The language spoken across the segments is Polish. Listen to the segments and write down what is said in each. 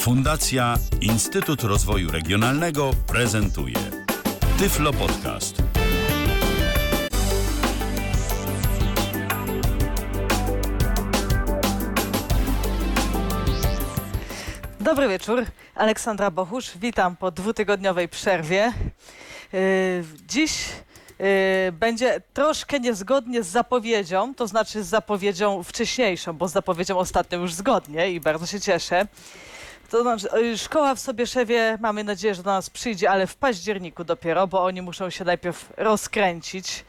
Fundacja Instytut Rozwoju Regionalnego prezentuje Tyflo Podcast. Dobry wieczór, Aleksandra Bochusz. Witam po dwutygodniowej przerwie. Yy, Dziś yy, będzie troszkę niezgodnie z zapowiedzią, to znaczy z zapowiedzią wcześniejszą, bo z zapowiedzią ostatnią już zgodnie i bardzo się cieszę. To znaczy, yy, szkoła w Sobieszewie, mamy nadzieję, że do nas przyjdzie, ale w październiku dopiero, bo oni muszą się najpierw rozkręcić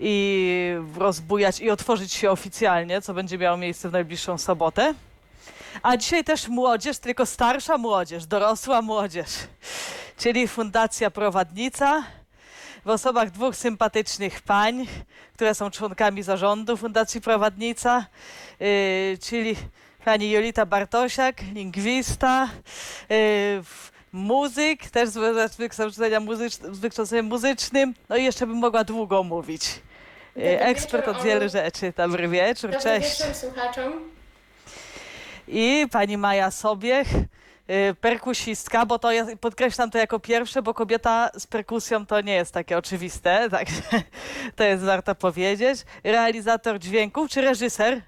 i rozbujać i otworzyć się oficjalnie, co będzie miało miejsce w najbliższą sobotę. A dzisiaj też młodzież, tylko starsza młodzież, dorosła młodzież, czyli Fundacja Prowadnica w osobach dwóch sympatycznych pań, które są członkami zarządu Fundacji Prowadnica, yy, czyli pani Jolita Bartosiak, lingwista, yy, w- muzyk, też z wykształcenia muzycz- z wykształceniem muzycznym, no i jeszcze bym mogła długo mówić. Yy, Dobry ekspert od wielu rzeczy. Dobry wieczór, Dobry cześć. wieczór słuchaczom. I pani Maja Sobiech, y, perkusistka, bo to jest, podkreślam to jako pierwsze, bo kobieta z perkusją to nie jest takie oczywiste, także to jest warto powiedzieć. Realizator dźwięków, czy reżyser?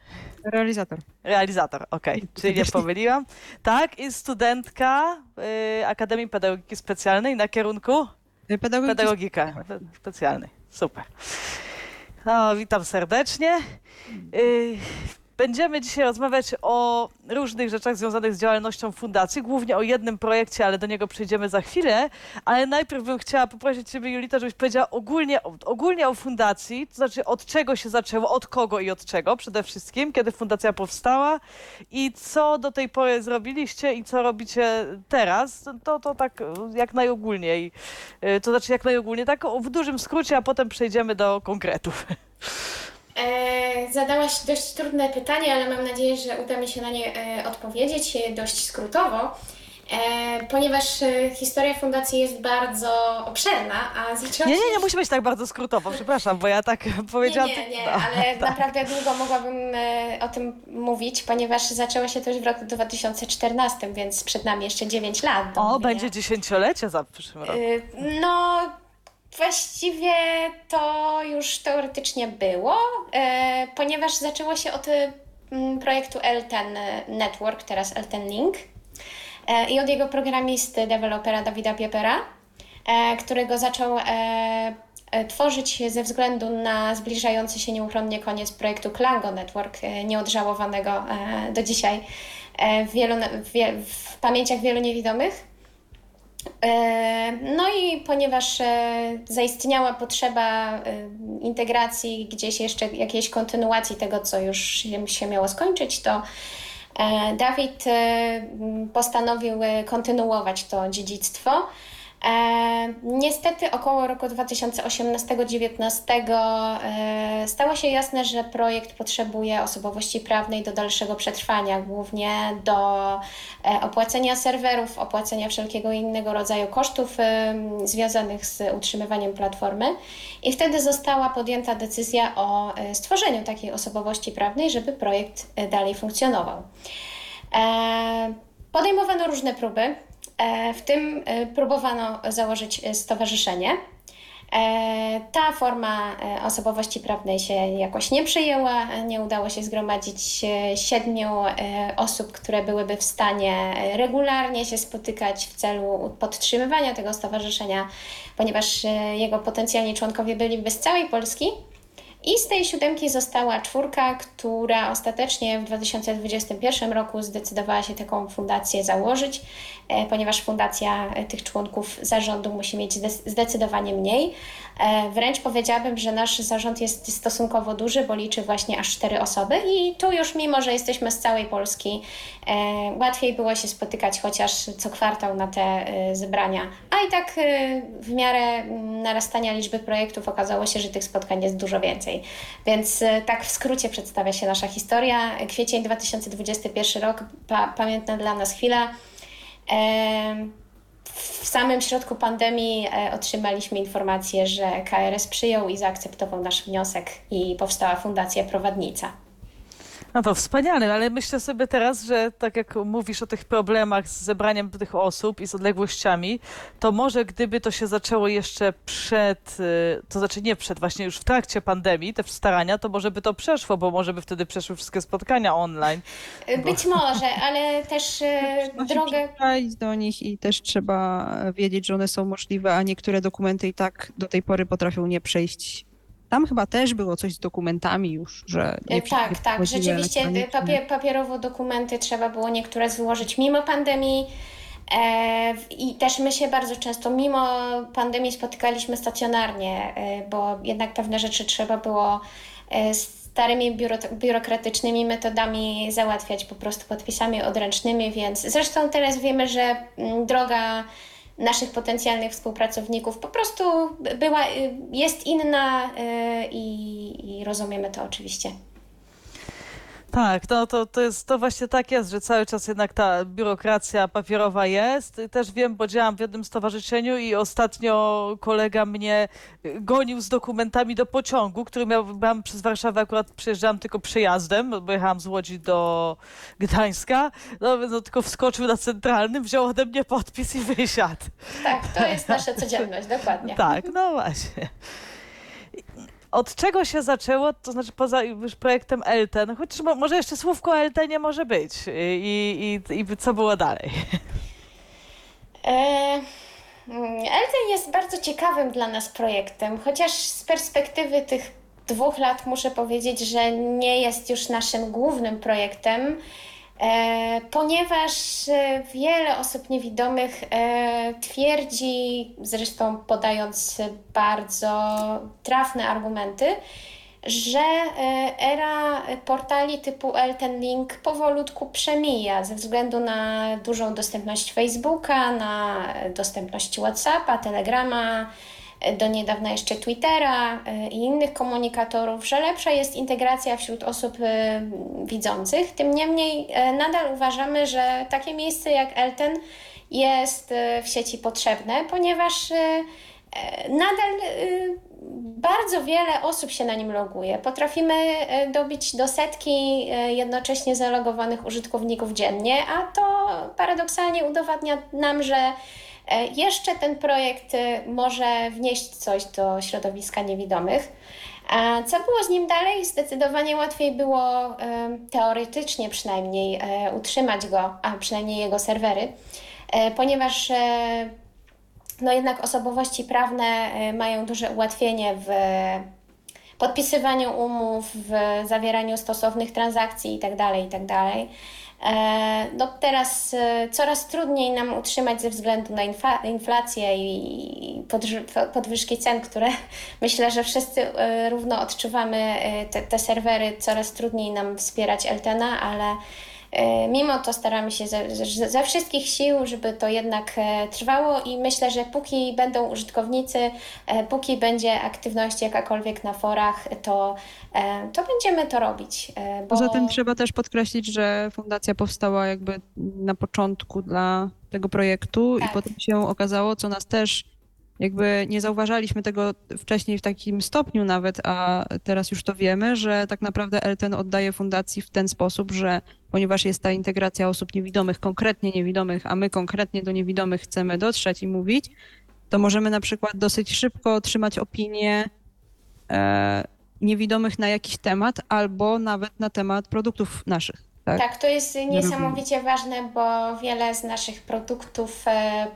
Realizator. Realizator, okej, czyli nie pomyliłam. Tak, i studentka y, Akademii Pedagogiki Specjalnej na kierunku Pedagogiki. pedagogika specjalnej. Super. No, witam serdecznie. Y, Będziemy dzisiaj rozmawiać o różnych rzeczach związanych z działalnością fundacji, głównie o jednym projekcie, ale do niego przejdziemy za chwilę. Ale najpierw bym chciała poprosić Ciebie, Julita, żebyś powiedziała ogólnie, ogólnie o fundacji, to znaczy od czego się zaczęło, od kogo i od czego przede wszystkim, kiedy fundacja powstała i co do tej pory zrobiliście i co robicie teraz. To, to tak jak najogólniej. Y, To znaczy jak najogólniej, tak w dużym skrócie, a potem przejdziemy do konkretów. E, zadałaś dość trudne pytanie, ale mam nadzieję, że uda mi się na nie e, odpowiedzieć e, dość skrótowo, e, ponieważ e, historia fundacji jest bardzo obszerna, a zaczęła Nie, się... nie, nie musi być tak bardzo skrótowo, przepraszam, bo ja tak powiedziałam. Nie, nie, nie, ale tak. naprawdę długo mogłabym e, o tym mówić, ponieważ zaczęło się też w roku 2014, więc przed nami jeszcze 9 lat. do O, mówienia. będzie dziesięciolecie za przyszłym roku. Y, No, właściwie to już teoretycznie było, e, ponieważ zaczęło się od y, m, projektu Elten Network, teraz Elten Link e, i od jego programisty, dewelopera Dawida Piepera, e, którego zaczął tworzyć ze względu na zbliżający się nieuchronnie koniec projektu Klango Network, nieodżałowanego do dzisiaj w, wielu, w, w pamięciach wielu niewidomych. E, No i ponieważ e, zaistniała potrzeba e, integracji, gdzieś jeszcze jakiejś kontynuacji tego, co już się- miało skończyć, to Dawid postanowił kontynuować to dziedzictwo. E, niestety około roku 2018-2019 e, stało się jasne, że projekt potrzebuje osobowości prawnej do dalszego przetrwania, głównie do e, opłacenia serwerów, opłacenia wszelkiego innego rodzaju kosztów e, związanych z utrzymywaniem platformy. I wtedy została podjęta decyzja o e, stworzeniu takiej osobowości prawnej, żeby projekt e, dalej funkcjonował. E, Podejmowano różne próby, w tym e, próbowano założyć e, stowarzyszenie. E, Ta forma e, osobowości prawnej się jakoś nie przyjęła, e, nie udało się zgromadzić e, siedmiu e, osób, które byłyby w stanie e, regularnie się spotykać w celu podtrzymywania tego stowarzyszenia, ponieważ e, jego potencjalni członkowie byliby z całej Polski. I z tej siódemki została czwórka, która ostatecznie w 2021 roku zdecydowała się taką fundację założyć, e, ponieważ fundacja e, tych członków zarządu musi mieć zde- zdecydowanie mniej. E, Wręcz powiedziałabym, że nasz zarząd jest stosunkowo duży, bo liczy właśnie aż cztery osoby i tu już mimo, że jesteśmy z całej Polski, e, łatwiej było się spotykać chociaż co kwartał na te e, zebrania. A i tak w miarę narastania liczby projektów okazało się, że tych spotkań jest dużo więcej. Więc tak w skrócie przedstawia się nasza historia. Kwiecień 2021 rok, pa, pamiętna dla nas chwila. W samym środku pandemii e, otrzymaliśmy informację, że KRS przyjął i zaakceptował nasz wniosek i powstała Fundacja Prowadnica. No to wspaniale, ale myślę sobie teraz, że tak jak mówisz o tych problemach z zebraniem tych osób i z odległościami, to może gdyby to się zaczęło jeszcze przed, y, to znaczy nie przed, właśnie już w trakcie pandemii, te starania, to może by to przeszło, bo może by wtedy przeszły wszystkie spotkania online. Być może, ale też e, drogę do nich i też trzeba wiedzieć, że one są możliwe, a niektóre dokumenty i tak do tej pory potrafią nie przejść. Tam chyba też było coś z dokumentami już, że nie E, Tak, tak. Rzeczywiście elektronicznie. papier, papierowo dokumenty trzeba było niektóre złożyć mimo pandemii. E, I też my się bardzo często mimo pandemii spotykaliśmy stacjonarnie, e, bo jednak pewne rzeczy trzeba było e, starymi biuro, biurokratycznymi metodami załatwiać po prostu podpisami odręcznymi, więc zresztą teraz wiemy, że mm, droga naszych potencjalnych współpracowników po prostu była, jest inna y, i, i rozumiemy to oczywiście. Tak, no to, to jest to właśnie tak jest, że cały czas jednak ta biurokracja papierowa jest. Też wiem, bo działam w jednym stowarzyszeniu i ostatnio kolega mnie gonił z dokumentami do pociągu, który miał, byłam przez Warszawę akurat przejeżdżałam tylko przejazdem, bo jechałam z Łodzi do Gdańska. No, no tylko wskoczył na centralnym, wziął ode mnie podpis i wysiadł. Tak, to jest nasza codzienność, dokładnie. Tak, no właśnie. Od czego się zaczęło, to znaczy poza już projektem Elten, chociaż mo- może jeszcze słówko o Eltenie może być. I, i, i co było dalej? E, Elten jest bardzo ciekawym dla nas projektem, chociaż z perspektywy tych dwóch lat muszę powiedzieć, że nie jest już naszym głównym projektem, ponieważ e, wiele osób niewidomych e, twierdzi, zresztą podając bardzo trafne argumenty, że e, era portali typu Elten Link powolutku przemija ze względu na dużą dostępność Facebooka, na dostępność WhatsAppa, Telegrama, e, do niedawna jeszcze Twittera e, i innych komunikatorów, że lepsza jest integracja wśród osób e, widzących. Tym niemniej e, nadal uważamy, że takie miejsce jak Elten jest w sieci potrzebne, ponieważ nadal bardzo wiele osób się na nim loguje. Potrafimy dobić do setki jednocześnie zalogowanych użytkowników dziennie, a to paradoksalnie udowadnia nam, że jeszcze ten projekt e, może wnieść coś do środowiska niewidomych. A co było z nim dalej? Zdecydowanie łatwiej było e, teoretycznie przynajmniej e, utrzymać go, a przynajmniej jego serwery, e, ponieważ e, no jednak osobowości prawne e, mają duże ułatwienie w podpisywaniu umów, w zawieraniu stosownych transakcji itd. itd. E, No teraz e, coraz trudniej nam utrzymać ze względu na inflację i podwyżki cen, które myślę, że wszyscy e, równo odczuwamy te, te serwery. Coraz trudniej nam wspierać Eltena, ale Mimo to staramy się ze, ze, wszystkich sił, żeby to jednak e, trwało i myślę, że póki będą użytkownicy, e, póki będzie aktywność jakakolwiek na forach, to, e, to będziemy to robić. e, Bo... Poza tym trzeba też podkreślić, że fundacja powstała jakby na początku dla tego projektu Tak. i potem się okazało, co nas też jakby nie zauważaliśmy tego wcześniej w takim stopniu nawet, a teraz już to wiemy, że tak naprawdę Elten oddaje fundacji w ten sposób, że ponieważ jest ta integracja osób niewidomych, konkretnie niewidomych, a my konkretnie do niewidomych chcemy dotrzeć i mówić, to możemy na przykład dosyć szybko otrzymać opinię e, niewidomych na jakiś temat albo nawet na temat produktów naszych. Tak? Tak, to jest niesamowicie ważne, bo wiele z naszych produktów e,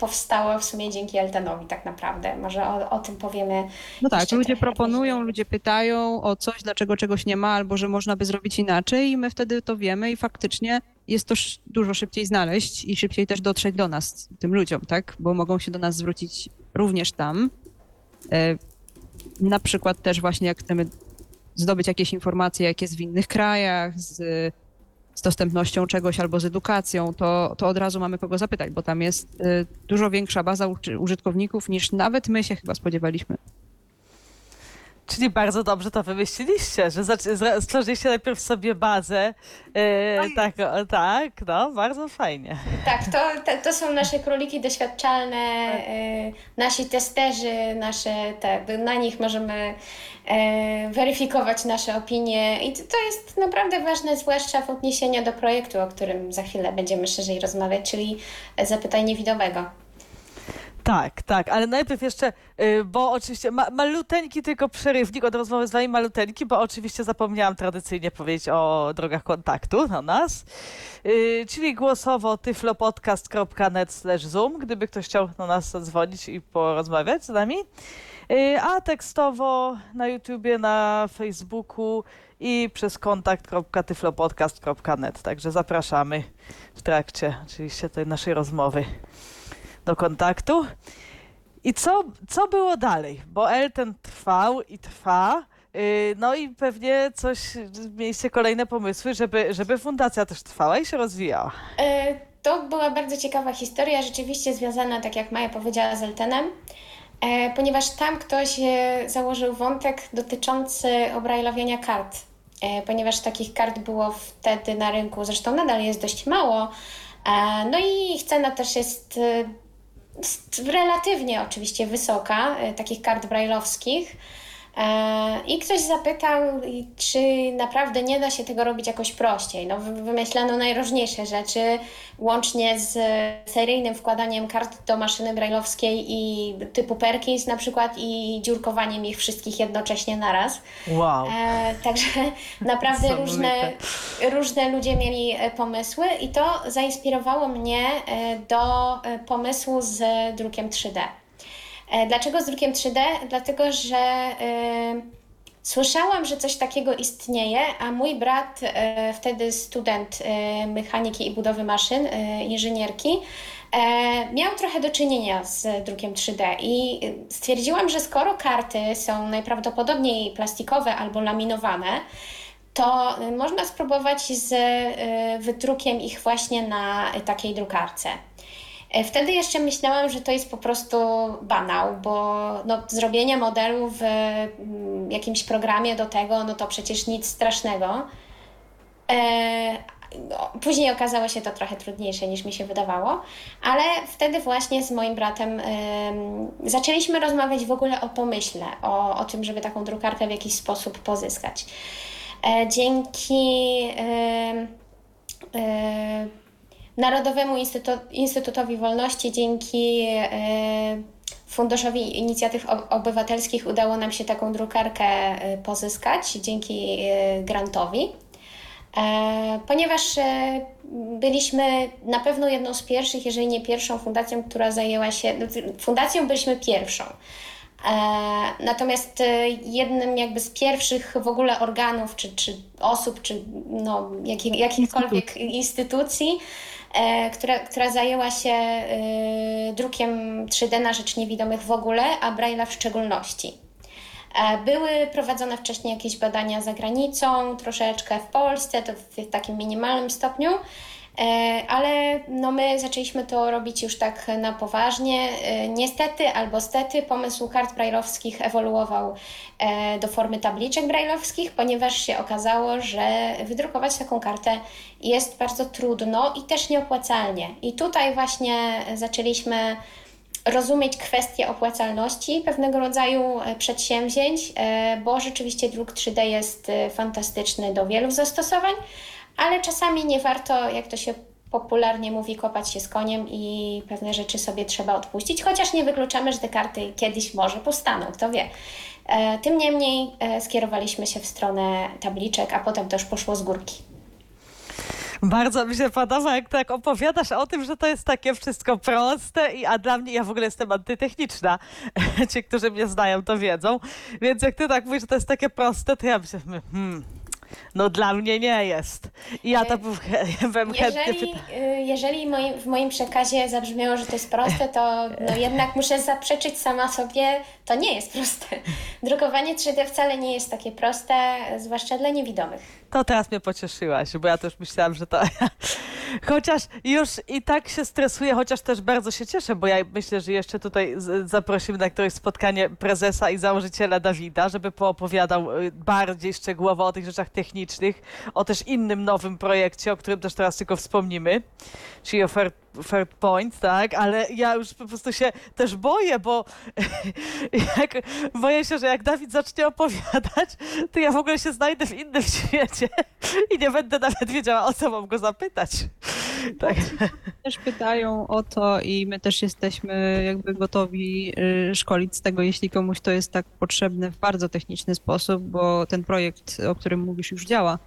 powstało w sumie dzięki Eltenowi tak naprawdę. Może o, o tym powiemy. No tak, ludzie proponują, później. ludzie pytają o coś, dlaczego czegoś nie ma, albo że można by zrobić inaczej i my wtedy to wiemy i faktycznie jest to dużo szybciej znaleźć i szybciej też dotrzeć do nas, tym ludziom, tak? Bo mogą się do nas zwrócić również tam. E, Na przykład też właśnie jak chcemy zdobyć jakieś informacje, jak jest w innych krajach, z, z dostępnością czegoś albo z edukacją, to, to od razu mamy kogo zapytać, bo tam jest e, dużo większa baza użytkowników niż nawet my się chyba spodziewaliśmy. Czyli bardzo dobrze to wymyśliliście, że stworzyliście najpierw sobie bazę. E, tak, o, tak, no, bardzo fajnie. Tak, to, to, to są nasze króliki doświadczalne, y, nasi testerzy, nasze, te, na nich możemy y, weryfikować nasze opinie i to, to jest naprawdę ważne, zwłaszcza w odniesieniu do projektu, o którym za chwilę będziemy szerzej rozmawiać, czyli Zapytaj Niewidomego. Tak, tak, ale najpierw jeszcze, y, bo oczywiście ma, maluteńki tylko przerywnik od rozmowy z wami, maluteńki, bo oczywiście zapomniałam tradycyjnie powiedzieć o drogach kontaktu na nas, y, czyli głosowo tyflopodcast.net zoom, gdyby ktoś chciał na nas zadzwonić i porozmawiać z nami, y, a tekstowo na YouTubie, na Facebooku i przez kontakt.tyflopodcast.net, także zapraszamy w trakcie oczywiście tej naszej rozmowy do kontaktu. I co, co było dalej? Bo Elten trwał i trwa. Yy, no i pewnie coś, mieliście kolejne pomysły, żeby, żeby fundacja też trwała i się rozwijała. E, To była bardzo ciekawa historia, rzeczywiście związana, tak jak Maja powiedziała, z Eltenem, e, ponieważ tam ktoś e, założył wątek dotyczący obrajlowienia kart, ponieważ takich kart było wtedy na rynku, zresztą nadal jest dość mało, no i cena też jest relatywnie oczywiście wysoka, e, takich kart brajlowskich. E, I ktoś zapytał, czy naprawdę nie da się tego robić jakoś prościej. No, wy- wymyślano najróżniejsze rzeczy, łącznie z seryjnym wkładaniem kart do maszyny brajlowskiej i typu Perkins na przykład i dziurkowaniem ich wszystkich jednocześnie naraz. Wow. E, także naprawdę różne, różne ludzie mieli e, pomysły i to zainspirowało mnie e, do pomysłu z drukiem 3D. E, Dlaczego z drukiem 3D? Dlatego, że e, słyszałam, że coś takiego istnieje, a mój brat, e, wtedy student e, mechaniki i budowy maszyn, e, inżynierki, e, miał trochę do czynienia z drukiem 3D i stwierdziłam, że skoro karty są najprawdopodobniej plastikowe albo laminowane, to można spróbować z y, wydrukiem ich właśnie na takiej drukarce. E, Wtedy jeszcze myślałam, że to jest po prostu banał, bo no, zrobienie modelu w mm, jakimś programie do tego, no to przecież nic strasznego. E, no, później okazało się to trochę trudniejsze niż mi się wydawało, ale wtedy właśnie z moim bratem em, zaczęliśmy rozmawiać w ogóle o pomyśle, o, o tym, żeby taką drukarkę w jakiś sposób pozyskać. E, dzięki Narodowemu Instytu- Instytutowi Wolności, dzięki e, Funduszowi Inicjatyw Ob- Obywatelskich udało nam się taką drukarkę e, pozyskać dzięki e, grantowi. Ponieważ byliśmy na pewno jedną z pierwszych, jeżeli nie pierwszą fundacją, która zajęła się, no, fundacją byliśmy pierwszą. Natomiast jednym jakby z pierwszych w ogóle organów, czy, czy osób, czy no, jakich, jakichkolwiek instytucji, która, która zajęła się e, drukiem 3D na rzecz niewidomych w ogóle, a Braille'a w szczególności. E, Były prowadzone wcześniej jakieś badania za granicą, troszeczkę w Polsce, to w takim minimalnym stopniu, e, ale no my zaczęliśmy to robić już tak na poważnie. E, Niestety albo stety pomysł kart brajlowskich ewoluował e, do formy tabliczek brajlowskich, ponieważ się okazało, że wydrukować taką kartę jest bardzo trudno i też nieopłacalnie. I tutaj właśnie zaczęliśmy rozumieć kwestię opłacalności pewnego rodzaju e, przedsięwzięć, e, bo rzeczywiście druk 3D jest e, fantastyczny do wielu zastosowań, ale czasami nie warto, jak to się popularnie mówi, kopać się z koniem i pewne rzeczy sobie trzeba odpuścić, chociaż nie wykluczamy, że te karty kiedyś może powstaną, kto wie. E, Tym niemniej e, skierowaliśmy się w stronę tabliczek, a potem już poszło z górki. Bardzo mi się podoba, jak tak opowiadasz o tym, że to jest takie wszystko proste, i, a dla mnie, ja w ogóle jestem antytechniczna. Ci, którzy mnie znają, to wiedzą. Więc jak ty tak mówisz, że to jest takie proste, to ja myślę, hmm, no dla mnie nie jest. I ja to bym, bym chętnie Jeżeli, pyta- y, jeżeli moi, w moim przekazie zabrzmiało, że to jest proste, to no jednak muszę zaprzeczyć sama sobie, to nie jest proste. Drukowanie 3D wcale nie jest takie proste, zwłaszcza dla niewidomych. To teraz mnie pocieszyłaś, bo ja też myślałam, że to Chociaż już i tak się stresuję, chociaż też bardzo się cieszę, bo ja myślę, że jeszcze tutaj zaprosimy na któreś spotkanie prezesa i założyciela Dawida, żeby poopowiadał y, bardziej szczegółowo o tych rzeczach technicznych, o też innym nowym projekcie, o którym też teraz tylko wspomnimy, czyli o Fair, Point, tak? Ale ja już po prostu się też boję, bo jak, boję się, że jak Dawid zacznie opowiadać, to ja w ogóle się znajdę w innym świecie i nie będę nawet wiedziała, o co mam go zapytać. Tak. Też pytają o to i my też jesteśmy jakby gotowi y, szkolić z tego, jeśli komuś to jest tak potrzebne w bardzo techniczny sposób, bo ten projekt, o którym mówisz, już działa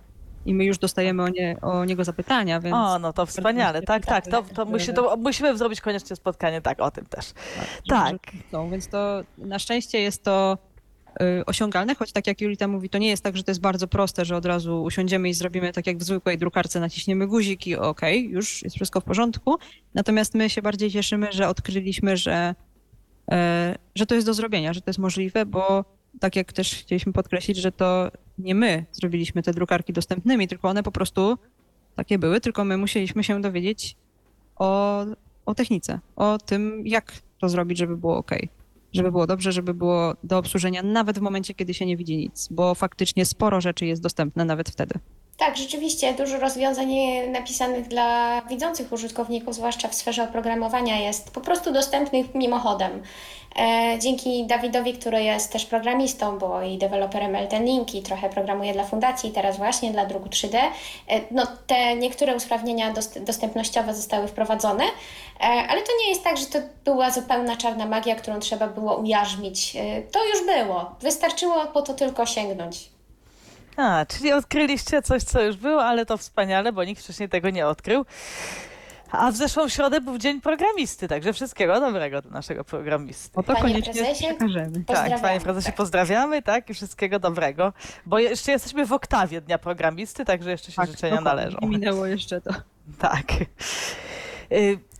i my już dostajemy o, nie, o niego zapytania, więc... O, no to wspaniale, tak, tak, to, to, musi, to musimy zrobić koniecznie spotkanie, tak, o tym też. Tak. tak. Więc to na szczęście jest to Y, osiągalne, choć tak jak Julita mówi, to nie jest tak, że to jest bardzo proste, że od razu usiądziemy i zrobimy tak jak w zwykłej drukarce, naciśniemy guzik i ok, już jest wszystko w porządku. Natomiast my się bardziej cieszymy, że odkryliśmy, że, e, że to jest do zrobienia, że to jest możliwe, bo tak jak też chcieliśmy podkreślić, że to nie my zrobiliśmy te drukarki dostępnymi, tylko one po prostu takie były, tylko my musieliśmy się dowiedzieć o, o technice, o tym, jak to zrobić, żeby było ok żeby było dobrze, żeby było do obsłużenia nawet w momencie, kiedy się nie widzi nic, bo faktycznie sporo rzeczy jest dostępne nawet wtedy. Tak, rzeczywiście dużo rozwiązań napisanych dla widzących użytkowników, zwłaszcza w sferze oprogramowania, jest po prostu dostępnych mimochodem. E, dzięki Dawidowi, który jest też programistą, bo i deweloperem Elten Link i trochę programuje dla fundacji, teraz właśnie dla druku 3D, e, no te niektóre usprawnienia dostępnościowe zostały wprowadzone, e, ale to nie jest tak, że to była zupełna czarna magia, którą trzeba było ujarzmić. To już było. Wystarczyło po to tylko sięgnąć. A, czyli odkryliście coś, co już było, ale to wspaniale, bo nikt wcześniej tego nie odkrył. A w zeszłą środę był Dzień Programisty, także wszystkiego dobrego do naszego programisty. O to panie koniecznie przekażemy. Tak, panie prezesie, tak. pozdrawiamy, tak, i wszystkiego dobrego. Bo jeszcze jesteśmy w oktawie Dnia Programisty, także jeszcze się tak, życzenia należą. Nie minęło jeszcze to. Tak.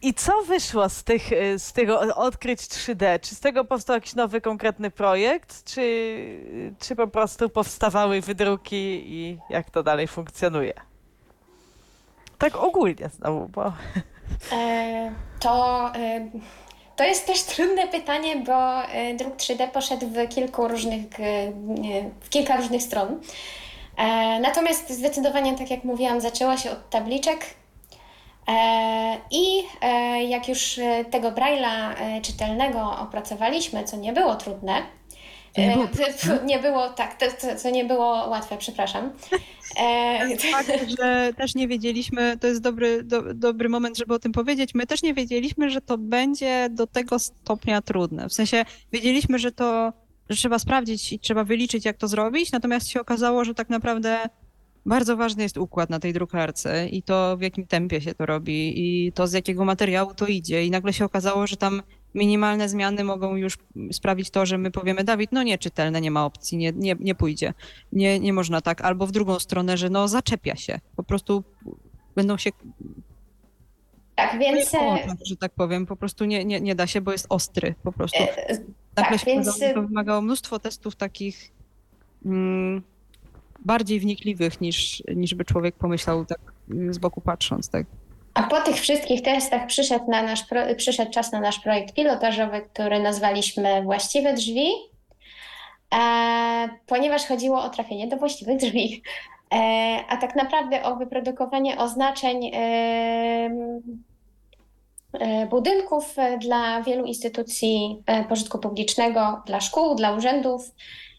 I co wyszło z, tych, y, z odkryć 3D? Czy z tego powstał jakiś nowy, konkretny projekt, czy, czy po prostu powstawały wydruki i jak to dalej funkcjonuje? Tak ogólnie znowu, bo... E, to, e, to jest też trudne pytanie, bo e, druk 3D poszedł w kilku różnych, e, w kilka różnych stron. E, natomiast zdecydowanie, tak jak mówiłam, zaczęło się od tabliczek, I e, jak już tego Braille'a e, czytelnego opracowaliśmy, co nie było trudne, nie było, nie było tak, to, to, to, nie było łatwe, przepraszam. Fakt, że też nie wiedzieliśmy, to jest dobry, do, dobry moment, żeby o tym powiedzieć, my też nie wiedzieliśmy, że to będzie do tego stopnia trudne. W sensie wiedzieliśmy, że to że trzeba sprawdzić i trzeba wyliczyć, jak to zrobić, natomiast się okazało, że tak naprawdę bardzo ważny jest układ na tej drukarce i to w jakim tempie się to robi i to z jakiego materiału to idzie. I nagle się okazało, że tam minimalne zmiany mogą już sprawić to, że my powiemy, Dawid, no nie czytelne, nie ma opcji, nie, nie, nie pójdzie. Nie, nie można tak. Albo w drugą stronę, że no zaczepia się. Po prostu będą się tak, więc. że tak powiem, po prostu nie, nie, nie da się, bo jest ostry. Po prostu. E, e tak, się więc... to wymagało mnóstwo testów takich. Mm, bardziej wnikliwych niż, niż by człowiek pomyślał tak z boku patrząc. Tak. A po tych wszystkich testach przyszedł, na nasz przyszedł czas na nasz projekt pilotażowy, który nazwaliśmy Właściwe Drzwi, e, ponieważ chodziło o trafienie do właściwych drzwi. E, a tak naprawdę o wyprodukowanie oznaczeń e, e budynków dla wielu instytucji e, pożytku publicznego, dla szkół, dla urzędów, E,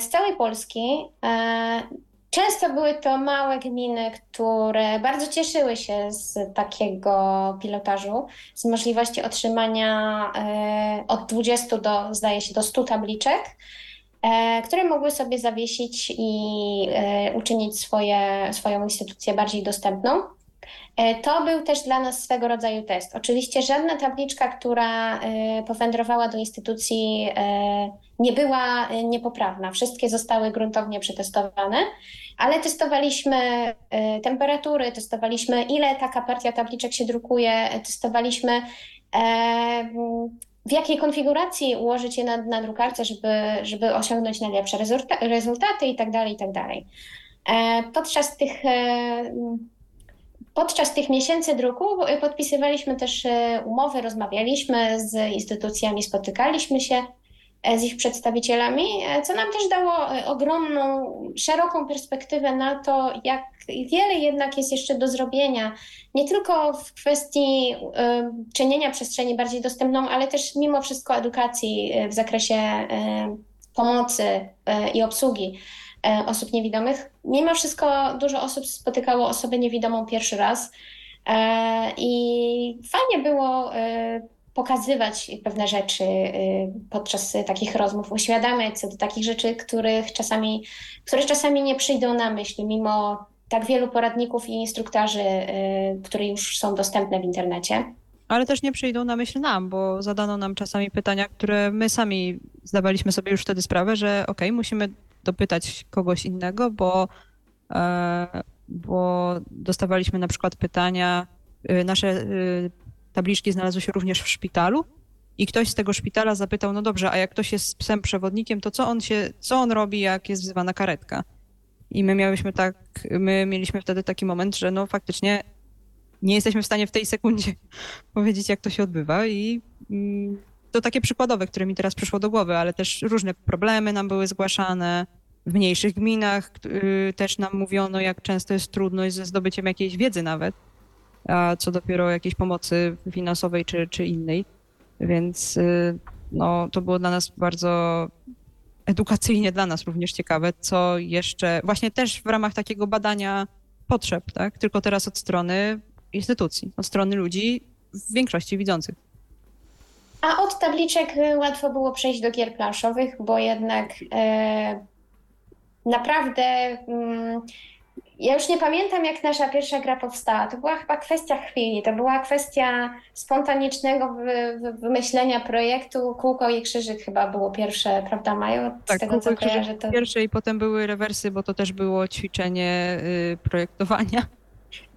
z całej Polski. E, często były to małe gminy, które bardzo cieszyły się z takiego pilotażu, z możliwości otrzymania e, od 20 do, zdaje się, do 100 tabliczek, które mogły sobie zawiesić i uczynić swoje, swoją instytucję bardziej dostępną. E, to był też dla nas swego rodzaju test. Oczywiście żadna tabliczka, która e, powędrowała do instytucji, e, nie była niepoprawna. Wszystkie zostały gruntownie przetestowane, ale testowaliśmy temperatury, testowaliśmy ile taka partia tabliczek się drukuje, testowaliśmy w jakiej konfiguracji ułożyć je na, na drukarce, żeby, żeby osiągnąć najlepsze rezultaty itd. Tak itd. Tak podczas tych Podczas tych miesięcy druku podpisywaliśmy też umowy, rozmawialiśmy z instytucjami, spotykaliśmy się z ich przedstawicielami, co nam też dało ogromną, szeroką perspektywę na to, jak wiele jednak jest jeszcze do zrobienia. Nie tylko w kwestii czynienia przestrzeni bardziej dostępną, ale też mimo wszystko edukacji w zakresie pomocy i obsługi E, osób niewidomych. Mimo wszystko dużo osób spotykało osobę niewidomą pierwszy raz e, i fajnie było e, pokazywać pewne rzeczy podczas takich rozmów, uświadamiać co do takich rzeczy, których czasami, które czasami nie przyjdą na myśl, mimo tak wielu poradników i instruktarzy, które już są dostępne w internecie. Ale też nie przyjdą na myśl nam, bo zadano nam czasami pytania, które my sami zdawaliśmy sobie już wtedy sprawę, że okej, okay, musimy dopytać kogoś innego, bo, e, bo dostawaliśmy na przykład pytania, e, nasze e, tabliczki znalazły się również w szpitalu i ktoś z tego szpitala zapytał, no dobrze, a jak ktoś jest psem przewodnikiem, to co on się, co on robi, jak jest wzywana karetka? I my miałyśmy tak, my mieliśmy wtedy taki moment, że no faktycznie nie jesteśmy w stanie w tej sekundzie powiedzieć, jak to się odbywa i mm, to takie przykładowe, które mi teraz przyszło do głowy, ale też różne problemy nam były zgłaszane. W mniejszych gminach y, też nam mówiono, jak często jest trudność ze zdobyciem jakiejś wiedzy nawet, a co dopiero jakiejś pomocy finansowej czy, czy innej. Więc y, no, to było dla nas bardzo edukacyjnie dla nas również ciekawe, co jeszcze właśnie też w ramach takiego badania potrzeb, tak? Tylko teraz od strony instytucji, od strony ludzi w większości widzących. A od tabliczek y, łatwo było przejść do gier planszowych, bo jednak e, naprawdę. Mm, ja już nie pamiętam, jak nasza pierwsza gra powstała. To była chyba kwestia chwili, to była kwestia spontanicznego wy, wy, wymyślenia projektu. Kółko i krzyżyk chyba było pierwsze, prawda, Maju? Z tak, tego, co kojarzę, to... pierwsze i potem były rewersy, bo to też było ćwiczenie y, projektowania.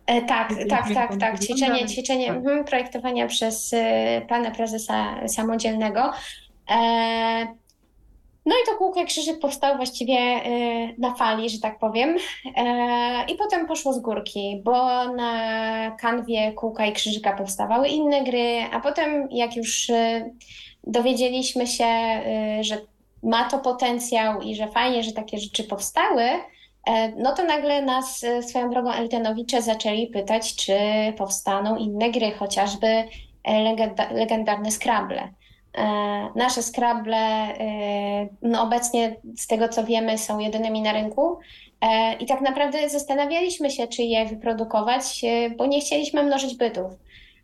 E, tak, tak, tak, tak. Ćwiczenie, ćwiczenie tak. Mhm, projektowania przez y, pana prezesa samodzielnego. E, no i to kółko krzyżyk powstał właściwie y, na fali, że tak powiem. E, I potem poszło z górki, bo na kanwie kółka i krzyżyka powstawały inne gry, a potem jak już y, dowiedzieliśmy się, że ma to potencjał i że fajnie, że takie rzeczy powstały, E, no to nagle nas e, swoją drogą Eltenowicze zaczęli pytać, czy powstaną inne gry, chociażby e, legenda, legendarne Scrabble. Nasze Scrabble no obecnie z tego co wiemy są jedynymi na rynku i tak naprawdę zastanawialiśmy się, czy je wyprodukować, bo nie chcieliśmy mnożyć bytów.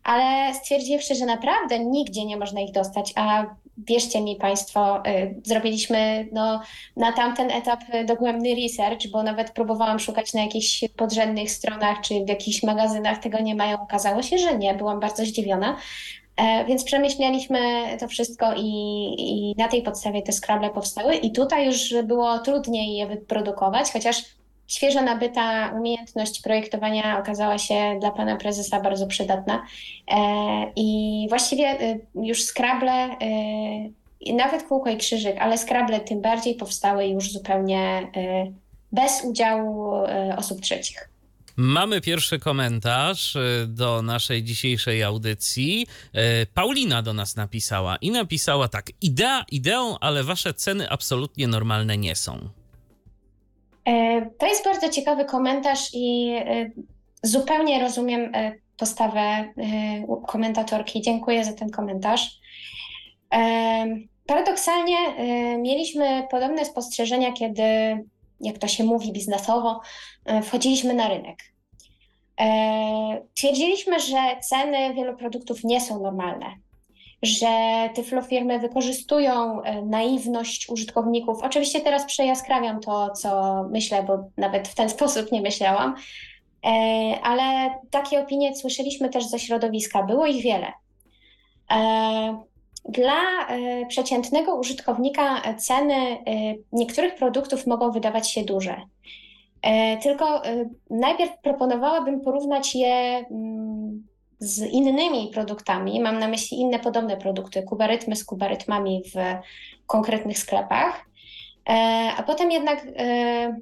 Ale stwierdziwszy, że naprawdę nigdzie nie można ich dostać, a wierzcie mi Państwo, y, zrobiliśmy no, na tamten etap dogłębny research, bo nawet próbowałam szukać na jakichś podrzędnych stronach czy w jakichś magazynach, tego nie mają. Okazało się, że nie, byłam bardzo zdziwiona. E, więc przemyśleliśmy to wszystko i, i na tej podstawie te Scrabble powstały. I tutaj już było trudniej je wyprodukować, chociaż świeżo nabyta umiejętność projektowania okazała się dla pana prezesa bardzo przydatna. E, I właściwie y, już Scrabble, y, nawet kółko i krzyżyk, ale Scrabble tym bardziej powstały już zupełnie bez udziału osób trzecich. Mamy pierwszy komentarz do naszej dzisiejszej audycji. Paulina do nas napisała i napisała tak: Idea ideą, ale wasze ceny absolutnie normalne nie są. E, to jest bardzo ciekawy komentarz i e, zupełnie rozumiem e, postawę komentatorki. Dziękuję za ten komentarz. Paradoksalnie mieliśmy podobne spostrzeżenia, kiedy, jak to się mówi biznesowo, wchodziliśmy na rynek. Twierdziliśmy, że ceny wielu produktów nie są normalne że tyflofirmy wykorzystują e, naiwność użytkowników. Oczywiście teraz przejaskrawiam to, co myślę, bo nawet w ten sposób nie myślałam, e, ale takie opinie słyszeliśmy też ze środowiska, było ich wiele. E, dla przeciętnego użytkownika ceny niektórych produktów mogą wydawać się duże. Tylko najpierw proponowałabym porównać je mm, z innymi produktami, mam na myśli inne podobne produkty, kubarytmy z kubarytmami w konkretnych sklepach, e, a potem jednak e,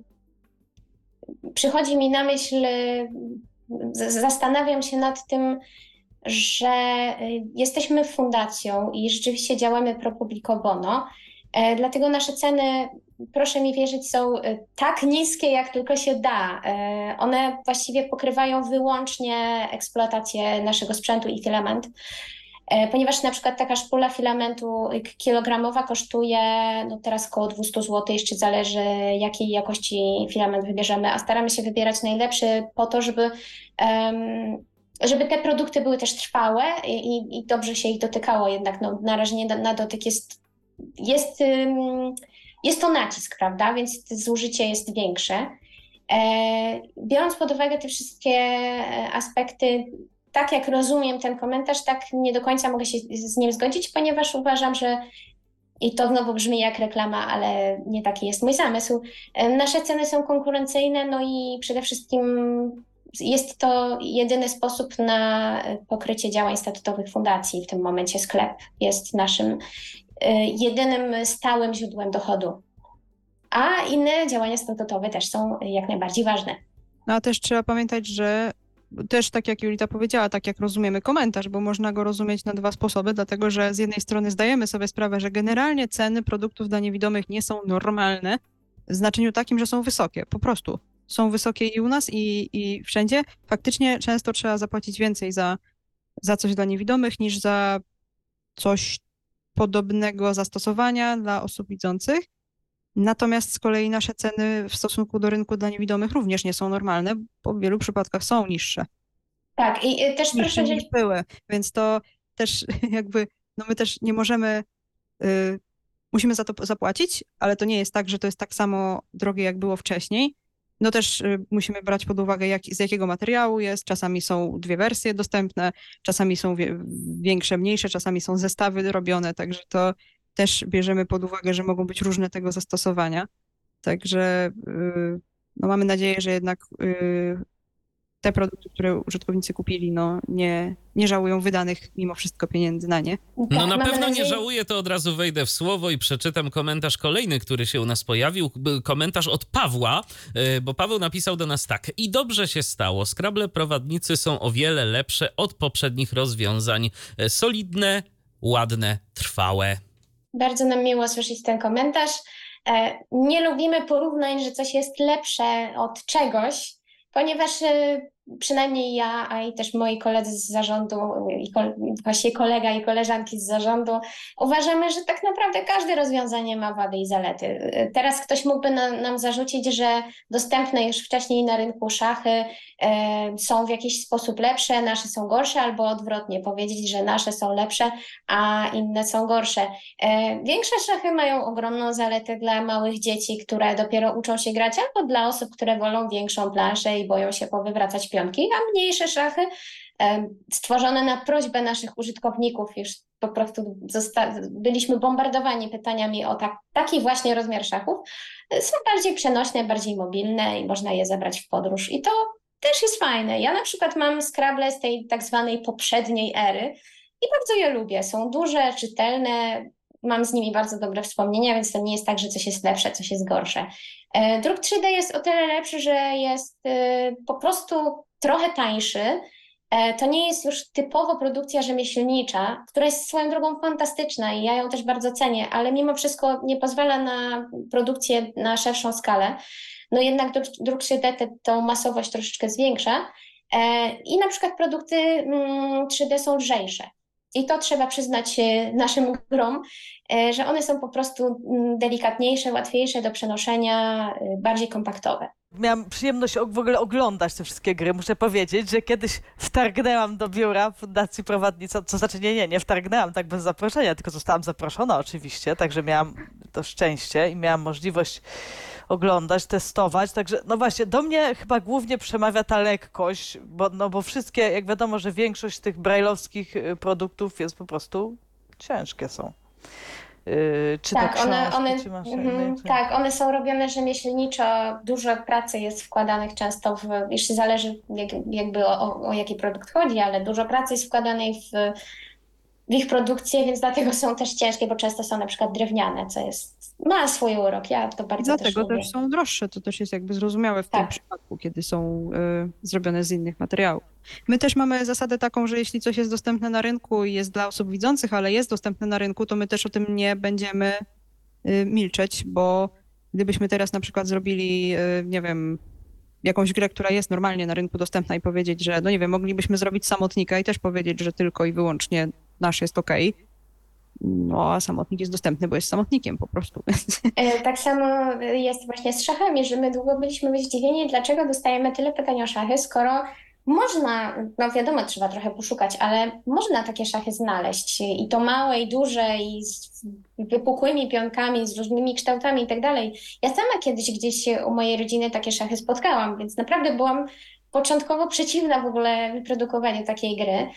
przychodzi mi na myśl zastanawiam się nad tym, że jesteśmy fundacją i rzeczywiście działamy pro publico bono, dlatego nasze ceny proszę mi wierzyć, są tak niskie, jak tylko się da. One właściwie pokrywają wyłącznie eksploatację naszego sprzętu i filament. E, ponieważ na przykład taka szpula filamentu kilogramowa kosztuje no teraz około 200 zł, jeszcze zależy jakiej jakości filament wybierzemy, a staramy się wybierać najlepszy po to, żeby, um, żeby te produkty były też trwałe i, i dobrze się ich dotykało, jednak no, narażenie na dotyk jest, jest, jest to nacisk, prawda, więc zużycie jest większe. E, biorąc pod uwagę te wszystkie aspekty, tak jak rozumiem ten komentarz, tak nie do końca mogę się z nim zgodzić, ponieważ uważam, że i to znowu brzmi jak reklama, ale nie taki jest mój zamysł. Nasze ceny są konkurencyjne, no i przede wszystkim jest to jedyny sposób na pokrycie działań statutowych fundacji. W tym momencie sklep jest naszym e, jedynym stałym źródłem dochodu. A inne działania statutowe też są jak najbardziej ważne. No a też trzeba pamiętać, że też tak jak Julita powiedziała, tak jak rozumiemy komentarz, bo można go rozumieć na dwa sposoby, dlatego że z jednej strony zdajemy sobie sprawę, że generalnie ceny produktów dla niewidomych nie są normalne, w znaczeniu takim, że są wysokie, po prostu. Są wysokie i u nas, i, i wszędzie. Faktycznie często trzeba zapłacić więcej za, za coś dla niewidomych niż za coś podobnego zastosowania dla osób widzących. Natomiast z kolei nasze ceny w stosunku do rynku dla niewidomych również nie są normalne, bo w wielu przypadkach są niższe. Tak, i też niższe proszę... niż były, więc to też jakby, no my też nie możemy, y, musimy za to zapłacić, ale to nie jest tak, że to jest tak samo drogie, jak było wcześniej. No też y, musimy brać pod uwagę, jak, z jakiego materiału jest. Czasami są dwie wersje dostępne, czasami są większe, mniejsze, czasami są zestawy robione, także to też bierzemy pod uwagę, że mogą być różne tego zastosowania. Także y, no mamy nadzieję, że jednak y, te produkty, które użytkownicy kupili, no nie, nie żałują wydanych mimo wszystko pieniędzy na nie. No tak, na pewno nie żałuję, to od razu wejdę w słowo i przeczytam komentarz kolejny, który się u nas pojawił. Komentarz od Pawła, y, bo Paweł napisał do nas tak. I dobrze się stało. Skrable prowadnicy są o wiele lepsze od poprzednich rozwiązań. Solidne, ładne, trwałe. Bardzo nam miło słyszeć ten komentarz. E, nie lubimy porównań, że coś jest lepsze od czegoś, ponieważ e, przynajmniej ja, a i też moi koledzy z zarządu, i właściwie kolega i koleżanki z zarządu, uważamy, że tak naprawdę każde rozwiązanie ma wady i zalety. Teraz ktoś mógłby na, nam zarzucić, że dostępne już wcześniej na rynku szachy e, są w jakiś sposób lepsze, nasze są gorsze, albo odwrotnie, powiedzieć, że nasze są lepsze, a inne są gorsze. E, większe szachy mają ogromną zaletę dla małych dzieci, które dopiero uczą się grać, albo dla osób, które wolą większą planszę i boją się powywracać pionki, a mniejsze szachy stworzone na prośbę naszych użytkowników, już po prostu byliśmy bombardowani pytaniami o tak, taki właśnie rozmiar szachów, są bardziej przenośne, bardziej mobilne i można je zabrać w podróż. I to też jest fajne. Ja na przykład mam Scrabble z tej tak zwanej poprzedniej ery i bardzo je lubię. Są duże, czytelne, mam z nimi bardzo dobre wspomnienia, więc to nie jest tak, że coś jest lepsze, coś jest gorsze. E, druk 3D jest o tyle lepszy, że jest y, po prostu trochę tańszy. E, to nie jest już typowo produkcja rzemieślnicza, która jest swoją drogą fantastyczna i ja ją też bardzo cenię, ale mimo wszystko nie pozwala na produkcję na szerszą skalę. No jednak druk 3D tą masowość troszeczkę zwiększa. E, I na przykład produkty 3D mm, są lżejsze. I to trzeba przyznać naszym grom, e, że one są po prostu mm, delikatniejsze, łatwiejsze do przenoszenia, e, bardziej kompaktowe. Miałam przyjemność w ogóle oglądać te wszystkie gry. Muszę powiedzieć, że kiedyś wtargnęłam do biura Fundacji Prowadnica, co znaczy nie, nie, nie wtargnęłam tak bez zaproszenia, tylko zostałam zaproszona oczywiście, także miałam to szczęście i miałam możliwość oglądać, testować. Także no właśnie, do mnie chyba głównie przemawia ta lekkość, bo, no bo wszystkie, jak wiadomo, że większość tych brajlowskich y, produktów jest po prostu ciężkie są. Yy, czy tak, książki, one, one, czy mm, tak, one są robione rzemieślniczo, dużo pracy jest wkładanych często w, jeszcze zależy jak, jakby o, o, o jaki produkt chodzi, ale dużo pracy jest wkładanej w w ich produkcję, więc dlatego są też ciężkie, bo często są na przykład drewniane, co jest, ma swój urok. Ja to bardzo Dlatego też, też są droższe, to też jest jakby zrozumiałe w Tak. tym przypadku, kiedy są y, zrobione z innych materiałów. My też mamy zasadę taką, że jeśli coś jest dostępne na rynku i jest dla osób widzących, ale jest dostępne na rynku, to my też o tym nie będziemy y, milczeć, bo gdybyśmy teraz na przykład zrobili, y, nie wiem, jakąś grę, która jest normalnie na rynku dostępna i powiedzieć, że no nie wiem, moglibyśmy zrobić samotnika i też powiedzieć, że tylko i wyłącznie nasz jest okej. No, a samotnik jest dostępny, bo jest samotnikiem po prostu. E, Tak samo jest właśnie z szachami, że my długo byliśmy zdziwieni, dlaczego dostajemy tyle pytań o szachy, skoro można, no wiadomo, trzeba trochę poszukać, ale można takie szachy znaleźć i to małe i duże i z wypukłymi pionkami, z różnymi kształtami i tak dalej. Ja sama kiedyś gdzieś u mojej rodziny takie szachy spotkałam, więc naprawdę byłam początkowo przeciwna w ogóle wyprodukowaniu takiej gry,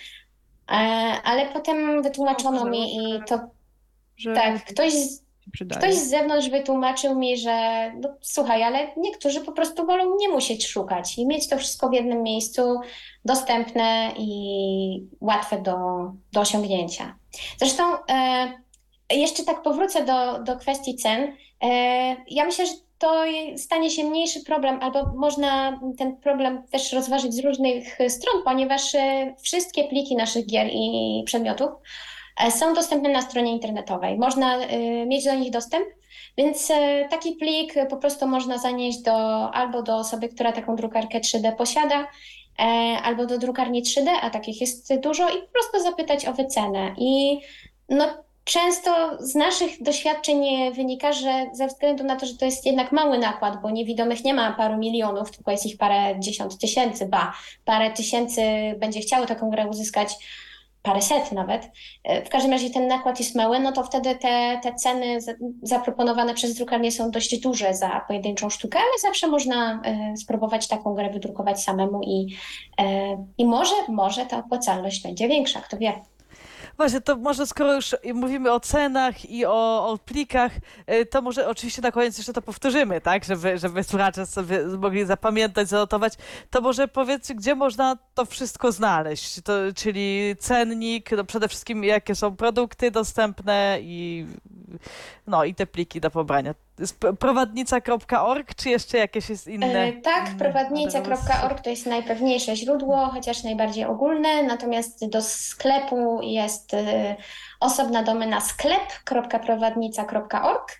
ale potem wytłumaczono mi i to Że tak, ktoś z. Ktoś z zewnątrz wytłumaczył mi, że no, słuchaj, ale niektórzy po prostu wolą nie musieć szukać i mieć to wszystko w jednym miejscu, dostępne i łatwe do, do osiągnięcia. Zresztą e, jeszcze tak powrócę do, do kwestii cen. E, ja myślę, że to stanie się mniejszy problem, albo można ten problem też rozważyć z różnych stron, ponieważ e, wszystkie pliki naszych gier i przedmiotów e, są dostępne na stronie internetowej. Można e, mieć do nich dostęp, więc e, taki plik po prostu można zanieść do, albo do osoby, która taką drukarkę 3D posiada, e, albo do drukarni 3D, a takich jest dużo, i po prostu zapytać o wycenę. I no, często z naszych doświadczeń wynika, że ze względu na to, że to jest jednak mały nakład, bo niewidomych nie ma paru milionów, tylko jest ich parę dziesiąt tysięcy, ba, parę tysięcy będzie chciało taką grę uzyskać, paręset nawet. E, W każdym razie ten nakład jest mały, no to wtedy te, te ceny za- zaproponowane przez drukarnię są dość duże za pojedynczą sztukę, ale zawsze można e, spróbować taką grę wydrukować samemu i, e, i może, może ta opłacalność będzie większa, kto wie. Właśnie, to może skoro już mówimy o cenach i o, o plikach, y, to może oczywiście na koniec jeszcze to powtórzymy, tak? Żeby, żeby słuchacze sobie mogli zapamiętać, zanotować. To może powiedzcie, gdzie można to wszystko znaleźć? To, czyli cennik, no przede wszystkim jakie są produkty dostępne i no i te pliki do pobrania. Prowadnica.org, czy jeszcze jakieś jest inne? E, tak, prowadnica.org to jest najpewniejsze źródło, chociaż najbardziej ogólne, natomiast do sklepu jest e, osobna domena sklep.prowadnica.org,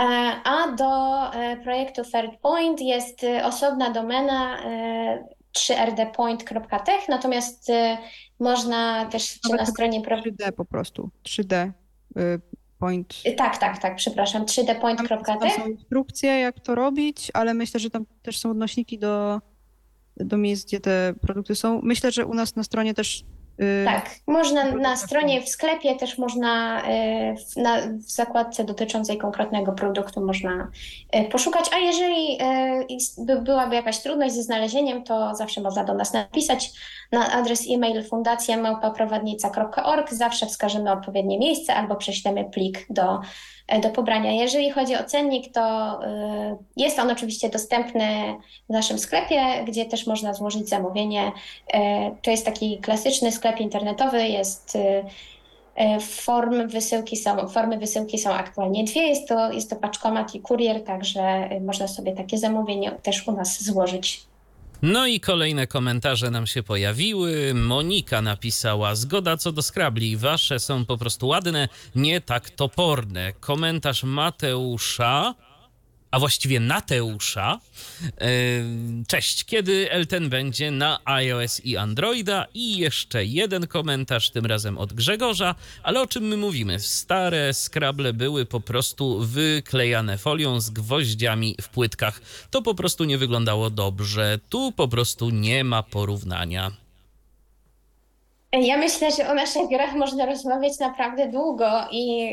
e, a do e, projektu Third Point jest osobna domena e, 3rdpoint.tech, natomiast e, można też na stronie... Pro... 3D po prostu. 3D y, point. Tak, tak, tak, przepraszam, Tam, tam 3dpoint.tech. są instrukcje, jak to robić, ale myślę, że tam też są odnośniki do, do miejsc, gdzie te produkty są. Myślę, że u nas na stronie też. Y, Tak, można na Produkty stronie w sklepie też można e, w, na, w zakładce dotyczącej konkretnego produktu można e, poszukać, a jeżeli by, byłaby jakaś trudność ze znalezieniem, to zawsze można do nas napisać na adres e-mail fundacja.małpaprowadnica.org. Zawsze wskażemy odpowiednie miejsce albo prześlemy plik do, do pobrania. Jeżeli chodzi o cennik, to e, jest on oczywiście dostępny w naszym sklepie, gdzie też można złożyć zamówienie E, To jest taki klasyczny sklep internetowy, jest e, e, form wysyłki są, formy wysyłki są aktualnie dwie, jest to, jest to paczkomat i kurier, także e, można sobie takie zamówienie też u nas złożyć. No i kolejne komentarze nam się pojawiły. Monika napisała: Zgoda co do skrabli, wasze są po prostu ładne, nie tak toporne. Komentarz Mateusza. A właściwie Nateusza. Cześć, kiedy Elten będzie na iOS i Androida? I jeszcze jeden komentarz, tym razem od Grzegorza. Ale o czym my mówimy? Stare skrable były po prostu wyklejane folią z gwoździami w płytkach. To po prostu nie wyglądało dobrze. Tu po prostu nie ma porównania. Ja myślę, że o naszych grach można rozmawiać naprawdę długo i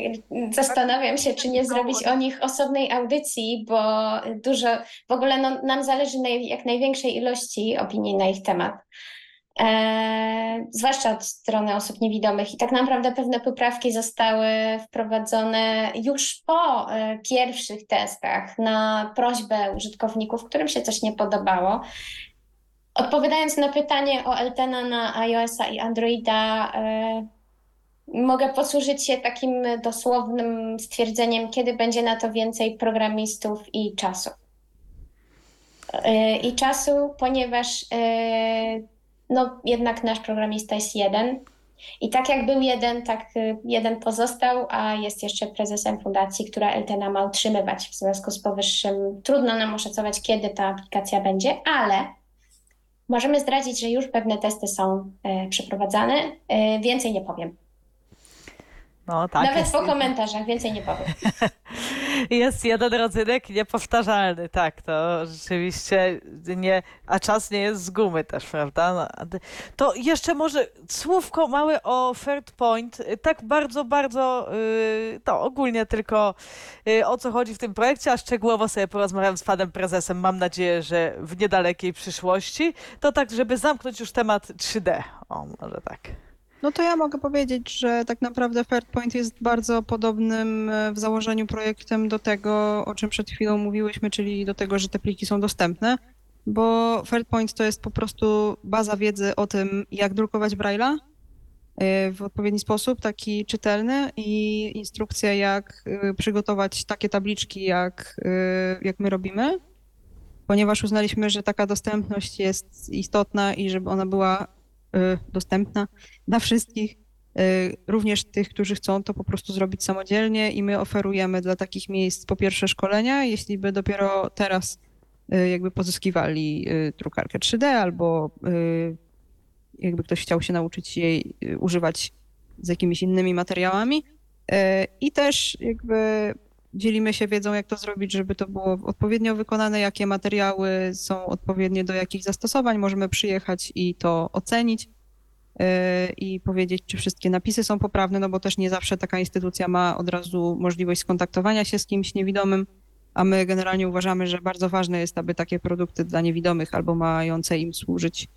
zastanawiam się, czy nie zrobić o nich osobnej audycji, bo dużo, w ogóle no, nam zależy na jak największej ilości opinii na ich temat. E, zwłaszcza od strony osób niewidomych. I tak naprawdę pewne poprawki zostały wprowadzone już po e, pierwszych testach na prośbę użytkowników, którym się coś nie podobało. Odpowiadając na pytanie o Eltena na iOS-a i Androida, e, mogę posłużyć się takim dosłownym stwierdzeniem, kiedy będzie na to więcej programistów i czasu. Yy, I czasu, ponieważ yy, no, jednak nasz programista jest jeden. I tak jak był jeden, tak jeden pozostał, a jest jeszcze prezesem fundacji, która Eltena ma utrzymywać. W związku z powyższym trudno nam oszacować, kiedy ta aplikacja będzie, ale możemy zdradzić, że już pewne testy są przeprowadzane. Więcej nie powiem. No, tak, Nawet jest, po komentarzach, więcej nie powiem. Jest jeden rodzynek niepowtarzalny, tak, to rzeczywiście nie, a czas nie jest z gumy też, prawda? No, to jeszcze może słówko małe o Point, tak bardzo, bardzo, yy, to ogólnie tylko yy, o co chodzi w tym projekcie, a szczegółowo sobie porozmawiam z panem prezesem, mam nadzieję, że w niedalekiej przyszłości, to tak, żeby zamknąć już temat 3D, o, może tak. No to ja mogę powiedzieć, że tak naprawdę Fairpoint jest bardzo podobnym e, w założeniu projektem do tego, o czym przed chwilą mówiłyśmy, czyli do tego, że te pliki są dostępne, bo Fairpoint to jest po prostu baza wiedzy o tym, jak drukować Braille'a e, w odpowiedni sposób, taki czytelny i instrukcja, jak e, przygotować takie tabliczki, jak, jak my robimy, ponieważ uznaliśmy, że taka dostępność jest istotna i żeby ona była dostępna dla wszystkich, y, również tych, którzy chcą to po prostu zrobić samodzielnie i my oferujemy dla takich miejsc po pierwsze szkolenia, jeśli by dopiero teraz y, jakby pozyskiwali drukarkę 3D albo jakby ktoś chciał się nauczyć jej używać z jakimiś innymi materiałami. I też jakby dzielimy się wiedzą, jak to zrobić, żeby to było odpowiednio wykonane, jakie materiały są odpowiednie do jakich zastosowań. Możemy przyjechać i to ocenić yy, i powiedzieć, czy wszystkie napisy są poprawne, no bo też nie zawsze taka instytucja ma od razu możliwość skontaktowania się z kimś niewidomym, a my generalnie uważamy, że bardzo ważne jest, aby takie produkty dla niewidomych albo mające im służyć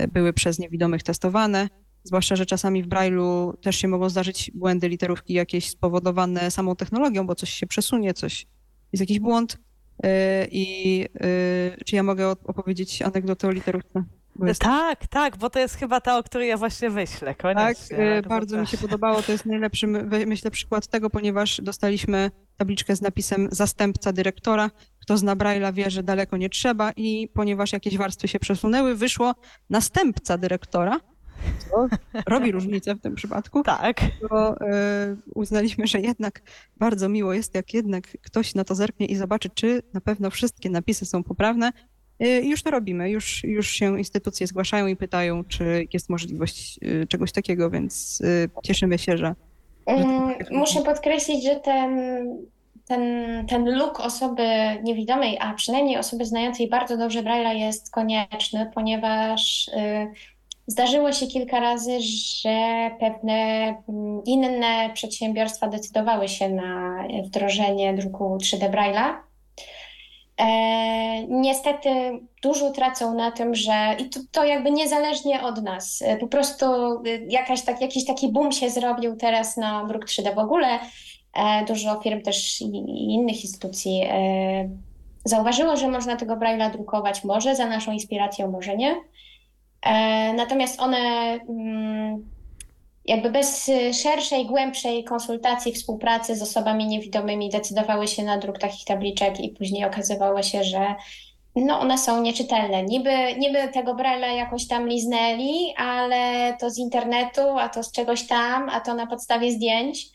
yy, były przez niewidomych testowane. Zwłaszcza, że czasami w Braille'u też się mogą zdarzyć błędy literówki jakieś spowodowane samą technologią, bo coś się przesunie, coś jest jakiś błąd. Y, I y, czy ja mogę opowiedzieć anegdotę o literówce? Jest... Tak, tak, bo to jest chyba ta, o której ja właśnie myślę. Koniecznie. Tak, bardzo mi się podobało. To jest najlepszy, myślę, przykład tego, ponieważ dostaliśmy tabliczkę z napisem zastępca dyrektora. Kto zna Braille'a wie, że daleko nie trzeba i ponieważ jakieś warstwy się przesunęły, wyszło następca dyrektora co robi różnicę w tym przypadku. Tak. To y, uznaliśmy, że jednak bardzo miło jest, jak jednak ktoś na to zerknie i zobaczy, czy na pewno wszystkie napisy są poprawne. Y, już to robimy, już, już się instytucje zgłaszają i pytają, czy jest możliwość y, czegoś takiego, więc cieszymy się, że. że Muszę podkreślić, że ten ten, ten look osoby niewidomej, a przynajmniej osoby znającej bardzo dobrze Braille'a jest konieczny, ponieważ Zdarzyło się kilka razy, że pewne mm, inne przedsiębiorstwa decydowały się na wdrożenie druku 3D Braille'a. E, niestety dużo tracą na tym, że i to, to, jakby niezależnie od nas, e, po prostu e, jakaś tak, jakiś taki boom się zrobił teraz na druk 3D w ogóle. E, dużo firm też i, i innych instytucji e, zauważyło, że można tego Braille'a drukować, może za naszą inspiracją, może nie. E, natomiast one mm, jakby bez szerszej, głębszej konsultacji, współpracy z osobami niewidomymi decydowały się na druk takich tabliczek i później okazywało się, że no one są nieczytelne. Niby, niby tego Braille'a jakoś tam liznęli, ale to z internetu, a to z czegoś tam, a to na podstawie zdjęć.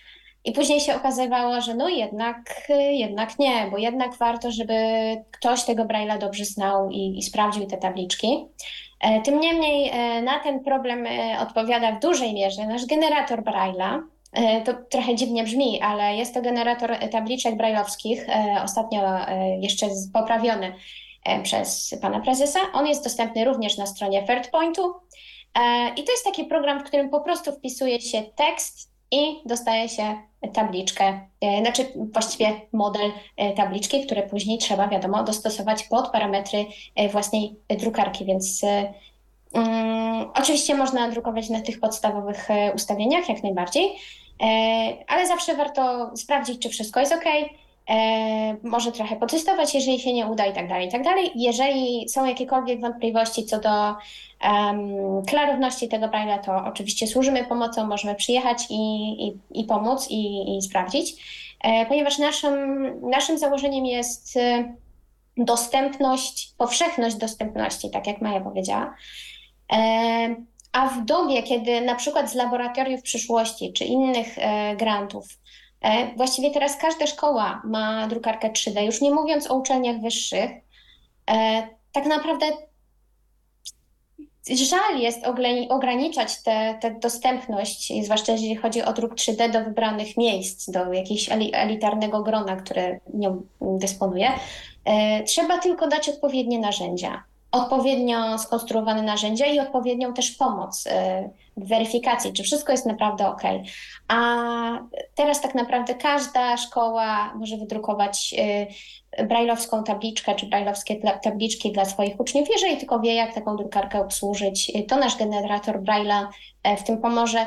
I później się okazywało, że no jednak, jednak nie, bo jednak warto, żeby ktoś tego Braille'a dobrze znał i, i sprawdził te tabliczki. E, tym niemniej e, na ten problem e, odpowiada w dużej mierze nasz generator Braille'a. To trochę dziwnie brzmi, ale jest to generator tabliczek brajlowskich, ostatnio jeszcze poprawiony przez pana prezesa. On jest dostępny również na stronie Fairpointu. I to jest taki program, w którym po prostu wpisuje się tekst i dostaje się tabliczkę, znaczy właściwie model tabliczki, które później trzeba, wiadomo, dostosować pod parametry własnej drukarki, więc um, oczywiście można drukować na tych podstawowych ustawieniach jak najbardziej, ale zawsze warto sprawdzić, czy wszystko jest ok. E, może trochę potestować, jeżeli się nie uda i tak dalej, i tak dalej. Jeżeli są jakiekolwiek wątpliwości co do um, klarowności tego Braille'a, to oczywiście służymy pomocą, możemy przyjechać i, i, i pomóc i, i sprawdzić, e, ponieważ naszym, naszym założeniem jest e, dostępność, powszechność dostępności, tak jak Maja powiedziała. E, a w dobie, kiedy na przykład z laboratoriów przyszłości czy innych e, grantów, właściwie teraz każda szkoła ma drukarkę 3D, już nie mówiąc o uczelniach wyższych, tak naprawdę żal jest ograniczać tę dostępność, zwłaszcza jeżeli chodzi o druk 3D do wybranych miejsc, do jakiegoś elitarnego grona, które nią dysponuje. Trzeba tylko dać odpowiednie narzędzia odpowiednio skonstruowane narzędzia i odpowiednią też pomoc y, w weryfikacji, czy wszystko jest naprawdę ok. A teraz tak naprawdę każda szkoła może wydrukować y, brajlowską tabliczkę, czy brajlowskie tabliczki dla swoich uczniów, jeżeli tylko wie, jak taką drukarkę obsłużyć. To nasz generator Braille'a e, w tym pomoże.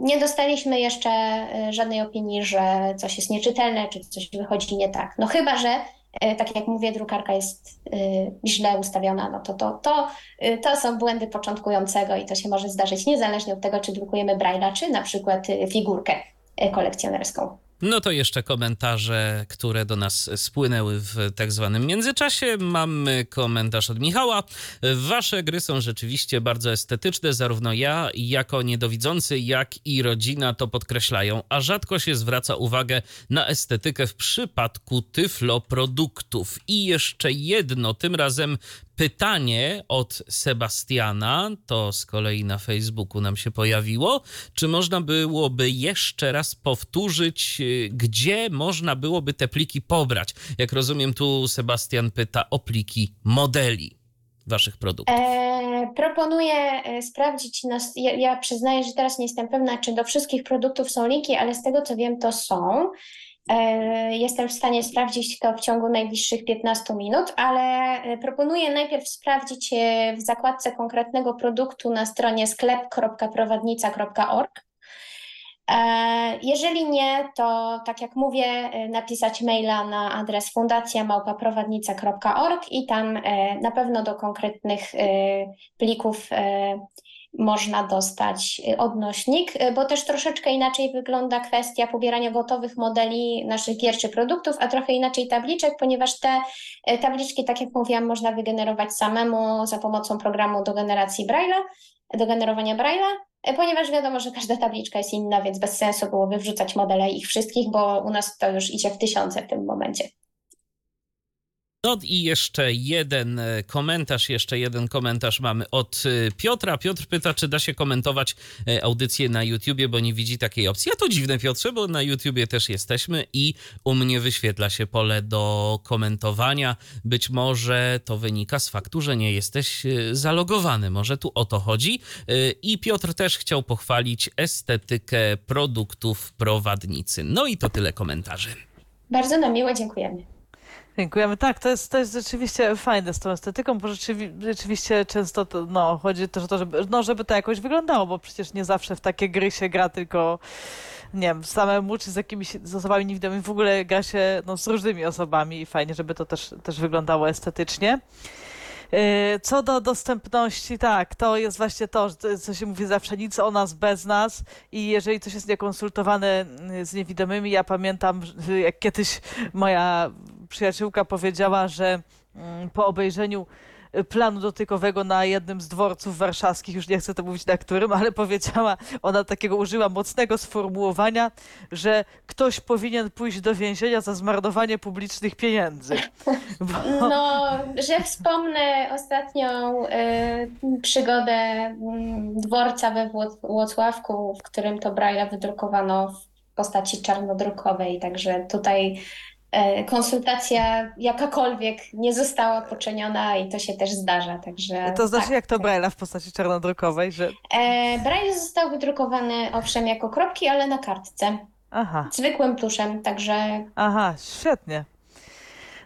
Nie dostaliśmy jeszcze żadnej opinii, że coś jest nieczytelne, czy coś wychodzi nie tak. No chyba, że tak jak mówię, drukarka jest e, źle ustawiona, no to, to, to, e, to są błędy początkującego i to się może zdarzyć niezależnie od tego, czy drukujemy Braille'a, czy na przykład figurkę kolekcjonerską. No to jeszcze komentarze, które do nas spłynęły w tak zwanym międzyczasie. Mamy komentarz od Michała. Wasze gry są rzeczywiście bardzo estetyczne. Zarówno ja, jako niedowidzący, jak i rodzina to podkreślają, a rzadko się zwraca uwagę na estetykę w przypadku tyflo produktów. I jeszcze jedno, tym razem pytanie od Sebastiana, to z kolei na Facebooku nam się pojawiło. Czy można byłoby jeszcze raz powtórzyć, y, gdzie można byłoby te pliki pobrać? Jak rozumiem, tu Sebastian pyta o pliki modeli waszych produktów. E, proponuję e, sprawdzić, ja, ja przyznaję, że teraz nie jestem pewna, czy do wszystkich produktów są linki, ale z tego co wiem, to są. E, jestem w stanie sprawdzić to w ciągu najbliższych 15 minut, ale e, proponuję najpierw sprawdzić w zakładce konkretnego produktu na stronie sklep.prowadnica.org. E, jeżeli nie, to tak jak mówię, napisać maila na adres fundacjamałpaprowadnica.org i tam na pewno do konkretnych plików można dostać y, odnośnik, y, bo też troszeczkę inaczej wygląda kwestia pobierania gotowych modeli naszych gier czy produktów, a trochę inaczej tabliczek, ponieważ te y, tabliczki, tak jak mówiłam, można wygenerować samemu za pomocą programu do generacji Braille'a, do generowania Braille'a, ponieważ wiadomo, że każda tabliczka jest inna, więc bez sensu byłoby wrzucać modele ich wszystkich, bo u nas to już idzie w tysiące w tym momencie. No i jeszcze jeden e, komentarz, jeszcze jeden komentarz mamy od e, Piotra. Piotr pyta, czy da się komentować e, audycję na YouTubie, bo nie widzi takiej opcji. A to dziwne, Piotrze, bo na YouTubie też jesteśmy i u mnie wyświetla się pole do komentowania. Być może to wynika z faktu, że nie jesteś zalogowany. Może tu o to chodzi. I Piotr też chciał pochwalić estetykę produktów prowadnicy. No i to tyle komentarzy. Bardzo nam miło, dziękujemy. Dziękujemy. Tak, to jest, to jest rzeczywiście fajne z tą estetyką, bo rzeczywi rzeczywiście często to, no, chodzi też o to, żeby, no, żeby to jakoś wyglądało, bo przecież nie zawsze w takie gry się gra tylko nie wiem, samemu czy z jakimiś z osobami niewidomymi, w ogóle gra się no, z różnymi osobami i fajnie, żeby to też, też wyglądało estetycznie. Yy, co do dostępności, tak, to jest właśnie to, co się mówi zawsze, nic o nas bez nas i jeżeli coś jest niekonsultowane yy, z niewidomymi, ja pamiętam, jak kiedyś moja przyjaciółka powiedziała, że mm, po obejrzeniu planu dotykowego na jednym z dworców warszawskich, już nie chcę to mówić na którym, ale powiedziała, ona takiego użyła mocnego sformułowania, że ktoś powinien pójść do więzienia za zmarnowanie publicznych pieniędzy. Bo... No, że wspomnę ostatnią y, przygodę y, dworca we Włocławku, w którym to Braille'a wydrukowano w postaci czarnodrukowej, także tutaj konsultacja jakakolwiek nie została poczyniona i to się też zdarza, także... To znaczy tak, jak to tak. Braille'a w postaci czarnodrukowej, że... E, Braille został wydrukowany owszem jako kropki, ale na kartce. Aha. Zwykłym tuszem, także... Aha, świetnie.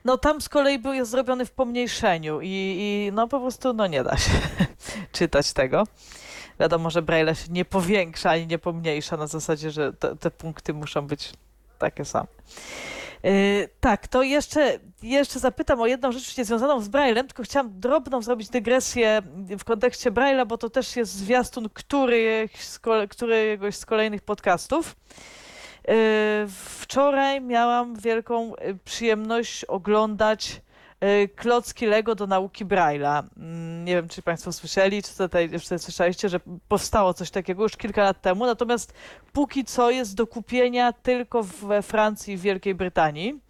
No tam z kolei był jest zrobiony w pomniejszeniu i, i no po prostu no nie da się czytać tego. Wiadomo, że Braille się nie powiększa ani nie pomniejsza na zasadzie, że te, te punkty muszą być takie same. Yy, tak, to jeszcze, jeszcze zapytam o jedną rzecz niezwiązaną z Braillem, tylko chciałam drobną zrobić dygresję w kontekście Braille'a, bo to też jest zwiastun z, któregoś z kolejnych podcastów. Yy, wczoraj miałam wielką y, przyjemność oglądać klocki Lego do nauki Braille'a. Mm, Nie wiem, czy Państwo słyszeli, czy tutaj czy słyszeliście, że powstało coś takiego już kilka lat temu, natomiast póki co jest do kupienia tylko we Francji i Wielkiej Brytanii.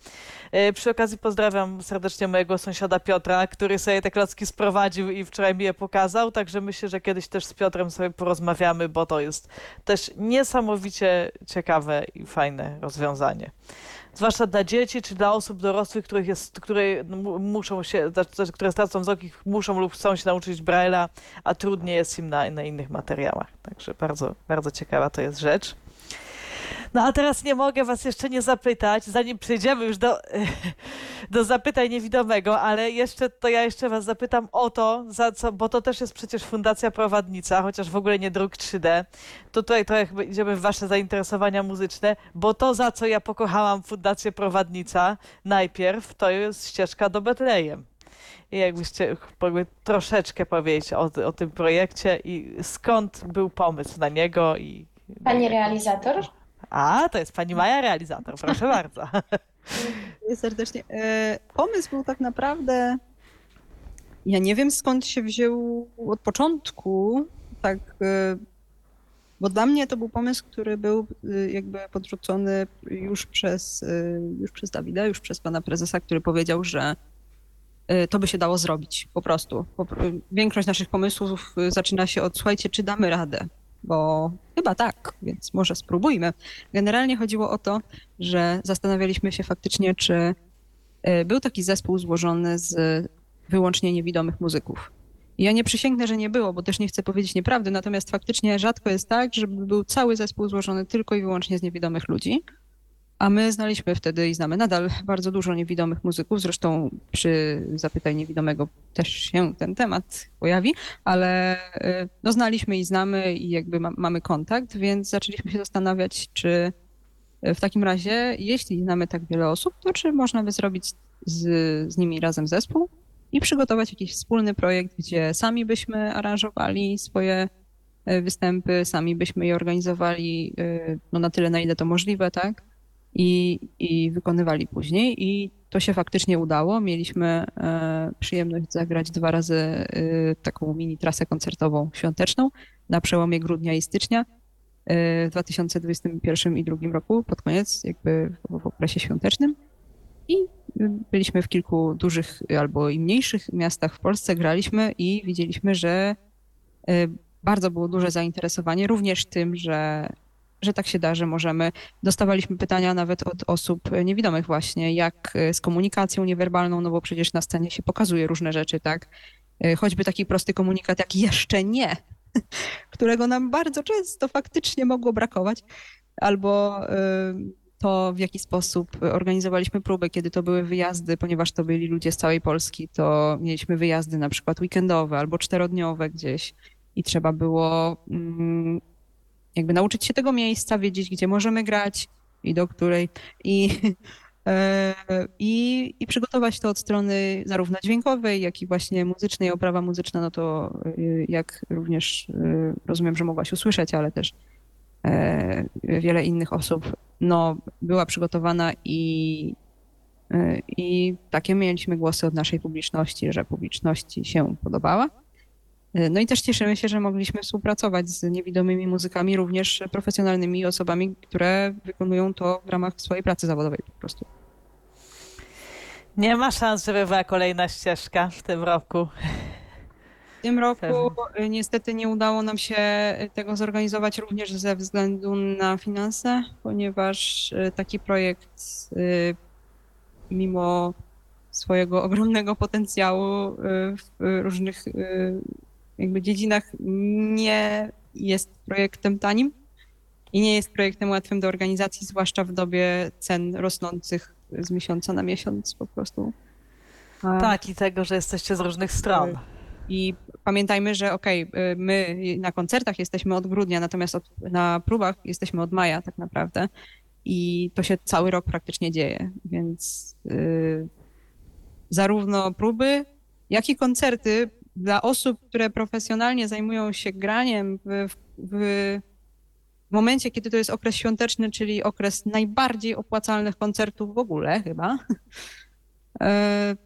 E, Przy okazji pozdrawiam serdecznie mojego sąsiada Piotra, który sobie te klocki sprowadził i wczoraj mi je pokazał, także myślę, że kiedyś też z Piotrem sobie porozmawiamy, bo to jest też niesamowicie ciekawe i fajne rozwiązanie. Zwłaszcza dla dzieci czy dla osób dorosłych, których jest, które mu- muszą się, znaczy, które stracą wzrok i muszą lub chcą się nauczyć Braille'a, a trudniej jest im na, na innych materiałach. Także bardzo, bardzo ciekawa to jest rzecz. No a teraz nie mogę was jeszcze nie zapytać, zanim przejdziemy już do, do zapytań niewidomego, ale jeszcze to ja jeszcze was zapytam o to, za co, bo to też jest przecież Fundacja Prowadnica, chociaż w ogóle nie druk 3D. To tutaj trochę idziemy w wasze zainteresowania muzyczne, bo to za co ja pokochałam Fundację Prowadnica najpierw, to jest ścieżka do Betlejem. I jakbyście mogli troszeczkę powiedzieć o, o tym projekcie i skąd był pomysł na niego i... Pani realizator? A, to jest pani Maja realizator, proszę bardzo. Serdecznie. E, Pomysł był tak naprawdę. Ja nie wiem skąd się wziął od początku, tak, e, bo dla mnie to był pomysł, który był e, jakby podrzucony już przez, już przez Dawida, już przez pana prezesa, który powiedział, że to by się dało zrobić po prostu. Większość naszych pomysłów zaczyna się od słuchajcie, czy damy radę? Bo chyba tak, więc może spróbujmy. Generalnie chodziło o to, że zastanawialiśmy się faktycznie, czy e, był taki zespół złożony z wyłącznie niewidomych muzyków. Ja nie przysięgnę, że nie było, bo też nie chcę powiedzieć nieprawdy, natomiast faktycznie rzadko jest tak, żeby był cały zespół złożony tylko i wyłącznie z niewidomych ludzi. A my znaliśmy wtedy i znamy nadal bardzo dużo niewidomych muzyków. Zresztą przy Zapytaj Niewidomego też się ten temat pojawi, ale e, no, znaliśmy i znamy i jakby ma, mamy kontakt, więc zaczęliśmy się zastanawiać, czy e, w takim razie, jeśli znamy tak wiele osób, to czy można by zrobić z, z nimi razem zespół i przygotować jakiś wspólny projekt, gdzie sami byśmy aranżowali swoje e, występy, sami byśmy je organizowali no, na tyle, na ile to możliwe, tak? I, I wykonywali później. I to się faktycznie udało. Mieliśmy e, przyjemność zagrać dwa razy e, taką mini trasę koncertową świąteczną na przełomie grudnia i stycznia e, w 2021 i 2022 roku, pod koniec, jakby w, okresie świątecznym. I byliśmy w kilku dużych albo i mniejszych miastach w Polsce, graliśmy i widzieliśmy, że bardzo było duże zainteresowanie również tym, że, że tak się da, że możemy. Dostawaliśmy pytania nawet od osób niewidomych właśnie, jak y, z komunikacją niewerbalną, no bo przecież na scenie się pokazuje różne rzeczy, tak? Y, Choćby taki prosty komunikat jak jeszcze nie, którego nam bardzo często faktycznie mogło brakować, albo y, to w jaki sposób organizowaliśmy próby, kiedy to były wyjazdy, ponieważ to byli ludzie z całej Polski, to mieliśmy wyjazdy na przykład weekendowe albo czterodniowe gdzieś i trzeba było mm, jakby nauczyć się tego miejsca, wiedzieć, gdzie możemy grać i do której. I, e, i, i przygotować to od strony zarówno dźwiękowej, jak i właśnie muzycznej. Oprawa muzyczna, no to y, jak również y, rozumiem, że mogłaś usłyszeć, ale też e, wiele innych osób no, była przygotowana i, e, i takie mieliśmy głosy od naszej publiczności, że publiczności się podobała. E, No i też cieszymy się, że mogliśmy współpracować z niewidomymi muzykami, również profesjonalnymi osobami, które wykonują to w ramach swojej pracy zawodowej po prostu. Nie ma szans, żeby była kolejna ścieżka w tym roku. W tym roku y, niestety nie udało nam się tego zorganizować również ze względu na finanse, ponieważ y, taki projekt y, mimo swojego ogromnego potencjału y, w różnych y, jakby dziedzinach nie jest projektem tanim i nie jest projektem łatwym do organizacji, zwłaszcza w dobie cen rosnących z miesiąca na miesiąc po prostu. Tak, i tego, że jesteście z różnych stron. i pamiętajmy, że okej, y, my na koncertach jesteśmy od grudnia, natomiast od, na próbach jesteśmy od maja tak naprawdę. i to się cały rok praktycznie dzieje, więc y, zarówno próby, jak i koncerty dla osób, które profesjonalnie zajmują się graniem w, w, w momencie, kiedy to jest okres świąteczny, czyli okres najbardziej opłacalnych koncertów w ogóle chyba, e,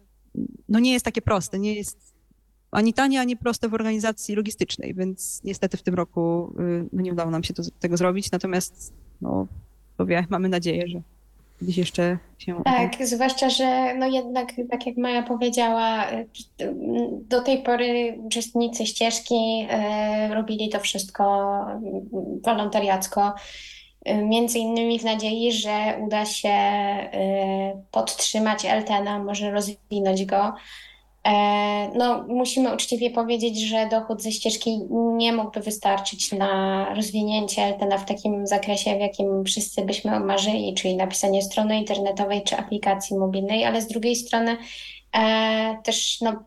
no nie jest takie proste, nie jest ani tanie, ani proste w organizacji logistycznej, więc niestety w tym roku y, no nie udało nam się to, tego zrobić, natomiast no, mamy nadzieję, że gdzieś jeszcze się... Tak, zwłaszcza, że no jednak, tak jak Maja powiedziała, do tej pory uczestnicy ścieżki e, robili to wszystko wolontariacko. E, między innymi w nadziei, że uda się e, podtrzymać Eltena, może rozwinąć go. E, no, musimy uczciwie powiedzieć, że dochód ze ścieżki nie mógłby wystarczyć na rozwinięcie Eltena w takim zakresie, w jakim wszyscy byśmy marzyli, czyli napisanie strony internetowej czy aplikacji mobilnej, ale z drugiej strony też no,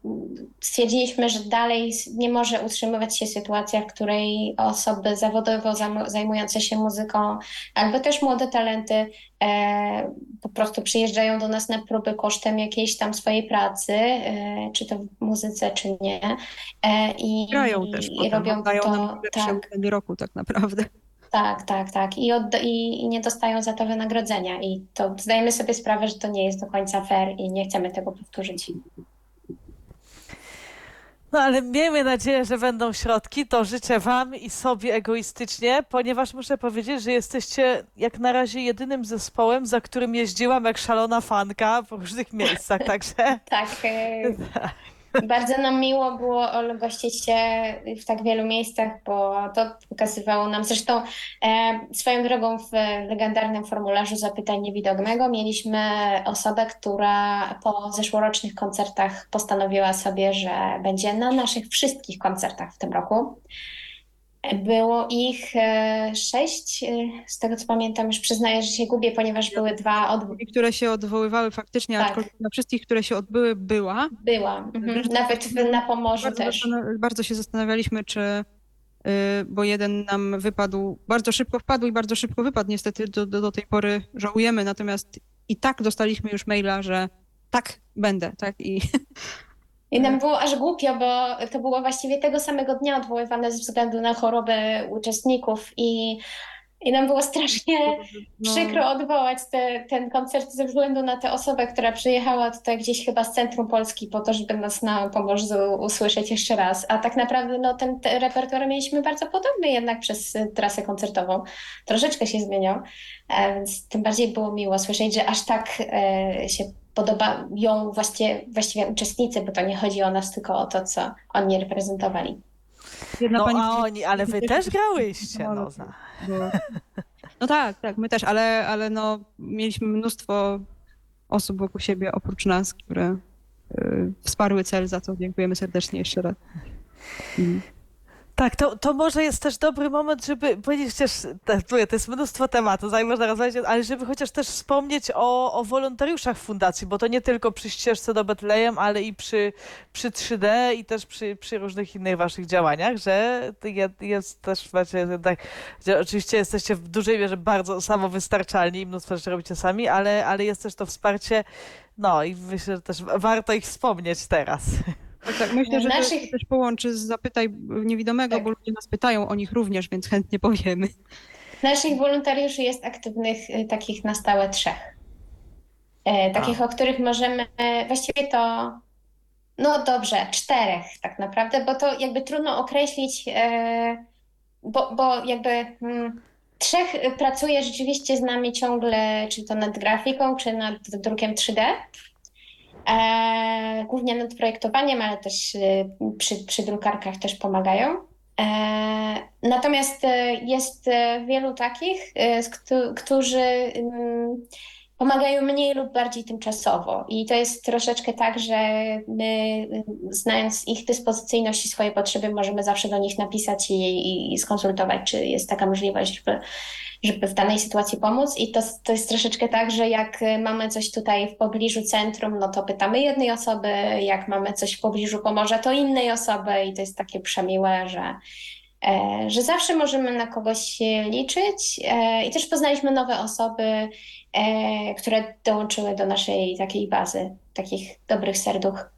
stwierdziliśmy, że dalej nie może utrzymywać się sytuacja, w której osoby zawodowo zajmujące się muzyką, albo też młode talenty e, po prostu przyjeżdżają do nas na próby kosztem jakiejś tam swojej pracy, e, czy to w muzyce, czy nie. I, Grają też i robią to nam tak. roku tak naprawdę. Tak, tak, tak. I, od, i, I, nie dostają za to wynagrodzenia. I to zdajemy sobie sprawę, że to nie jest do końca fair i nie chcemy tego powtórzyć. No ale miejmy nadzieję, że będą środki. To życzę Wam i sobie egoistycznie, ponieważ muszę powiedzieć, że jesteście jak na razie jedynym zespołem, za którym jeździłam jak szalona fanka po różnych miejscach, także. tak. Bardzo nam miło było gościć się w tak wielu miejscach, bo to pokazywało nam, zresztą e, swoją drogą w legendarnym formularzu zapytań niewidomego mieliśmy osobę, która po zeszłorocznych koncertach postanowiła sobie, że będzie na naszych wszystkich koncertach w tym roku. Było ich e, sześć, e, z tego co pamiętam, już przyznaję, że się gubię, ponieważ były dwa odwoływane. Które się odwoływały faktycznie, tak. aczkolwiek na wszystkich, które się odbyły, była. Była, mhm. nawet na Pomorzu bardzo też. Bardzo się zastanawialiśmy, czy, y, bo jeden nam wypadł, bardzo szybko wpadł i bardzo szybko wypadł. Niestety do, do, do tej pory żałujemy, natomiast i tak dostaliśmy już maila, że tak, będę, tak i I nam było aż głupio, bo to było właściwie tego samego dnia odwoływane ze względu na chorobę uczestników i, i nam było strasznie no. przykro odwołać te, ten koncert ze względu na tę osobę, która przyjechała tutaj gdzieś chyba z centrum Polski po to, żeby nas na Pomorzu usłyszeć jeszcze raz. A tak naprawdę no, ten, ten repertuar mieliśmy bardzo podobny jednak przez trasę koncertową. Troszeczkę się zmieniał, e, więc tym bardziej było miło słyszeć, że aż tak e, się podobają właściwie, właściwie uczestnicy, bo to nie chodzi o nas, tylko o to, co oni reprezentowali. no pani... a oni, ale wy też grałyście, no. no. No tak, tak, my też, ale, ale no, mieliśmy mnóstwo osób wokół siebie oprócz nas, które y, wsparły cel, za co dziękujemy serdecznie jeszcze raz. Mhm. Tak, to, to może jest też dobry moment, żeby powiedzieć chociaż, to jest mnóstwo tematów, zanim można rozmawiać, ale żeby chociaż też wspomnieć o, o wolontariuszach fundacji, bo to nie tylko przy ścieżce do Betlejem, ale i przy, przy 3D i też przy, przy różnych innych waszych działaniach, że jest też, macie, tak, oczywiście jesteście w dużej mierze bardzo samowystarczalni i mnóstwo rzeczy robicie sami, ale, ale jest też to wsparcie, no i myślę, że też warto ich wspomnieć teraz. Tak, tak. Myślę, że naszych... to też połączy z Zapytaj Niewidomego, tak. bo ludzie nas pytają o nich również, więc chętnie powiemy. Naszych wolontariuszy jest aktywnych y, takich na stałe trzech. E, takich, A. o których możemy, właściwie to, no dobrze, czterech tak naprawdę, bo to jakby trudno określić, e, bo, bo jakby mm, trzech pracuje rzeczywiście z nami ciągle, czy to nad grafiką, czy nad drukiem 3D e, głównie nad projektowaniem, ale też e, przy, przy drukarkach też pomagają. E, natomiast e, jest e, wielu takich, którzy pomagają mniej lub bardziej tymczasowo. I to jest troszeczkę tak, że my, znając ich dyspozycyjność i swoje potrzeby, możemy zawsze do nich napisać i, i skonsultować, czy jest taka możliwość, żeby żeby w danej sytuacji pomóc. I to, to jest troszeczkę tak, że jak mamy coś tutaj w pobliżu centrum, no to pytamy jednej osoby, jak mamy coś w pobliżu Pomorza, to innej osoby i to jest takie przemiłe, że e, że zawsze możemy na kogoś liczyć e, i też poznaliśmy nowe osoby, e, które dołączyły do naszej takiej bazy, takich dobrych serduch.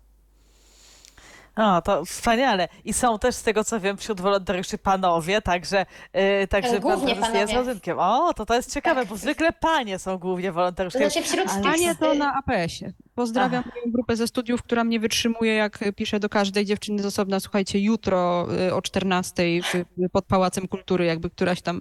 O, to wspaniale. I są też z tego, co wiem, wśród wolontariuszy panowie, także, yy, także pan Głównie prezes jest rodzynkiem. O, to to jest ciekawe, Tak. bo zwykle panie są głównie To wolontariuszkami. znaczy wśród Ale- tych A nie to na APS-ie. Pozdrawiam moją grupę ze studiów, która mnie wytrzymuje, jak piszę do każdej dziewczyny z osobna, słuchajcie, jutro y, o 14 w- pod Pałacem Kultury, jakby któraś tam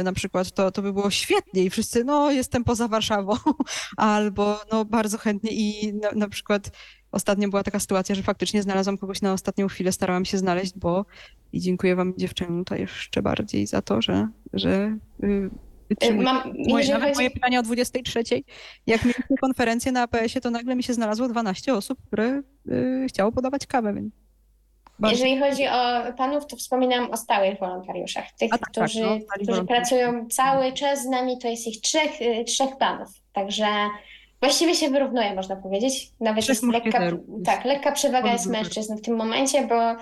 y, na przykład, to, to by było świetnie i wszyscy, no jestem poza Warszawą, albo no bardzo chętnie i na, na przykład ostatnio była taka sytuacja, że faktycznie znalazłam kogoś na ostatnią chwilę, starałam się znaleźć, bo i dziękuję wam dziewczynom to jeszcze bardziej za to, że, że y, Mam, Moje, nawet chodzi, moje pytanie o 23. Jak mieliśmy konferencję na APS-ie, to nagle mi się znalazło 12 osób, które y, chciało podawać kawę. Więc bardzo- jeżeli chodzi o panów, to wspominam o stałych wolontariuszach. Tych, tak, tak, którzy, no, stali którzy pracują cały czas z nami, to jest ich trzech, y, trzech panów. Także właściwie się wyrównuje, można powiedzieć. Nawet jest lekka, tak, lekka przewaga jest super. mężczyzn w tym momencie, bo y,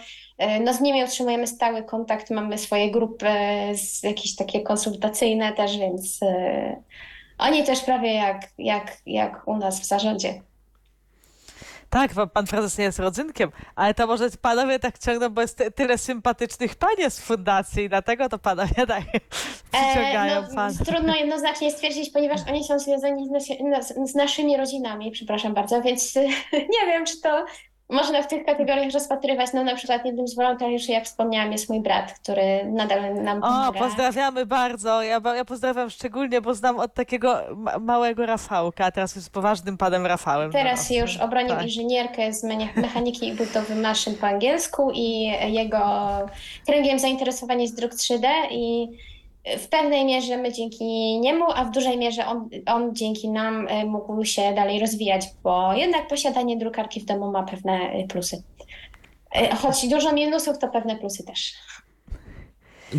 no, z nimi utrzymujemy stały kontakt, mamy swoje grupy z, jakieś takie konsultacyjne też, więc y, oni też prawie jak, jak, jak u nas w zarządzie. Tak, pan, prezes nie jest rodzynkiem, ale to może panowie tak ciągną, bo jest ty- tyle sympatycznych panie z fundacji i dlatego to panowie tak przyciągają no, pan. Trudno jednoznacznie stwierdzić, ponieważ oni są związani z, nasi, na- z naszymi rodzinami, przepraszam bardzo, więc nie wiem, czy to można w tych kategoriach rozpatrywać. No na przykład jednym z wolontariuszy, jak wspomniałam, jest mój brat, który nadal nam O, pomaga. pozdrawiamy bardzo. Ja, ja pozdrawiam szczególnie, bo znam od takiego ma- małego Rafałka, a teraz jest poważnym panem Rafałem. Teraz No, już obronił tak. inżynierkę z mechaniki i budowy maszyn po angielsku i jego kręgiem zainteresowań jest druk 3D i w pewnej mierze my dzięki niemu, a w dużej mierze on, on dzięki nam e, mógł się dalej rozwijać, bo jednak posiadanie drukarki w domu ma pewne e, plusy. E, Choć dużo minusów, to pewne plusy też.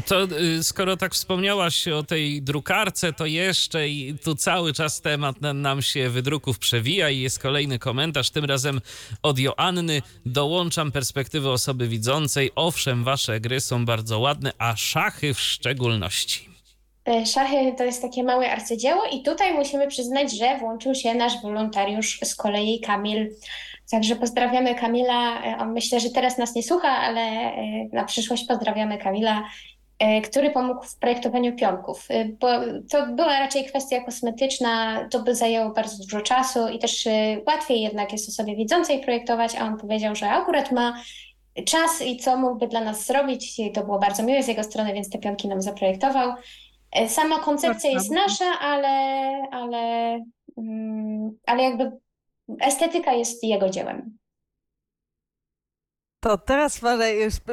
To y, skoro tak wspomniałaś o tej drukarce, to jeszcze i tu cały czas temat na- nam się wydruków przewija i jest kolejny komentarz, tym razem od Joanny. Dołączam perspektywy osoby widzącej. Owszem, wasze gry są bardzo ładne, a szachy w szczególności. E, Szachy to jest takie małe arcydzieło i tutaj musimy przyznać, że włączył się nasz wolontariusz z kolei Kamil. Także pozdrawiamy Kamila. E, On myślę, że teraz nas nie słucha, ale e, na przyszłość pozdrawiamy Kamila, który pomógł w projektowaniu pionków. E, Bo to była raczej kwestia kosmetyczna, to by zajęło bardzo dużo czasu i też e, łatwiej jednak jest osobie widzącej projektować, a on powiedział, że akurat ma czas i co mógłby dla nas zrobić. To było bardzo miłe z jego strony, więc te pionki nam zaprojektował. E, Sama koncepcja jest nasza, ale, ale, mm, ale jakby estetyka jest jego dziełem. To teraz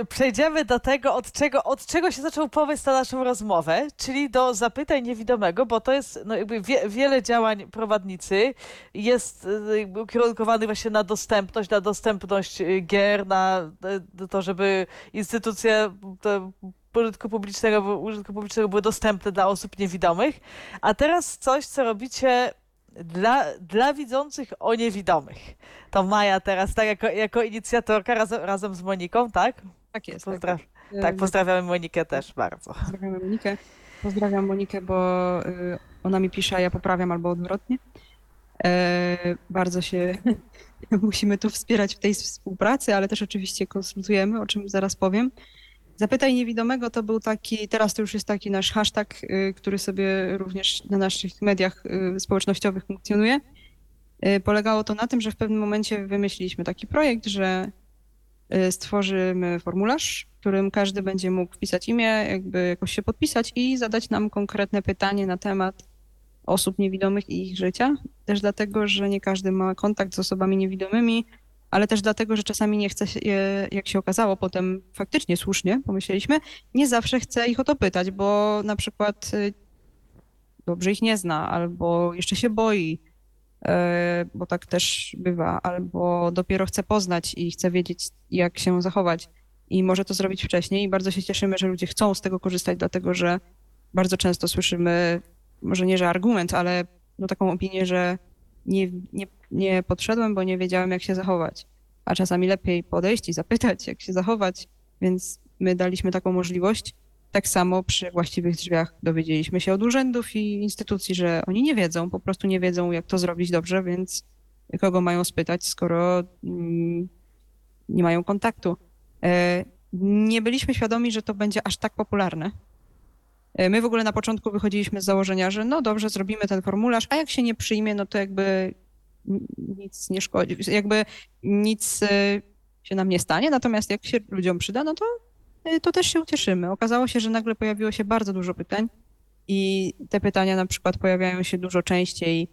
przejdziemy do tego, od czego, od czego się zaczął pomysł na naszą rozmowę, czyli do zapytań niewidomego, bo to jest no jakby wie, wiele działań prowadnicy jest y, jakby ukierunkowanych właśnie na dostępność, na dostępność y, gier, na y, to, żeby instytucje użytku publicznego, użytku publicznego były dostępne dla osób niewidomych. A teraz coś, co robicie dla, dla widzących o niewidomych. To Maja teraz, tak, jako, jako inicjatorka razem, razem z Moniką, tak? Tak jest. Pozdraw, tak. tak, pozdrawiamy Monikę też bardzo. Pozdrawiam Monikę. Pozdrawiam Monikę, bo y, ona mi pisze, a ja poprawiam albo odwrotnie. E, bardzo się musimy tu wspierać w tej współpracy, ale też oczywiście konsultujemy, o czym zaraz powiem. Zapytaj niewidomego to był taki, teraz to już jest taki nasz hashtag, y, który sobie również na naszych mediach y, społecznościowych funkcjonuje. Y, Polegało to na tym, że w pewnym momencie wymyśliliśmy taki projekt, że stworzymy formularz, w którym każdy będzie mógł wpisać imię, jakby jakoś się podpisać i zadać nam konkretne pytanie na temat osób niewidomych i ich życia. Też dlatego, że nie każdy ma kontakt z osobami niewidomymi, ale też dlatego, że czasami nie chce się, je- jak się okazało, potem faktycznie słusznie pomyśleliśmy, nie zawsze chce ich o to pytać, bo na przykład y, dobrze ich nie zna, albo jeszcze się boi, e, bo tak też bywa, albo dopiero chce poznać i chce wiedzieć, jak się zachować. I może to zrobić wcześniej. I bardzo się cieszymy, że ludzie chcą z tego korzystać, dlatego że bardzo często słyszymy, może nie, że argument, ale no taką opinię, że nie, nie, nie podszedłem, bo nie wiedziałem, jak się zachować. A czasami lepiej podejść i zapytać, jak się zachować. Więc my daliśmy taką możliwość. Tak samo przy właściwych drzwiach dowiedzieliśmy się od urzędów i instytucji, że oni nie wiedzą, po prostu nie wiedzą, jak to zrobić dobrze, więc kogo mają spytać, skoro mm, nie mają kontaktu. E, Nie byliśmy świadomi, że to będzie aż tak popularne. E, My w ogóle na początku wychodziliśmy z założenia, że no dobrze, zrobimy ten formularz, a jak się nie przyjmie, no to jakby nic nie szkodzi, jakby nic e, się nam nie stanie, natomiast jak się ludziom przyda, no to, e, to też się ucieszymy. Okazało się, że nagle pojawiło się bardzo dużo pytań i te pytania na przykład pojawiają się dużo częściej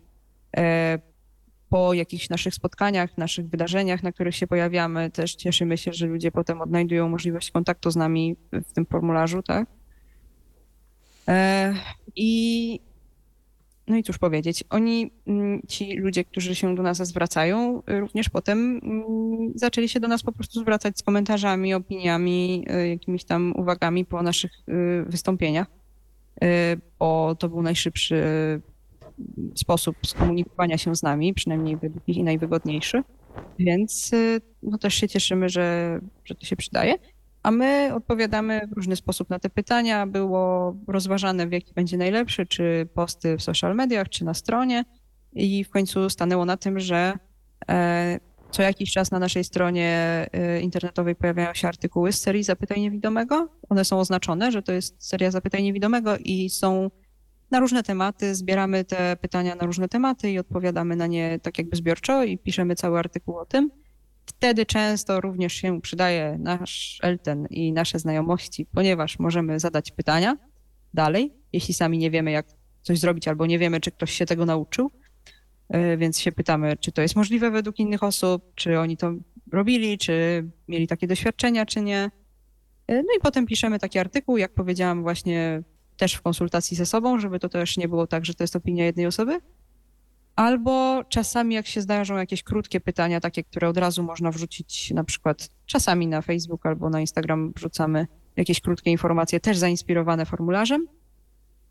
po jakichś naszych spotkaniach, naszych wydarzeniach, na których się pojawiamy. Też cieszymy się, że ludzie potem odnajdują możliwość kontaktu z nami w tym formularzu, tak? E, I no i cóż powiedzieć, oni, mm, ci ludzie, którzy się do nas zwracają, również potem mm, zaczęli się do nas po prostu zwracać z komentarzami, opiniami, y, jakimiś tam uwagami po naszych y, wystąpieniach, bo to był najszybszy sposób skomunikowania się z nami, przynajmniej według nich i najwygodniejszy. Więc no, też się cieszymy, że, że to się przydaje. A my odpowiadamy w różny sposób na te pytania. Było rozważane, w jaki będzie najlepszy, czy posty w social mediach, czy na stronie. I w końcu stanęło na tym, że e, co jakiś czas na naszej stronie e, internetowej pojawiają się artykuły z serii Zapytaj Niewidomego. One są oznaczone, że to jest seria Zapytaj Niewidomego i są na różne tematy. Zbieramy te pytania na różne tematy i odpowiadamy na nie tak jakby zbiorczo i piszemy cały artykuł o tym. Wtedy często również się przydaje nasz Elten i nasze znajomości, ponieważ możemy zadać pytania dalej, jeśli sami nie wiemy, jak coś zrobić, albo nie wiemy, czy ktoś się tego nauczył. E, Więc się pytamy, czy to jest możliwe według innych osób, czy oni to robili, czy mieli takie doświadczenia, czy nie. E, No i potem piszemy taki artykuł, jak powiedziałam, właśnie też w konsultacji ze sobą, żeby to też nie było tak, że to jest opinia jednej osoby. Albo czasami, jak się zdarzą jakieś krótkie pytania, takie, które od razu można wrzucić, na przykład czasami na Facebook albo na Instagram wrzucamy jakieś krótkie informacje, też zainspirowane formularzem.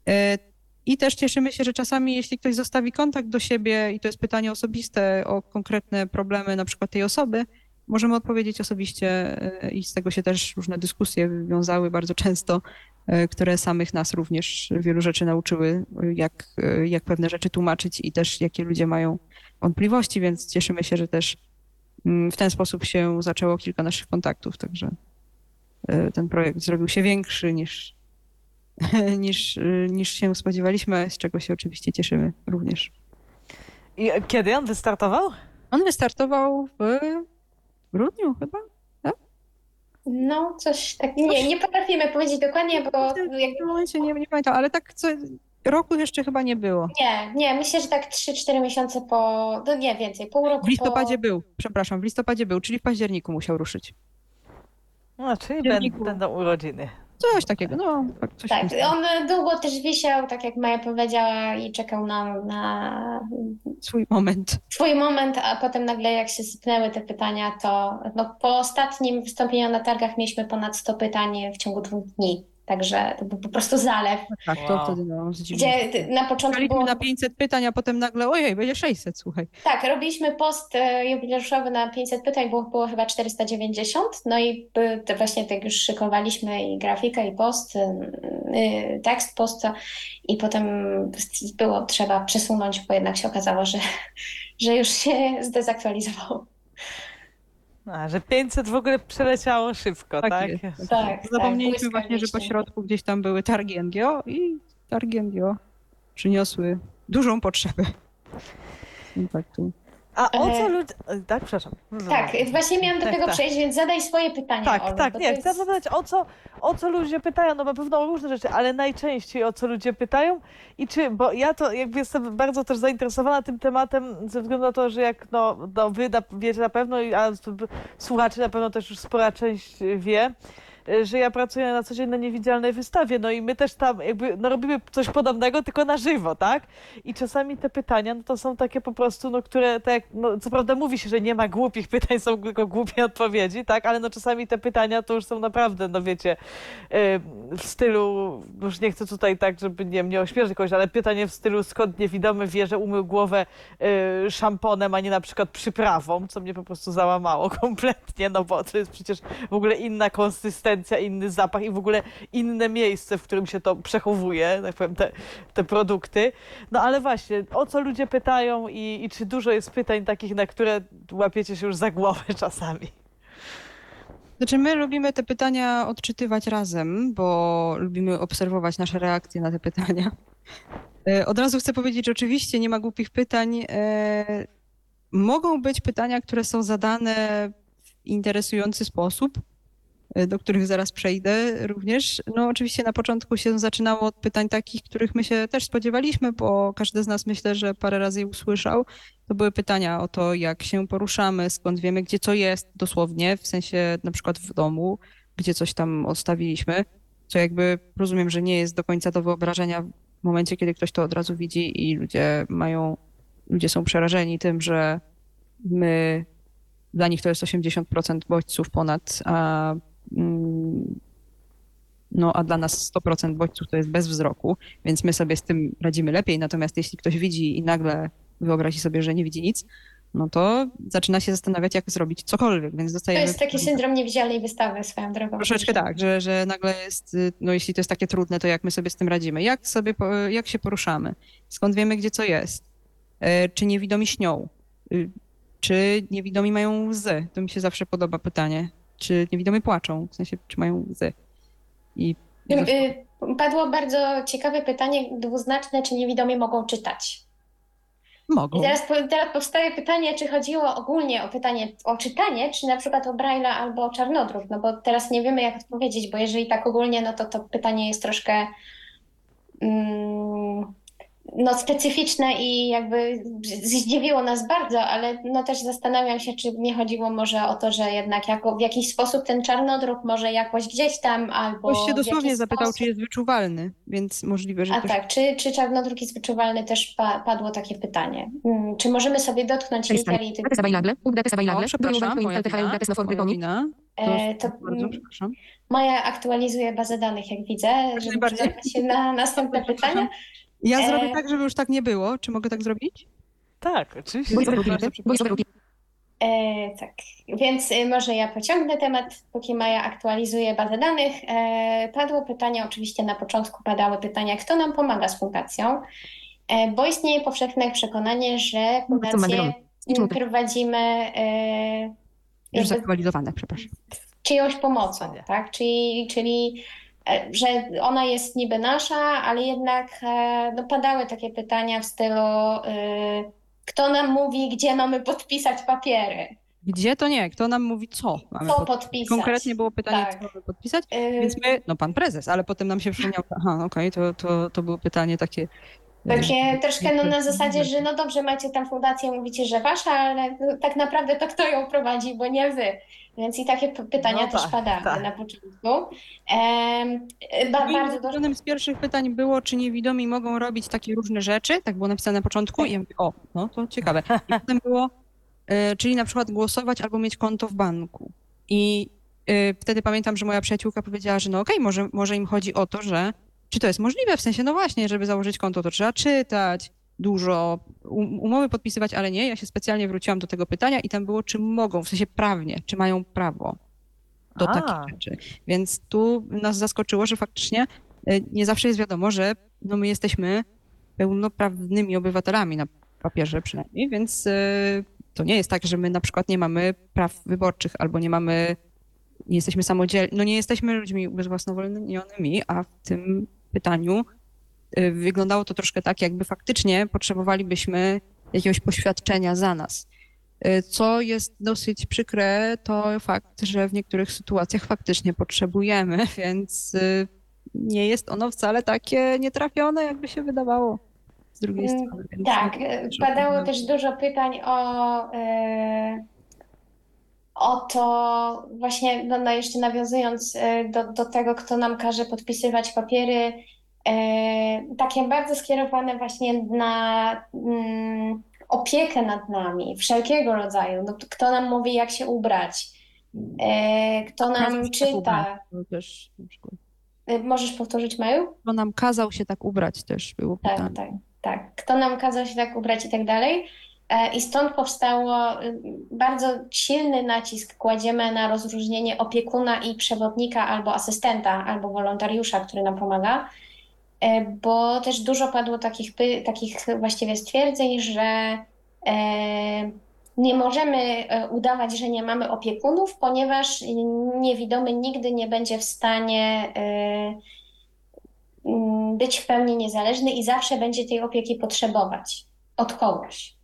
E, I też cieszymy się, że czasami, jeśli ktoś zostawi kontakt do siebie i to jest pytanie osobiste o konkretne problemy, na przykład tej osoby, możemy odpowiedzieć osobiście e, i z tego się też różne dyskusje wywiązały bardzo często, które samych nas również wielu rzeczy nauczyły, jak, e, jak pewne rzeczy tłumaczyć i też jakie ludzie mają wątpliwości, więc cieszymy się, że też mm, w ten sposób się zaczęło kilka naszych kontaktów, także e, ten projekt zrobił się większy niż, niż, e, niż się spodziewaliśmy, z czego się oczywiście cieszymy również. I kiedy on wystartował? On wystartował w grudniu chyba? No, coś takiego. Nie, nie potrafimy powiedzieć dokładnie, bo jak, W tym momencie nie, nie pamiętam, ale tak co, roku jeszcze chyba nie było. nie, nie, myślę, że tak 3-4 miesiące po, no nie więcej, pół roku W listopadzie po... był, przepraszam, w listopadzie był, czyli w październiku musiał ruszyć. No, czyli będą urodziny. Coś takiego, no. tak, Coś Tak, on długo też wisiał, tak jak Maja powiedziała, i czekał na, na Swój moment. swój moment, a potem nagle jak się sypnęły te pytania, to no, po ostatnim wystąpieniu na targach mieliśmy ponad 100 pytań w ciągu dwóch dni. Także to był po prostu zalew, Tak, to Wow. wtedy no, zdziwiło. gdzie na początku było na 500 pytań, a potem nagle, ojej, będzie 600, słuchaj. Tak, robiliśmy post e, jubileuszowy na 500 pytań, było, było chyba 490, no i to właśnie tak już szykowaliśmy i grafikę, i post, y, y, tekst posta i potem było trzeba przesunąć, bo jednak się okazało, że, że już się zdezaktualizował. A, że 500 w ogóle przeleciało szybko, tak? Tak jest. Tak, Zapomnieliśmy tak, właśnie, że po środku gdzieś tam były targi NGO i targi NGO przyniosły dużą potrzebę kontaktu. A o co E, ludzie... Tak, przepraszam. No, Tak, no. właśnie miałam do Tak, tego tak. przejść, więc zadaj swoje pytania, Tak, Olu, tak, nie, to chcę jest- zapytać o co, o co ludzie pytają, no na pewno o różne rzeczy, ale najczęściej o co ludzie pytają i czy, bo ja to jakby jestem bardzo też zainteresowana tym tematem ze względu na to, że jak no, no wy wiecie na pewno, a słuchacze na pewno też już spora część wie, że ja pracuję na co dzień na niewidzialnej wystawie, no i my też tam jakby no, robimy coś podobnego, tylko na żywo, tak? I czasami te pytania, no to są takie po prostu, no które tak, no co prawda mówi się, że nie ma głupich pytań, są tylko głupie odpowiedzi, tak? Ale no czasami te pytania to już są naprawdę, no wiecie, y, w stylu, już nie chcę tutaj tak, żeby nie, nie ośmieszyć kogoś, ale pytanie w stylu skąd niewidomy wie, że umył głowę y, szamponem, a nie na przykład przyprawą, co mnie po prostu załamało kompletnie, no bo to jest przecież w ogóle inna konsystencja inny zapach i w ogóle inne miejsce, w którym się to przechowuje, tak powiem, te, te produkty. No ale właśnie, o co ludzie pytają i, i czy dużo jest pytań takich, na które łapiecie się już za głowę czasami? Znaczy, my lubimy te pytania odczytywać razem, bo lubimy obserwować nasze reakcje na te pytania. E, Od razu chcę powiedzieć, że oczywiście nie ma głupich pytań. E, Mogą być pytania, które są zadane w interesujący sposób, do których zaraz przejdę również. No oczywiście na początku się zaczynało od pytań takich, których my się też spodziewaliśmy, bo każdy z nas myślę, że parę razy je usłyszał. To były pytania o to, jak się poruszamy, skąd wiemy, gdzie co jest dosłownie, w sensie na przykład w domu, gdzie coś tam odstawiliśmy, co jakby rozumiem, że nie jest do końca do wyobrażenia w momencie, kiedy ktoś to od razu widzi i ludzie mają, ludzie są przerażeni tym, że my, dla nich to jest 80% bodźców ponad, a, no, a dla nas 100% bodźców to jest bez wzroku, więc my sobie z tym radzimy lepiej. Natomiast jeśli ktoś widzi i nagle wyobrazi sobie, że nie widzi nic, no to zaczyna się zastanawiać, jak zrobić cokolwiek, więc To dostajemy... jest taki syndrom niewidzialnej wystawy swoją drogą. Troszeczkę tak, że, że nagle jest, y, no jeśli to jest takie trudne, to jak my sobie z tym radzimy? Jak sobie, jak się poruszamy? Skąd wiemy, gdzie co jest? E, Czy niewidomi śnią? Y, Czy niewidomi mają łzy? To mi się zawsze podoba pytanie. Czy niewidomi płaczą? W sensie, czy mają łzy? I Y, Padło bardzo ciekawe pytanie, dwuznaczne, czy niewidomi mogą czytać. mogą. I teraz, teraz powstaje pytanie, czy chodziło ogólnie o pytanie o czytanie, czy na przykład o Braille'a albo o czarnodruk, no bo teraz nie wiemy, jak odpowiedzieć, bo jeżeli tak ogólnie, no to to pytanie jest troszkę mm, no, specyficzne i jakby zdziwiło nas bardzo, ale no też zastanawiam się, czy nie chodziło może o to, że jednak jako, w jakiś sposób ten czarnodruk może jakoś gdzieś tam albo Ktoś się dosłownie zapytał, sposób... czy jest wyczuwalny, więc możliwe, że A ktoś... tak, czy, czy czarnodruk jest wyczuwalny? Też pa, padło takie pytanie. Mm, Czy możemy sobie dotknąć litery i tych... O, przepraszam, moja wina, no. To E, to bardzo mm, przepraszam. Maja aktualizuje bazę danych, jak widzę, żeby przygotować się na następne pytania. Ja E, zrobię tak, żeby już tak nie było. Czy mogę tak zrobić? Tak, oczywiście. E, tak, więc y, może ja pociągnę temat, póki Maja aktualizuje bazę danych. E, padło pytanie, oczywiście na początku padały pytania, kto nam pomaga z fundacją, e, bo istnieje powszechne przekonanie, że fundację to. prowadzimy e, Już zaktualizowane, przepraszam. czyjąś pomocą, tak? Czyli, czyli że ona jest niby nasza, ale jednak e, no, padały takie pytania w stylu e, kto nam mówi, gdzie mamy podpisać papiery, Gdzie to nie? Kto nam mówi co mamy co pod... podpisać. Konkretnie było pytanie, Tak. co mamy podpisać, E, więc my, no pan prezes, ale potem nam się przypomniał, aha, okej, to, to, to było pytanie takie... Takie troszkę no, na zasadzie, że no dobrze, macie tam fundację, mówicie, że wasza, ale no, tak naprawdę to kto ją prowadzi, bo nie wy. Więc i takie pytania No też tak, padały tak. na początku. E, ba, bardzo dużo. ulubionym z pierwszych pytań było, czy niewidomi mogą robić takie różne rzeczy, tak było napisane na początku i ja mówię, o, no to ciekawe. I potem było, e, czyli na przykład głosować albo mieć konto w banku. I e, wtedy pamiętam, że moja przyjaciółka powiedziała, że no okej, może, może im chodzi o to, że czy to jest możliwe, w sensie, no właśnie, żeby założyć konto, to trzeba czytać dużo, um, umowy podpisywać, ale nie. Ja się specjalnie wróciłam do tego pytania i tam było, czy mogą, w sensie prawnie, czy mają prawo do A. takich rzeczy. Więc tu nas zaskoczyło, że faktycznie e, nie zawsze jest wiadomo, że no my jesteśmy pełnoprawnymi obywatelami na papierze przynajmniej, więc e, to nie jest tak, że my na przykład nie mamy praw wyborczych albo nie mamy, nie jesteśmy samodzielni, no nie jesteśmy ludźmi ubezwłasnowolnionymi, a w tym pytaniu e, wyglądało to troszkę tak, jakby faktycznie potrzebowalibyśmy jakiegoś poświadczenia za nas. E, Co jest dosyć przykre, to fakt, że w niektórych sytuacjach faktycznie potrzebujemy, więc y, nie jest ono wcale takie nietrafione, jakby się wydawało. Z drugiej Mm, strony. Tak, padało też dużo pytań o, e, o to, właśnie no, no jeszcze nawiązując e, do, do tego, kto nam każe podpisywać papiery, e, takie bardzo skierowane właśnie na mm, opiekę nad nami, wszelkiego rodzaju. No, kto nam mówi, jak się ubrać, e, kto nam czyta. to też Możesz powtórzyć, Maju? Kto nam kazał się tak ubrać też było Tak, pytanie. tak, tak. Kto nam kazał się tak ubrać i tak dalej. E, I stąd powstało y, bardzo silny nacisk kładziemy na rozróżnienie opiekuna i przewodnika albo asystenta, albo wolontariusza, który nam pomaga, e, bo też dużo padło takich, takich właściwie stwierdzeń, że e, nie możemy udawać, że nie mamy opiekunów, ponieważ niewidomy nigdy nie będzie w stanie być w pełni niezależny i zawsze będzie tej opieki potrzebować od kogoś.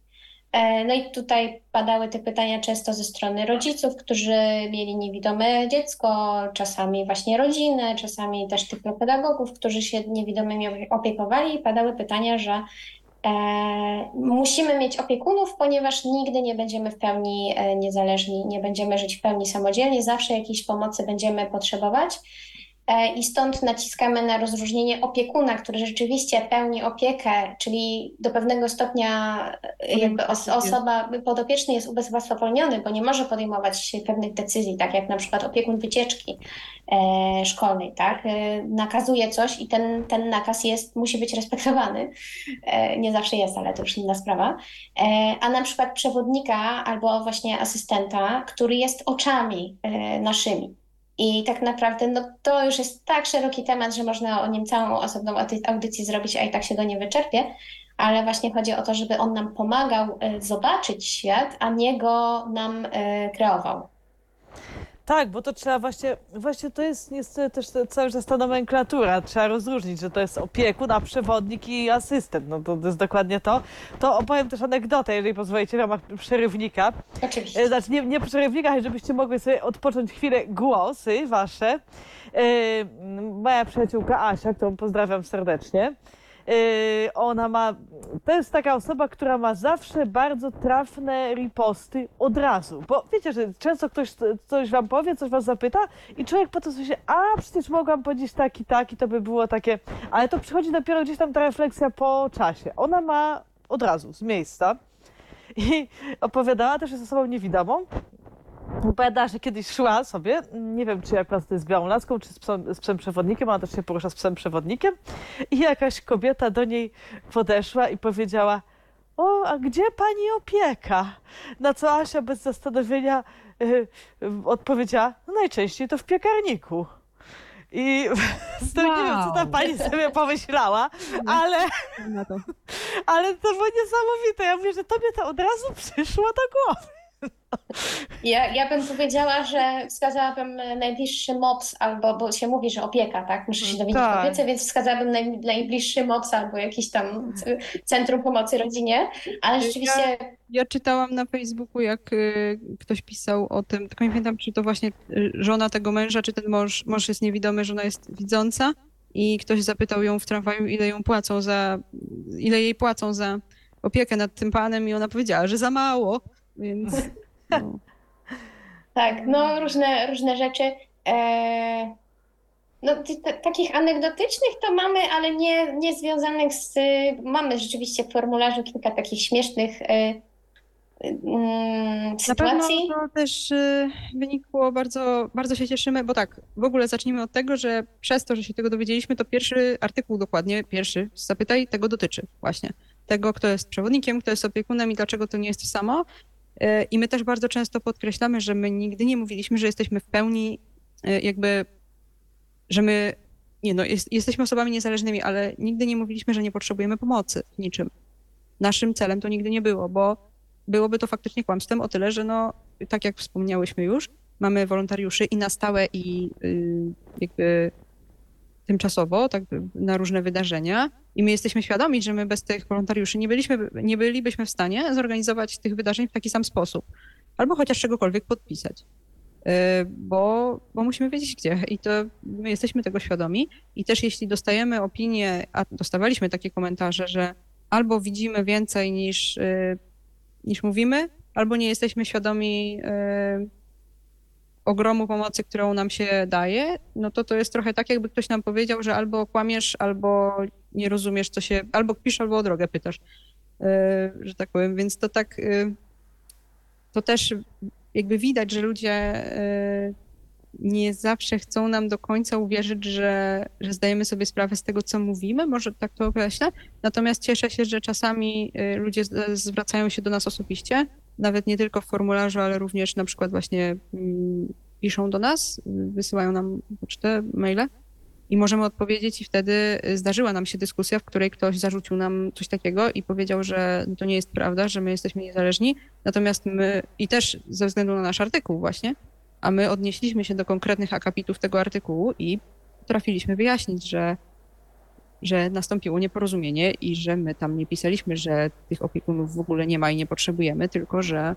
E, No i tutaj padały te pytania często ze strony rodziców, którzy mieli niewidome dziecko, czasami właśnie rodziny, czasami też tych pedagogów, którzy się niewidomymi opiekowali i padały pytania, że e, musimy mieć opiekunów, ponieważ nigdy nie będziemy w pełni e, niezależni, nie będziemy żyć w pełni samodzielnie, zawsze jakiejś pomocy będziemy potrzebować. E, I stąd naciskamy na rozróżnienie opiekuna, który rzeczywiście pełni opiekę, czyli do pewnego stopnia e, jakby os osoba podopieczny jest ubezwłasnowolniony, bo nie może podejmować pewnych decyzji, tak jak na przykład opiekun wycieczki e, szkolnej, tak? Nakazuje coś i ten, ten nakaz jest, musi być respektowany. Nie zawsze jest, ale to już inna sprawa. A na przykład przewodnika albo właśnie asystenta, który jest oczami naszymi. I tak naprawdę no, to już jest tak szeroki temat, że można o nim całą osobną audy- audycję zrobić, a i tak się go nie wyczerpie. Ale właśnie chodzi o to, żeby on nam pomagał e, zobaczyć świat, a nie go nam e, kreował. Tak, bo to trzeba właśnie, właśnie to jest niestety też te- cały czas ta nomenklatura. Trzeba rozróżnić, że to jest opiekun, a przewodnik i asystent. No to, to jest dokładnie to. To opowiem też anegdotę, jeżeli pozwolicie, w ramach przerywnika. Oczywiście. E, Znaczy nie, nie przerywnika, żebyście mogły sobie odpocząć chwilę głosy wasze. E, moja przyjaciółka Asia, którą pozdrawiam serdecznie. E, Ona ma, to jest taka osoba, która ma zawsze bardzo trafne riposty od razu. Bo wiecie, że często ktoś coś wam powie, coś was zapyta i człowiek potem sobie się, a przecież mogłam powiedzieć tak i tak i to by było takie, ale to przychodzi dopiero gdzieś tam ta refleksja po czasie. Ona ma od razu, z miejsca. I opowiadała też, jest osobą niewidomą. Opowiadała, że kiedyś szła sobie, nie wiem czy akurat to jest z białą laską, czy z psem, z psem przewodnikiem, ona też się porusza z psem przewodnikiem. I jakaś kobieta do niej podeszła i powiedziała, o, a gdzie pani opieka? Na co Asia bez zastanowienia y, y, odpowiedziała, no najczęściej to w piekarniku. I z tym nie wiem, co ta Wow. pani sobie pomyślała, ale ale to było niesamowite. Ja mówię, że tobie to od razu przyszło do głowy. Ja, ja bym powiedziała, że wskazałabym najbliższy MOPS, albo, bo się mówi, że opieka, tak? Muszę się dowiedzieć Tak. o opiece, więc wskazałabym naj, najbliższy MOPS albo jakiś tam Centrum Pomocy Rodzinie, ale rzeczywiście Ja czytałam na Facebooku, jak y, ktoś pisał o tym, tylko nie pamiętam, czy to właśnie y, żona tego męża, czy ten mąż, mąż jest niewidomy, żona jest widząca i ktoś zapytał ją w tramwaju, ile ją płacą za, ile jej płacą za opiekę nad tym panem i ona powiedziała, że za mało, więc no. Tak, no różne, różne rzeczy. E, no, t- t- takich anegdotycznych to mamy, ale nie, nie związanych z. Mamy rzeczywiście w formularzu kilka takich śmiesznych e, mm, Na pewno sytuacji. to też y, wynikło bardzo, bardzo się cieszymy, bo tak, w ogóle zacznijmy od tego, że przez to, że się tego dowiedzieliśmy, to pierwszy artykuł dokładnie, pierwszy, zapytaj, tego dotyczy właśnie. Tego, kto jest przewodnikiem, kto jest opiekunem i dlaczego to nie jest to samo. Y, I my też bardzo często podkreślamy, że my nigdy nie mówiliśmy, że jesteśmy w pełni y, jakby, że my, nie no, jest, jesteśmy osobami niezależnymi, ale nigdy nie mówiliśmy, że nie potrzebujemy pomocy w niczym. Naszym celem to nigdy nie było, bo byłoby to faktycznie kłamstwem o tyle, że no, tak jak wspomniałyśmy już, mamy wolontariuszy i na stałe i y, jakby tymczasowo, tak na różne wydarzenia i my jesteśmy świadomi, że my bez tych wolontariuszy nie, byliśmy, nie bylibyśmy w stanie zorganizować tych wydarzeń w taki sam sposób. Albo chociaż czegokolwiek podpisać. Y, Bo, bo musimy wiedzieć gdzie. I to my jesteśmy tego świadomi. I też jeśli dostajemy opinie, a dostawaliśmy takie komentarze, że albo widzimy więcej niż, y, niż mówimy, albo nie jesteśmy świadomi y, ogromu pomocy, którą nam się daje, no to to jest trochę tak, jakby ktoś nam powiedział, że albo kłamiesz, albo nie rozumiesz, co się, albo kpisz, albo o drogę pytasz, y, że tak powiem, więc to tak, y, to też jakby widać, że ludzie y, nie zawsze chcą nam do końca uwierzyć, że, że zdajemy sobie sprawę z tego, co mówimy, może tak to określę. Natomiast cieszę się, że czasami ludzie zwracają się do nas osobiście, nawet nie tylko w formularzu, ale również na przykład właśnie mm, piszą do nas, wysyłają nam pocztę, maile i możemy odpowiedzieć i wtedy zdarzyła nam się dyskusja, w której ktoś zarzucił nam coś takiego i powiedział, że to nie jest prawda, że my jesteśmy niezależni, natomiast my i też ze względu na nasz artykuł właśnie, a my odnieśliśmy się do konkretnych akapitów tego artykułu i trafiliśmy wyjaśnić, że, że nastąpiło nieporozumienie i że my tam nie pisaliśmy, że tych opiekunów w ogóle nie ma i nie potrzebujemy, tylko że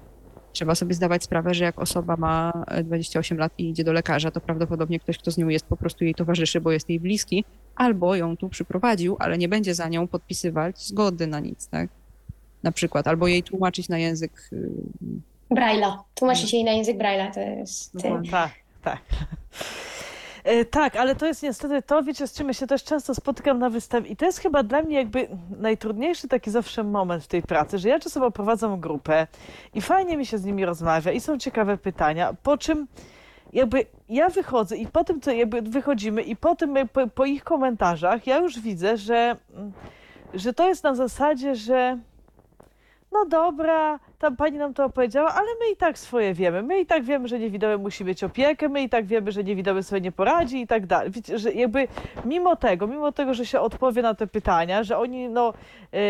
trzeba sobie zdawać sprawę, że jak osoba ma e, 28 lat i idzie do lekarza, to prawdopodobnie ktoś, kto z nią jest, po prostu jej towarzyszy, bo jest jej bliski, albo ją tu przyprowadził, ale nie będzie za nią podpisywać zgody na nic, tak? Na przykład, albo jej tłumaczyć na język y, Braille'a. Tłumaczyć jej na język Braille'a, to jest... Tak, tak. E, Tak, ale to jest niestety to, wiecie, z czym ja się też często spotykam na wystawie i to jest chyba dla mnie jakby najtrudniejszy taki zawsze moment w tej pracy, że ja czasem oprowadzam grupę i fajnie mi się z nimi rozmawia i są ciekawe pytania, po czym jakby ja wychodzę i po tym, co jakby wychodzimy i po tym, po, po ich komentarzach ja już widzę, że, że to jest na zasadzie, że no dobra, tam pani nam to opowiedziała, ale my i tak swoje wiemy. My i tak wiemy, że niewidomy musi mieć opiekę, my i tak wiemy, że niewidomy sobie nie poradzi i tak dalej. Wiecie, że jakby mimo tego, mimo tego, że się odpowie na te pytania, że oni, no,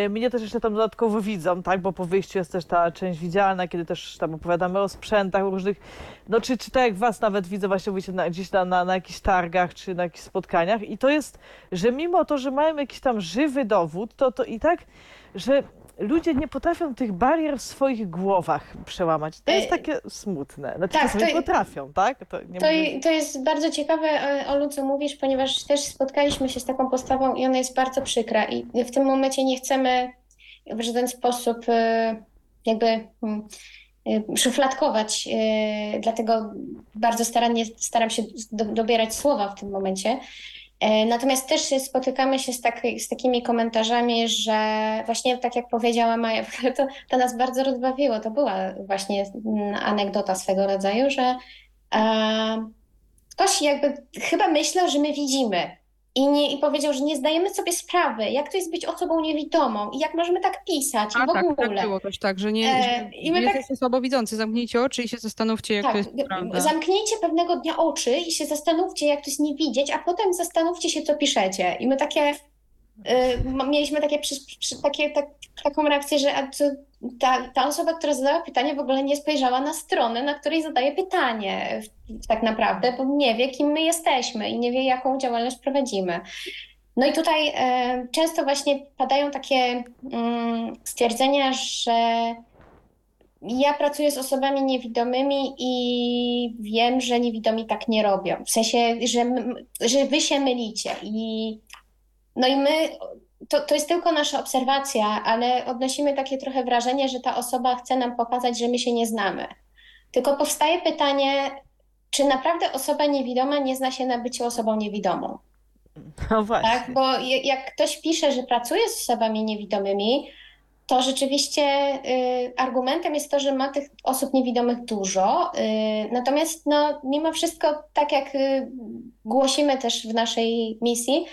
y, mnie też jeszcze tam dodatkowo widzą, tak, bo po wyjściu jest też ta część widzialna, kiedy też tam opowiadamy o sprzętach różnych, no, czy, czy tak jak was nawet widzę, właśnie mówicie na, gdzieś na, na, na jakichś targach, czy na jakichś spotkaniach i to jest, że mimo to, że mają jakiś tam żywy dowód, to, to i tak, że ludzie nie potrafią tych barier w swoich głowach przełamać. To jest Ej, takie smutne. Znaczy, tak, to- potrafią, tak? To, nie To, mówię, to jest bardzo ciekawe, e, Olu, co mówisz, ponieważ też spotkaliśmy się z taką postawą i ona jest bardzo przykra i w tym momencie nie chcemy w żaden sposób e, jakby mm, e, szufladkować, e, dlatego bardzo starannie staram się do, dobierać słowa w tym momencie. E, Natomiast też spotykamy się z, tak, z takimi komentarzami, że właśnie tak jak powiedziała Maja, to, to nas bardzo rozbawiło. To była właśnie anegdota swego rodzaju, że e, ktoś jakby chyba myślał, że my widzimy. I, nie, I powiedział, że nie zdajemy sobie sprawy, jak to jest być osobą niewidomą i jak możemy tak pisać i A w tak, tak ogóle. było też tak, że nie, E, i my tak- jesteście słabowidzący, zamknijcie oczy i się zastanówcie, jak to Tak, jest prawda. zamknijcie pewnego dnia oczy i się zastanówcie, jak to jest nie widzieć, a potem zastanówcie się, co piszecie. I my takie, mieliśmy takie, przy, przy, takie tak, taką reakcję, że ta, ta osoba, która zadała pytanie, w ogóle nie spojrzała na stronę, na której zadaje pytanie tak naprawdę, bo nie wie, kim my jesteśmy i nie wie, jaką działalność prowadzimy. No i tutaj e, często właśnie padają takie mm, stwierdzenia, że ja pracuję z osobami niewidomymi i wiem, że niewidomi tak nie robią. W sensie, że, że wy się mylicie. I, no i my, to, to jest tylko nasza obserwacja, ale odnosimy takie trochę wrażenie, że ta osoba chce nam pokazać, że my się nie znamy. Tylko powstaje pytanie, czy naprawdę osoba niewidoma nie zna się na byciu osobą niewidomą? no właśnie. Tak, bo jak ktoś pisze, że pracuje z osobami niewidomymi, to rzeczywiście y, argumentem jest to, że ma tych osób niewidomych dużo. Y, natomiast no, mimo wszystko, tak jak y, głosimy też w naszej misji,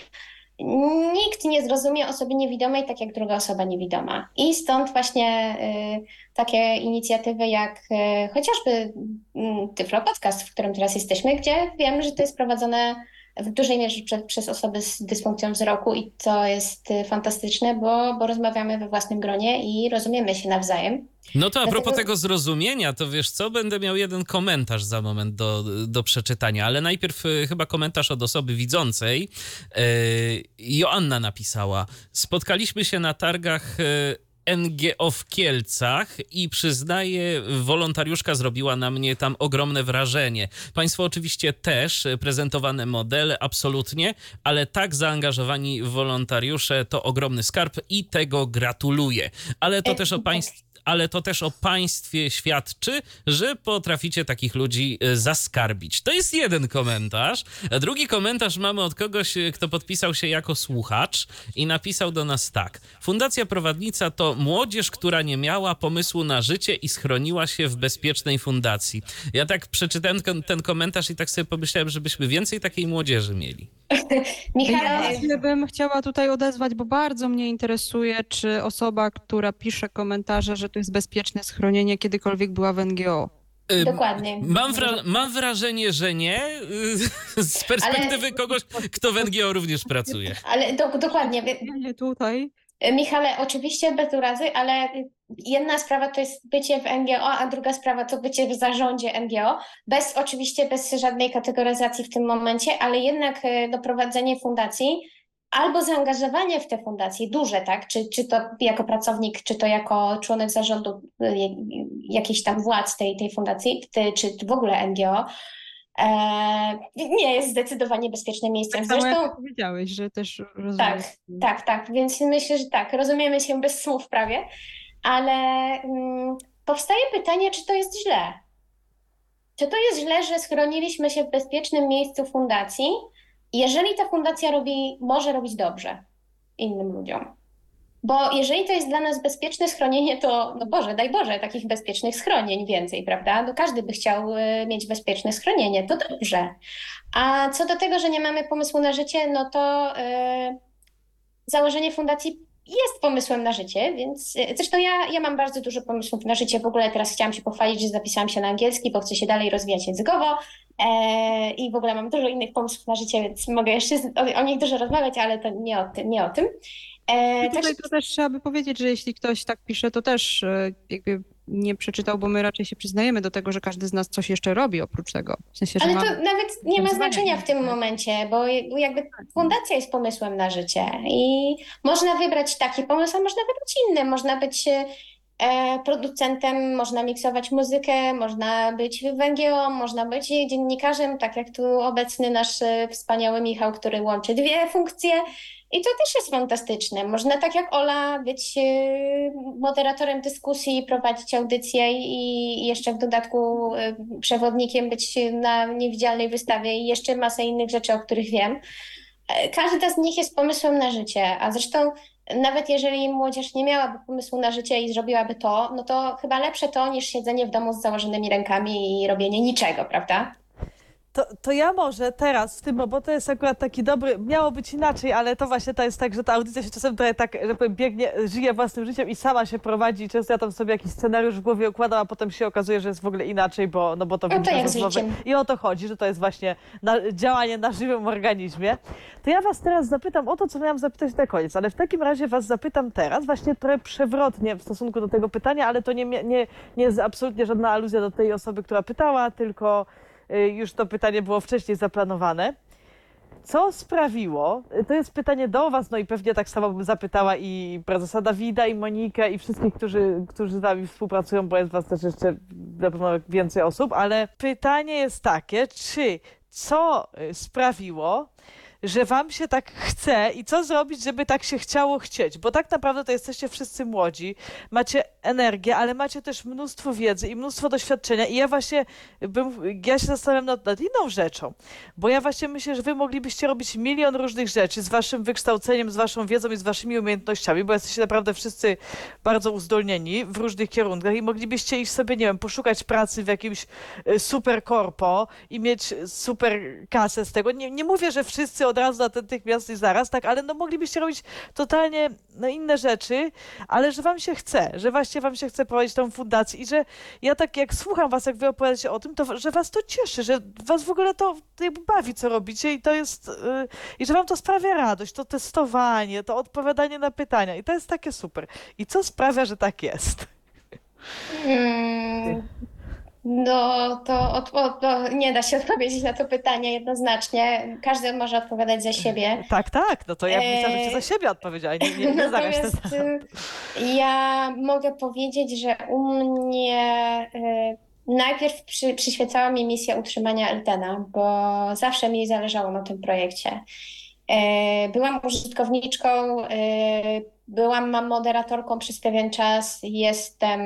nikt nie zrozumie osoby niewidomej tak jak druga osoba niewidoma. I stąd właśnie y, takie inicjatywy jak y, chociażby mm, Tyflo Podcast, w którym teraz jesteśmy, gdzie wiemy, że to jest prowadzone w dużej mierze prze, przez osoby z dysfunkcją wzroku i to jest y, fantastyczne, bo, bo rozmawiamy we własnym gronie i rozumiemy się nawzajem. No to a propos Dlatego- tego zrozumienia, to wiesz co, będę miał jeden komentarz za moment do, do przeczytania, ale najpierw y, chyba komentarz od osoby widzącej. Y, Joanna napisała, spotkaliśmy się na targach NGO w Kielcach i przyznaję, wolontariuszka zrobiła na mnie tam ogromne wrażenie. Państwo oczywiście też y, prezentowane modele, absolutnie, ale tak zaangażowani wolontariusze to ogromny skarb i tego gratuluję. Ale to E, też o tak. państw ale to też o państwie świadczy, że potraficie takich ludzi e, zaskarbić. To jest jeden komentarz. Drugi komentarz mamy od kogoś, e, kto podpisał się jako słuchacz i napisał do nas tak. Fundacja Prowadnica to młodzież, która nie miała pomysłu na życie i schroniła się w bezpiecznej fundacji. Ja tak przeczytałem ten komentarz i tak sobie pomyślałem, żebyśmy więcej takiej młodzieży mieli. Michał, Ja się bym chciała tutaj odezwać, bo bardzo mnie interesuje, czy osoba, która pisze komentarze, że to jest bezpieczne schronienie, kiedykolwiek była w NGO. Dokładnie. Mam, wra- mam wrażenie, że nie, y, z perspektywy kogoś, kto w NGO również pracuje. Ale do, dokładnie. Ja nie tutaj. Michale, oczywiście bez urazy, ale jedna sprawa to jest bycie w NGO, a druga sprawa to bycie w zarządzie NGO. Bez oczywiście bez żadnej kategoryzacji w tym momencie, ale jednak e, doprowadzenie fundacji albo zaangażowanie w te fundacje duże, tak? Czy, czy to jako pracownik, czy to jako członek zarządu e, jakiejś tam władz tej, tej fundacji, czy w ogóle NGO, e, nie jest zdecydowanie bezpiecznym miejscem. Tak Zresztą jak powiedziałeś, że też rozumiem. tak, tak, tak. Więc myślę, że tak, rozumiemy się bez słów prawie, ale mm, powstaje pytanie, czy to jest źle? Czy to jest źle, że schroniliśmy się w bezpiecznym miejscu fundacji, jeżeli ta fundacja robi, może robić dobrze innym ludziom? Bo jeżeli to jest dla nas bezpieczne schronienie, to no Boże, daj Boże, takich bezpiecznych schronień więcej, prawda? No każdy by chciał y, mieć bezpieczne schronienie, to dobrze. A co do tego, że nie mamy pomysłu na życie, no to y, założenie fundacji jest pomysłem na życie, więc y, zresztą ja, ja mam bardzo dużo pomysłów na życie. W ogóle teraz chciałam się pochwalić, że zapisałam się na angielski, bo chcę się dalej rozwijać językowo e, i w ogóle mam dużo innych pomysłów na życie, więc mogę jeszcze o, o nich dużo rozmawiać, ale to nie o. Nie o tym. E, I tutaj to też trzeba by powiedzieć, że jeśli ktoś tak pisze, to też e, jakby nie przeczytał, bo my raczej się przyznajemy do tego, że każdy z nas coś jeszcze robi oprócz tego. W sensie, Ale to nawet nie ma znaczenia w tym momencie, bo jakby fundacja jest pomysłem na życie i można wybrać taki pomysł, a można wybrać inny. Można być e, producentem, można miksować muzykę, można być w NGO, można być dziennikarzem, tak jak tu obecny nasz e, wspaniały Michał, który łączy dwie funkcje. I to też jest fantastyczne. Można tak jak Ola być e, moderatorem dyskusji, prowadzić audycję i jeszcze w dodatku e, przewodnikiem być na niewidzialnej wystawie i jeszcze masę innych rzeczy, o których wiem. E, Każda z nich jest pomysłem na życie, a zresztą nawet jeżeli młodzież nie miałaby pomysłu na życie i zrobiłaby to, no to chyba lepsze to niż siedzenie w domu z założonymi rękami i robienie niczego, prawda? To, to ja może teraz w tym, bo to jest akurat taki dobry, miało być inaczej, ale to właśnie to jest tak, że ta audycja się czasem trochę tak, że powiem, biegnie, żyje własnym życiem i sama się prowadzi i często ja tam sobie jakiś scenariusz w głowie układam, a potem się okazuje, że jest w ogóle inaczej, bo, no bo to No to jak rozmowy. I o to chodzi, że to jest właśnie na, działanie na żywym organizmie. To ja was teraz zapytam o to, co miałam zapytać na koniec, ale w takim razie was zapytam teraz, właśnie trochę przewrotnie w stosunku do tego pytania, ale to nie, nie, nie jest absolutnie żadna aluzja do tej osoby, która pytała, tylko już to pytanie było wcześniej zaplanowane. Co sprawiło, y, to jest pytanie do Was, no i pewnie tak samo bym zapytała i prezesa Dawida, i Monikę, i wszystkich, którzy, którzy z nami współpracują, bo jest Was też jeszcze na pewno więcej osób, ale pytanie jest takie, czy co y, sprawiło, że wam się tak chce i co zrobić, żeby tak się chciało chcieć, bo tak naprawdę to jesteście wszyscy młodzi, macie energię, ale macie też mnóstwo wiedzy i mnóstwo doświadczenia i ja właśnie bym, ja się zastanawiam nad, nad inną rzeczą, bo ja właśnie myślę, że wy moglibyście robić milion różnych rzeczy z waszym wykształceniem, z waszą wiedzą i z waszymi umiejętnościami, bo jesteście naprawdę wszyscy bardzo uzdolnieni w różnych kierunkach i moglibyście iść sobie, nie wiem, poszukać pracy w jakimś y, super korpo i mieć super kasę z tego. Nie, nie mówię, że wszyscy od razu natychmiast i zaraz, tak, ale no moglibyście robić totalnie no, inne rzeczy, ale że wam się chce, że właśnie wam się chce prowadzić tą fundację i że ja tak jak słucham was, jak wy opowiadacie o tym, to że was to cieszy, że was w ogóle to bawi, co robicie i to jest, yy, i że wam to sprawia radość, to testowanie, to odpowiadanie na pytania i to jest takie super. I co sprawia, że tak jest? Mm, No, to, od, od, to nie da się odpowiedzieć na to pytanie jednoznacznie. Każdy może odpowiadać za siebie. Tak, tak, no to ja myślę, że Eee, ty za siebie odpowiedziała, nie, nie, nie. Natomiast y, ja mogę powiedzieć, że u mnie y, najpierw przy, przyświecała mi misja utrzymania Eltena, bo zawsze mi zależało na tym projekcie. E, Byłam użytkowniczką e, byłam moderatorką przez pewien czas, jestem,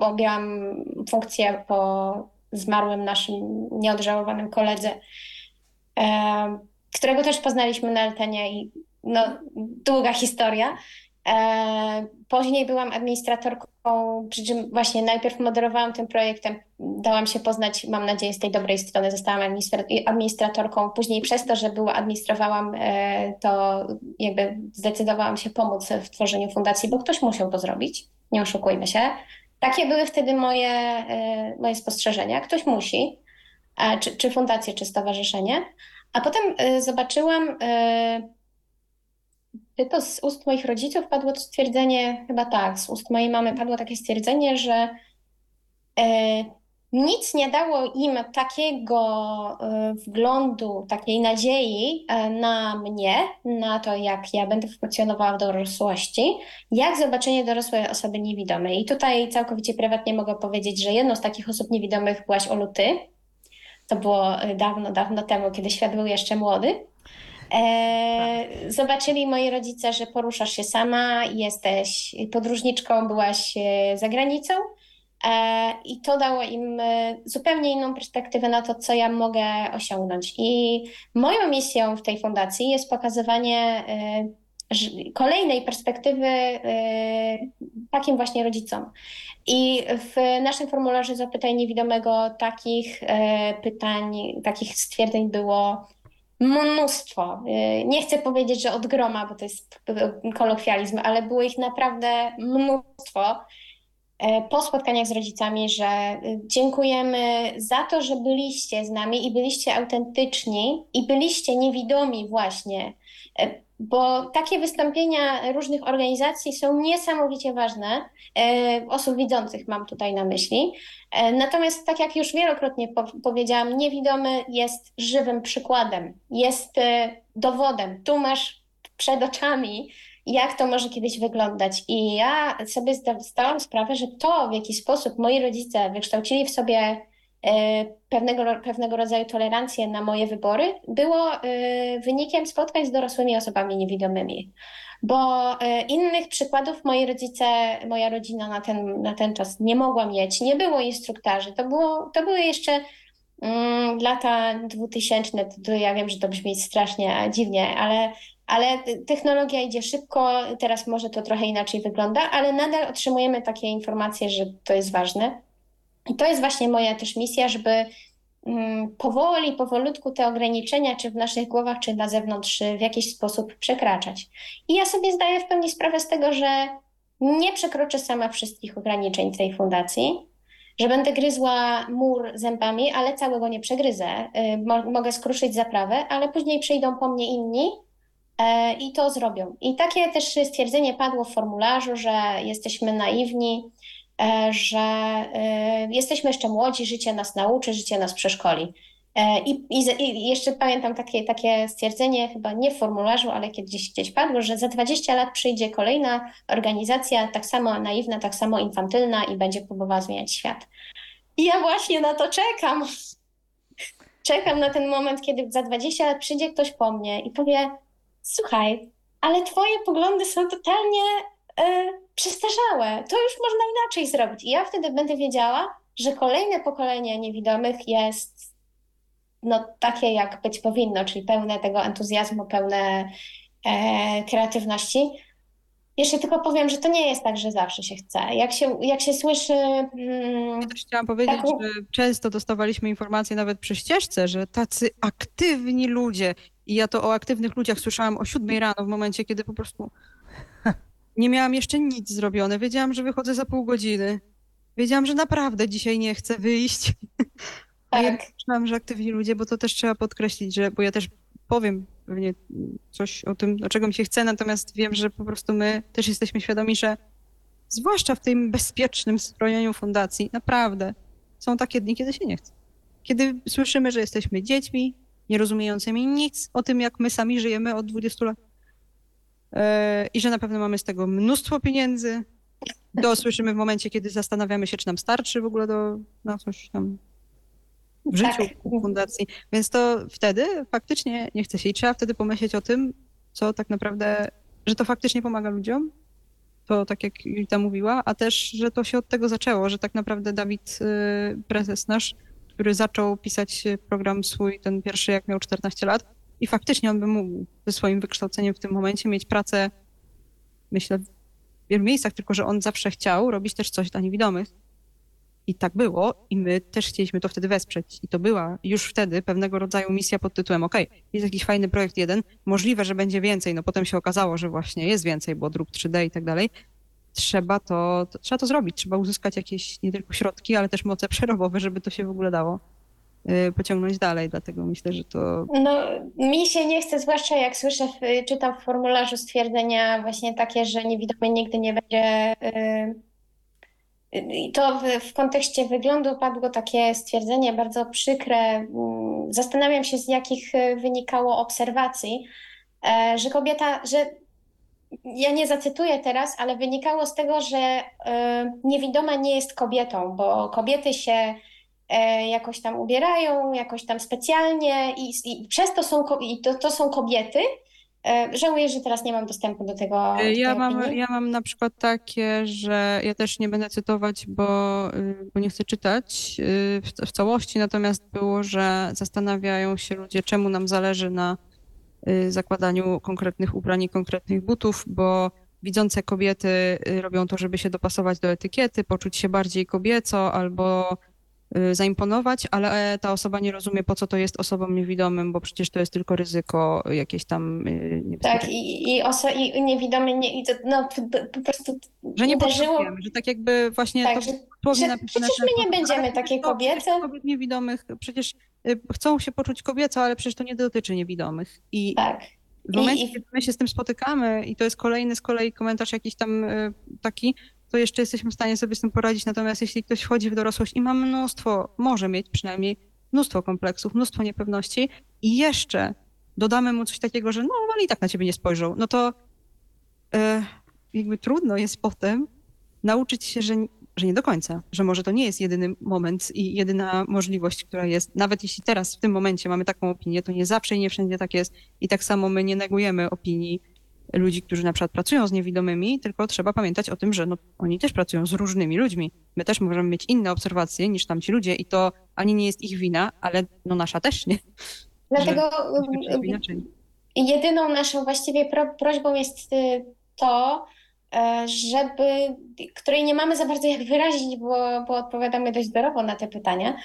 objęłam funkcję po zmarłym naszym nieodżałowanym koledze, którego też poznaliśmy na Eltenie i no, długa historia. E, później byłam administratorką, przy czym właśnie najpierw moderowałam tym projektem, dałam się poznać, mam nadzieję, z tej dobrej strony, zostałam administratorką. Później przez to, że była administrowałam, e, to jakby zdecydowałam się pomóc w tworzeniu fundacji, bo ktoś musiał to zrobić, nie oszukujmy się. Takie były wtedy moje, e, moje spostrzeżenia. Ktoś musi, czy, czy fundację, czy stowarzyszenie. A potem zobaczyłam to z ust moich rodziców padło stwierdzenie, chyba tak, z ust mojej mamy padło takie stwierdzenie, że e, nic nie dało im takiego e, wglądu, takiej nadziei e, na mnie, na to, jak ja będę funkcjonowała w dorosłości, jak zobaczenie dorosłej osoby niewidomej. I tutaj całkowicie prywatnie mogę powiedzieć, że jedną z takich osób niewidomych byłaś Olu ty. To było dawno, dawno temu, kiedy świat był jeszcze młody. E, zobaczyli moi rodzice, że poruszasz się sama, jesteś podróżniczką, byłaś e, za granicą. E, I to dało im e, zupełnie inną perspektywę na to, co ja mogę osiągnąć. I moją misją w tej fundacji jest pokazywanie e, kolejnej perspektywy takim właśnie rodzicom. I w naszym formularzu zapytań niewidomego takich pytań, takich stwierdzeń było mnóstwo. Y, nie chcę powiedzieć, że od groma, bo to jest kolokwializm, ale było ich naprawdę mnóstwo y, po spotkaniach z rodzicami, że y, dziękujemy za to, że byliście z nami i byliście autentyczni i byliście niewidomi właśnie, bo takie wystąpienia różnych organizacji są niesamowicie ważne, osób widzących mam tutaj na myśli, E, natomiast, tak jak już wielokrotnie po powiedziałam, niewidomy jest żywym przykładem, jest e, dowodem. Tu masz przed oczami, jak to może kiedyś wyglądać. I ja sobie zdałam sprawę, że to, w jaki sposób moi rodzice wykształcili w sobie e, pewnego, pewnego rodzaju tolerancję na moje wybory, było wynikiem spotkań z dorosłymi osobami niewidomymi bo e, innych przykładów moi rodzice, moja rodzina na ten, na ten czas nie mogła mieć. Nie było instruktarzy. To, było, to były jeszcze mm, lata 2000. To ja wiem, że to brzmi strasznie dziwnie, ale, ale technologia idzie szybko. Teraz może to trochę inaczej wygląda, ale nadal otrzymujemy takie informacje, że to jest ważne. I to jest właśnie moja też misja, żeby Mm, powoli, powolutku te ograniczenia, czy w naszych głowach, czy na zewnątrz, w jakiś sposób przekraczać. I ja sobie zdaję w pełni sprawę z tego, że nie przekroczę sama wszystkich ograniczeń tej fundacji, że będę gryzła mur zębami, ale całego nie przegryzę. Y, mogę skruszyć zaprawę, ale później przyjdą po mnie inni e, i to zrobią. I takie też stwierdzenie padło w formularzu, że jesteśmy naiwni, że e, jesteśmy jeszcze młodzi, życie nas nauczy, życie nas przeszkoli. E, I, i, I, jeszcze pamiętam takie, takie stwierdzenie, chyba nie w formularzu, ale kiedyś gdzieś padło, że za 20 lat przyjdzie kolejna organizacja, tak samo naiwna, tak samo infantylna i będzie próbowała zmieniać świat. I ja właśnie na to czekam. Czekam na ten moment, kiedy za 20 lat przyjdzie ktoś po mnie i powie: Słuchaj, ale Twoje poglądy są totalnie e, przestarzałe. To już można inaczej zrobić. I ja wtedy będę wiedziała, że kolejne pokolenie niewidomych jest no, takie, jak być powinno, czyli pełne tego entuzjazmu, pełne e, kreatywności. Jeszcze tylko powiem, że to nie jest tak, że zawsze się chce. Jak się, jak się słyszy. Mm, ja też chciałam powiedzieć, taką... że często dostawaliśmy informacje nawet przy ścieżce, że tacy aktywni ludzie, i ja to o aktywnych ludziach słyszałam o siódmej rano, w momencie, kiedy po prostu nie miałam jeszcze nic zrobione. Wiedziałam, że wychodzę za pół godziny. Wiedziałam, że naprawdę dzisiaj nie chcę wyjść. A ja myślałam, że aktywni ludzie, bo to też trzeba podkreślić, że, bo ja też powiem pewnie coś o tym, czego mi się chce, natomiast wiem, że po prostu my też jesteśmy świadomi, że zwłaszcza w tym bezpiecznym strojeniu fundacji, naprawdę są takie dni, kiedy się nie chce. Kiedy słyszymy, że jesteśmy dziećmi, nierozumiejącymi nic o tym, jak my sami żyjemy od 20 lat i że na pewno mamy z tego mnóstwo pieniędzy. To słyszymy w momencie, kiedy zastanawiamy się, czy nam starczy w ogóle do na coś tam w życiu tak. fundacji. Więc to wtedy faktycznie nie chce się i trzeba wtedy pomyśleć o tym, co tak naprawdę, że to faktycznie pomaga ludziom to tak jak Julita mówiła, a też, że to się od tego zaczęło, że tak naprawdę Dawid, y, prezes nasz, który zaczął pisać program swój, ten pierwszy jak miał 14 lat i faktycznie on by mógł ze swoim wykształceniem w tym momencie mieć pracę, myślę, w wielu miejscach, tylko że on zawsze chciał robić też coś dla niewidomych. I tak było i my też chcieliśmy to wtedy wesprzeć. I to była już wtedy pewnego rodzaju misja pod tytułem OK, jest jakiś fajny projekt jeden, możliwe, że będzie więcej, no potem się okazało, że właśnie jest więcej, bo druk 3D i tak dalej. Trzeba to, to, trzeba to zrobić, trzeba uzyskać jakieś nie tylko środki, ale też moce przerobowe, żeby to się w ogóle dało pociągnąć dalej, dlatego myślę, że to No, mi się nie chce, zwłaszcza jak słyszę, czytam w formularzu stwierdzenia właśnie takie, że niewidomy nigdy nie będzie. y, I to w, w kontekście wyglądu padło takie stwierdzenie bardzo przykre. Mm, Zastanawiam się, z jakich y, wynikało obserwacji, e, że kobieta, że ja nie zacytuję teraz, ale wynikało z tego, że y, niewidoma nie jest kobietą, bo kobiety się jakoś tam ubierają, jakoś tam specjalnie i, i przez to są, i to, to są kobiety. E, Żałuję, że teraz nie mam dostępu do tego. do tej Ja mam, ja mam na przykład takie, że ja też nie będę cytować, bo, y, bo nie chcę czytać y, w, w całości, natomiast było, że zastanawiają się ludzie, czemu nam zależy na y, zakładaniu konkretnych ubrań i konkretnych butów, bo widzące kobiety robią to, żeby się dopasować do etykiety, poczuć się bardziej kobieco albo zaimponować, ale ta osoba nie rozumie, po co to jest osobom niewidomym, bo przecież to jest tylko ryzyko jakieś tam y, Tak, i, i, oso, i niewidomy, nie, i to, no, po, prostu Że nie uderzyło. potrzebujemy, że tak jakby właśnie Tak, to że, że przecież my nie będziemy ale takie to przecież kobiece. kobiet niewidomych przecież y, chcą się poczuć kobieco, ale przecież to nie dotyczy niewidomych. I Tak. w momencie, i- kiedy my się z tym spotykamy i to jest kolejny z kolei komentarz jakiś tam y, taki, to jeszcze jesteśmy w stanie sobie z tym poradzić. Natomiast jeśli ktoś wchodzi w dorosłość i ma mnóstwo, może mieć przynajmniej mnóstwo kompleksów, mnóstwo niepewności i jeszcze dodamy mu coś takiego, że no, ale i tak na ciebie nie spojrzą, no to e, jakby trudno jest potem nauczyć się, że, że nie do końca, że może to nie jest jedyny moment i jedyna możliwość, która jest. Nawet jeśli teraz, w tym momencie mamy taką opinię, to nie zawsze i nie wszędzie tak jest. I tak samo my nie negujemy opinii ludzi, którzy na przykład pracują z niewidomymi, tylko trzeba pamiętać o tym, że no, oni też pracują z różnymi ludźmi. My też możemy mieć inne obserwacje niż tamci ludzie i to ani nie jest ich wina, ale no nasza też nie. Dlatego Że Jedyną naszą właściwie pro, prośbą jest y, to, e, żeby, której nie mamy za bardzo jak wyrazić, bo, bo odpowiadamy dość zdrowo na te pytania,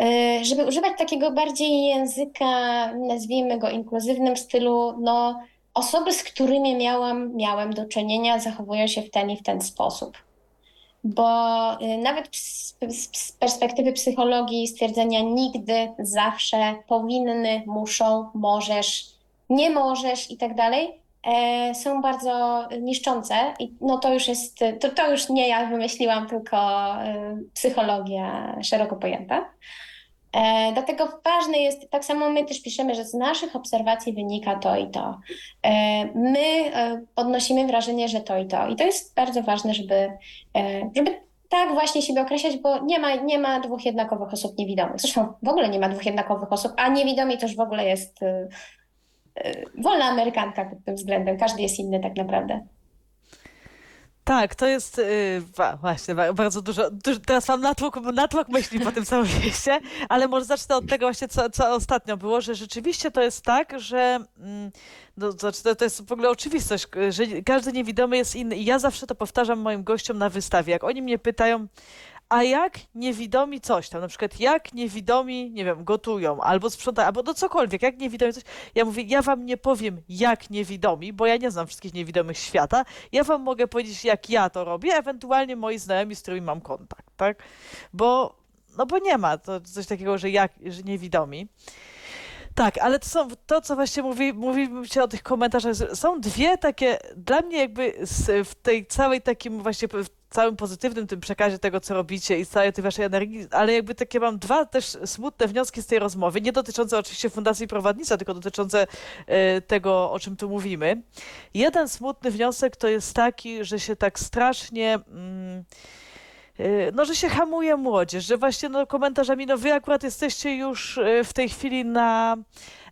e, żeby używać takiego bardziej języka, nazwijmy go inkluzywnym stylu, no osoby, z którymi miałam, miałem do czynienia, zachowują się w ten i w ten sposób. Bo y, nawet z, perspektywy psychologii stwierdzenia nigdy, zawsze, powinny, muszą, możesz, nie możesz i tak dalej, e, są bardzo niszczące. I no to już jest, to, to już nie ja wymyśliłam, tylko e, psychologia szeroko pojęta. E, dlatego ważne jest, tak samo my też piszemy, że z naszych obserwacji wynika to i to. E, my e, odnosimy wrażenie, że to i to. I to jest bardzo ważne, żeby, żeby tak właśnie siebie określać, bo nie ma, nie ma dwóch jednakowych osób niewidomych. Zresztą w ogóle nie ma dwóch jednakowych osób, a niewidomi to już w ogóle jest wolna amerykanka pod tym względem. Każdy jest inny tak naprawdę. Tak, to jest y, wa- właśnie bardzo dużo. Teraz mam natłok, natłok myśli po tym całym mieście, ale może zacznę od tego właśnie, co, co ostatnio było, że rzeczywiście to jest tak, że mm, no, znaczy to, to jest w ogóle oczywistość, że każdy niewidomy jest inny. I ja zawsze to powtarzam moim gościom na wystawie. Jak oni mnie pytają, a jak niewidomi coś tam, na przykład jak niewidomi, nie wiem, gotują, albo sprzątają, albo no cokolwiek, jak niewidomi coś. Ja mówię, ja wam nie powiem jak niewidomi, bo ja nie znam wszystkich niewidomych świata. Ja wam mogę powiedzieć, jak ja to robię, ewentualnie moi znajomi, z którymi mam kontakt, tak? Bo, no bo nie ma to coś takiego, że jak, że niewidomi. Tak, ale to są to, co właśnie mówi, mówiliście o tych komentarzach. Są dwie takie, dla mnie jakby w tej całej takim właśnie w całym pozytywnym tym przekazie tego, co robicie i całej tej waszej energii, ale jakby takie mam dwa też smutne wnioski z tej rozmowy, nie dotyczące oczywiście Fundacji Prowadnica, tylko dotyczące e, tego, o czym tu mówimy. Jeden smutny wniosek to jest taki, że się tak strasznie... Mm, y, no, że się hamuje młodzież, że właśnie no, komentarzami, no wy akurat jesteście już y, w tej chwili na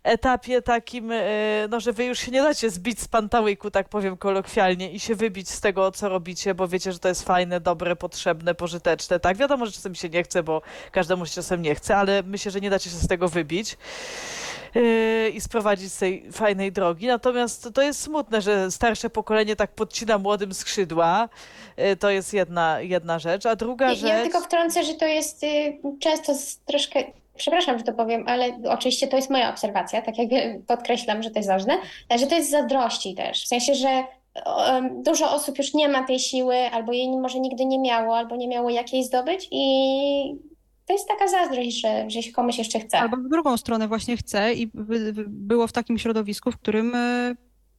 etapie takim, e, no, że wy już się nie dacie zbić z pantałyku, tak powiem kolokwialnie, i się wybić z tego, co robicie, bo wiecie, że to jest fajne, dobre, potrzebne, pożyteczne. Tak, wiadomo, że czasem się nie chce, bo każdemu się czasem nie chce, ale myślę, że nie dacie się z tego wybić yy, i sprowadzić z tej fajnej drogi. Natomiast to jest smutne, że starsze pokolenie tak podcina młodym skrzydła. Yy, To jest jedna, jedna rzecz. A druga Ja, rzecz... ja tylko wtrącę, że to jest y, często troszkę, przepraszam, że to powiem, ale oczywiście to jest moja obserwacja, tak jak podkreślam, że to jest ważne, że to jest zazdrości też. W sensie, że dużo osób już nie ma tej siły, albo jej może nigdy nie miało, albo nie miało jak jej zdobyć i to jest taka zazdrość, że, że się komuś jeszcze chce. Albo w drugą stronę właśnie chce i by- by- było w takim środowisku, w którym e,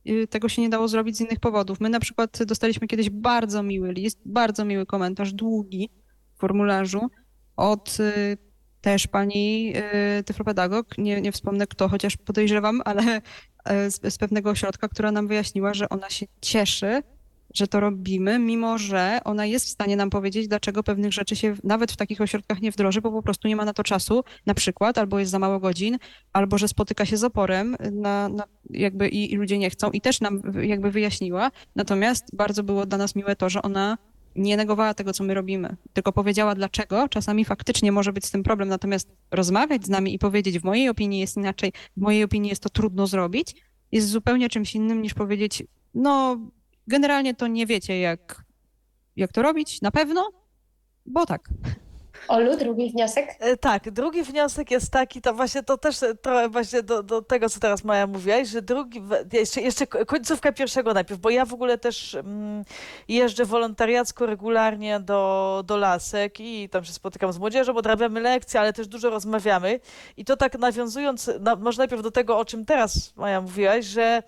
y, tego się nie dało zrobić z innych powodów. My na przykład dostaliśmy kiedyś bardzo miły list, bardzo miły komentarz, długi w formularzu od y, też pani y, tyflopedagog, nie, nie wspomnę kto, chociaż podejrzewam, ale e, z, z pewnego ośrodka, która nam wyjaśniła, że ona się cieszy, że to robimy, mimo że ona jest w stanie nam powiedzieć, dlaczego pewnych rzeczy się nawet w takich ośrodkach nie wdroży, bo po prostu nie ma na to czasu, na przykład, albo jest za mało godzin, albo że spotyka się z oporem na, na jakby i, i ludzie nie chcą i też nam jakby wyjaśniła. Natomiast bardzo było dla nas miłe to, że ona nie negowała tego, co my robimy, tylko powiedziała dlaczego. Czasami faktycznie może być z tym problem, natomiast rozmawiać z nami i powiedzieć, w mojej opinii jest inaczej, w mojej opinii jest to trudno zrobić, jest zupełnie czymś innym niż powiedzieć, no generalnie to nie wiecie, jak, jak to robić, na pewno, bo tak. Olu, drugi wniosek? E, Tak, drugi wniosek jest taki, to właśnie to też e, trochę właśnie do, do tego, co teraz Maja mówiłaś, że drugi, jeszcze, jeszcze ko- końcówka pierwszego najpierw, bo ja w ogóle też mm, jeżdżę wolontariacko regularnie do, do lasek i tam się spotykam z młodzieżą, odrabiamy lekcje, ale też dużo rozmawiamy i to tak nawiązując, na, może najpierw do tego, o czym teraz Maja mówiłaś, że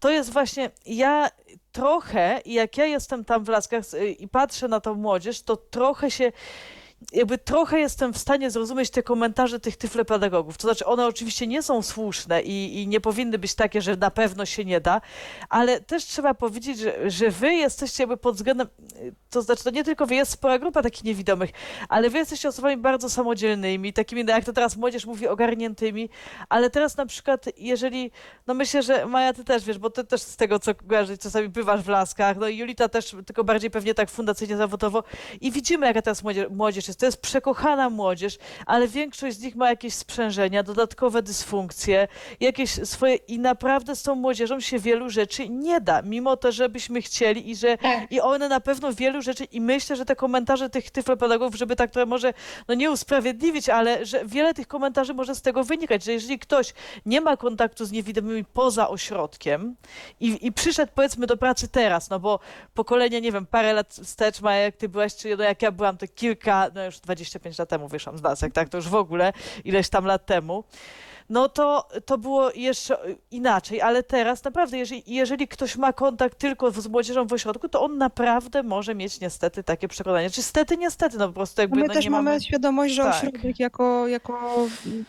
to jest właśnie, ja trochę, jak ja jestem tam w laskach i patrzę na tą młodzież, to trochę się jakby trochę jestem w stanie zrozumieć te komentarze tych tyflopedagogów. To znaczy, one oczywiście nie są słuszne i, i nie powinny być takie, że na pewno się nie da, ale też trzeba powiedzieć, że, że wy jesteście jakby pod względem, to znaczy, to nie tylko wy, jest spora grupa takich niewidomych, ale wy jesteście osobami bardzo samodzielnymi, takimi, no jak to teraz młodzież mówi, ogarniętymi, ale teraz na przykład, jeżeli, no myślę, że Maja, ty też wiesz, bo ty też z tego, co kojarzę, czasami bywasz w laskach, no i Julita też, tylko bardziej pewnie tak fundacyjnie, zawodowo i widzimy, jaka teraz młodzież, młodzież jest. To jest przekochana młodzież, ale większość z nich ma jakieś sprzężenia, dodatkowe dysfunkcje, jakieś swoje i naprawdę z tą młodzieżą się wielu rzeczy nie da, mimo to, żebyśmy chcieli i że Tak. i one na pewno wielu rzeczy i myślę, że te komentarze tych tyflopedagogów, żeby tak trochę może no nie usprawiedliwić, ale że wiele tych komentarzy może z tego wynikać, że jeżeli ktoś nie ma kontaktu z niewidomymi poza ośrodkiem i, i przyszedł powiedzmy do pracy teraz, no bo pokolenie, nie wiem, parę lat wstecz ma, jak ty byłaś, czy no jak ja byłam, to kilka, no już 25 lat temu wyszłam z lasek, tak, to już w ogóle ileś tam lat temu, no to, to było jeszcze inaczej, ale teraz naprawdę, jeżeli, jeżeli ktoś ma kontakt tylko z młodzieżą w ośrodku, to on naprawdę może mieć niestety takie przekonanie. Czy stety, niestety, no po prostu jakby My no, też mamy mamy... świadomość, że Tak. ośrodek jako, jako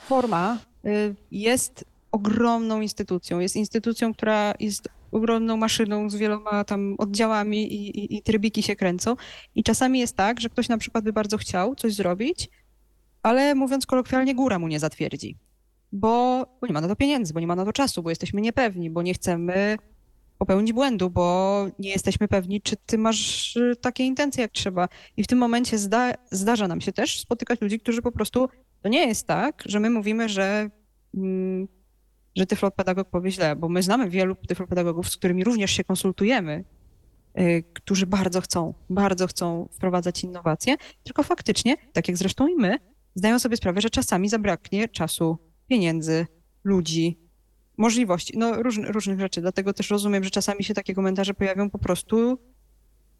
forma y, jest ogromną instytucją. Jest instytucją, która jest ogromną maszyną z wieloma tam oddziałami i, i, i trybiki się kręcą. I czasami jest tak, że ktoś na przykład by bardzo chciał coś zrobić, ale mówiąc kolokwialnie, góra mu nie zatwierdzi. Bo, bo nie ma na to pieniędzy, bo nie ma na to czasu, bo jesteśmy niepewni, bo nie chcemy popełnić błędu, bo nie jesteśmy pewni, czy ty masz y, takie intencje, jak trzeba. I w tym momencie zda, zdarza nam się też spotykać ludzi, którzy po prostu, to nie jest tak, że my mówimy, że, mm, że tyflopedagog powie źle, bo my znamy wielu tyflopedagogów, z którymi również się konsultujemy, y, którzy bardzo chcą, bardzo chcą wprowadzać innowacje, tylko faktycznie, tak jak zresztą i my, zdają sobie sprawę, że czasami zabraknie czasu, pieniędzy, ludzi, możliwości, no róż, różnych rzeczy. Dlatego też rozumiem, że czasami się takie komentarze pojawią po prostu,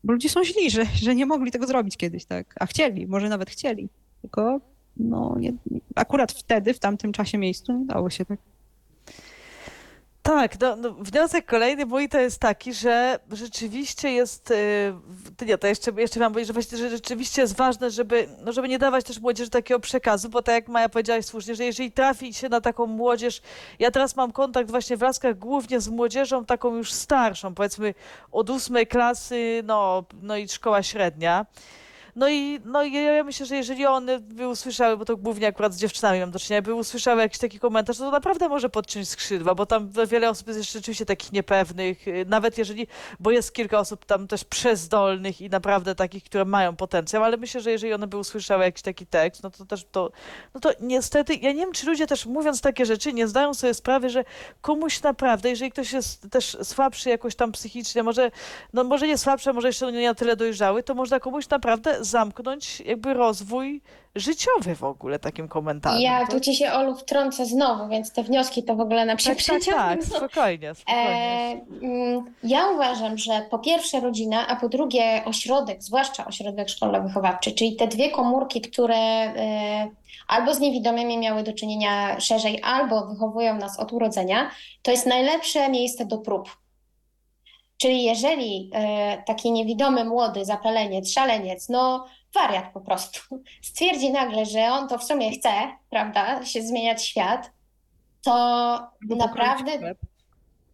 bo ludzie są źli, że, że nie mogli tego zrobić kiedyś, tak? A chcieli, może nawet chcieli. Tylko no, nie, akurat wtedy, w tamtym czasie, miejscu nie dało się tak. Tak, no, no, wniosek kolejny mój to jest taki, że rzeczywiście jest, y, w- nie, to jeszcze, jeszcze mam powiedzieć, że właśnie, że rzeczywiście jest ważne, żeby, no, żeby nie dawać też młodzieży takiego przekazu, bo tak jak Maja powiedziałaś słusznie, że jeżeli trafi się na taką młodzież, ja teraz mam kontakt właśnie w Laskach głównie z młodzieżą taką już starszą, powiedzmy od ósmej klasy, no, no i szkoła średnia, No i no, i ja myślę, że jeżeli one by usłyszały, bo to głównie akurat z dziewczynami mam do czynienia, by usłyszały jakiś taki komentarz, to, to naprawdę może podciąć skrzydła, bo tam wiele osób jest rzeczywiście takich niepewnych, y, nawet jeżeli, bo jest kilka osób tam też przezdolnych i naprawdę takich, które mają potencjał, ale myślę, że jeżeli one by usłyszały jakiś taki tekst, no to też to, no to niestety, ja nie wiem, czy ludzie też mówiąc takie rzeczy nie zdają sobie sprawy, że komuś naprawdę, jeżeli ktoś jest też słabszy jakoś tam psychicznie, może, no może nie słabszy, może jeszcze nie na tyle dojrzały, to można komuś naprawdę zamknąć jakby rozwój życiowy w ogóle takim komentarzem. Ja To- tu ci się, Olu, wtrącę znowu, więc te wnioski to w ogóle nam się tak, tak, tak, spokojnie, spokojnie. E, mm, ja uważam, że po pierwsze rodzina, a po drugie ośrodek, zwłaszcza ośrodek szkolno-wychowawczy, czyli te dwie komórki, które e, albo z niewidomymi miały do czynienia szerzej, albo wychowują nas od urodzenia, to jest najlepsze miejsce do prób. Czyli jeżeli e, taki niewidomy, młody zapaleniec, szaleniec, no wariat po prostu, stwierdzi nagle, że on to w sumie chce, prawda, się zmieniać świat, to Albo naprawdę chleb.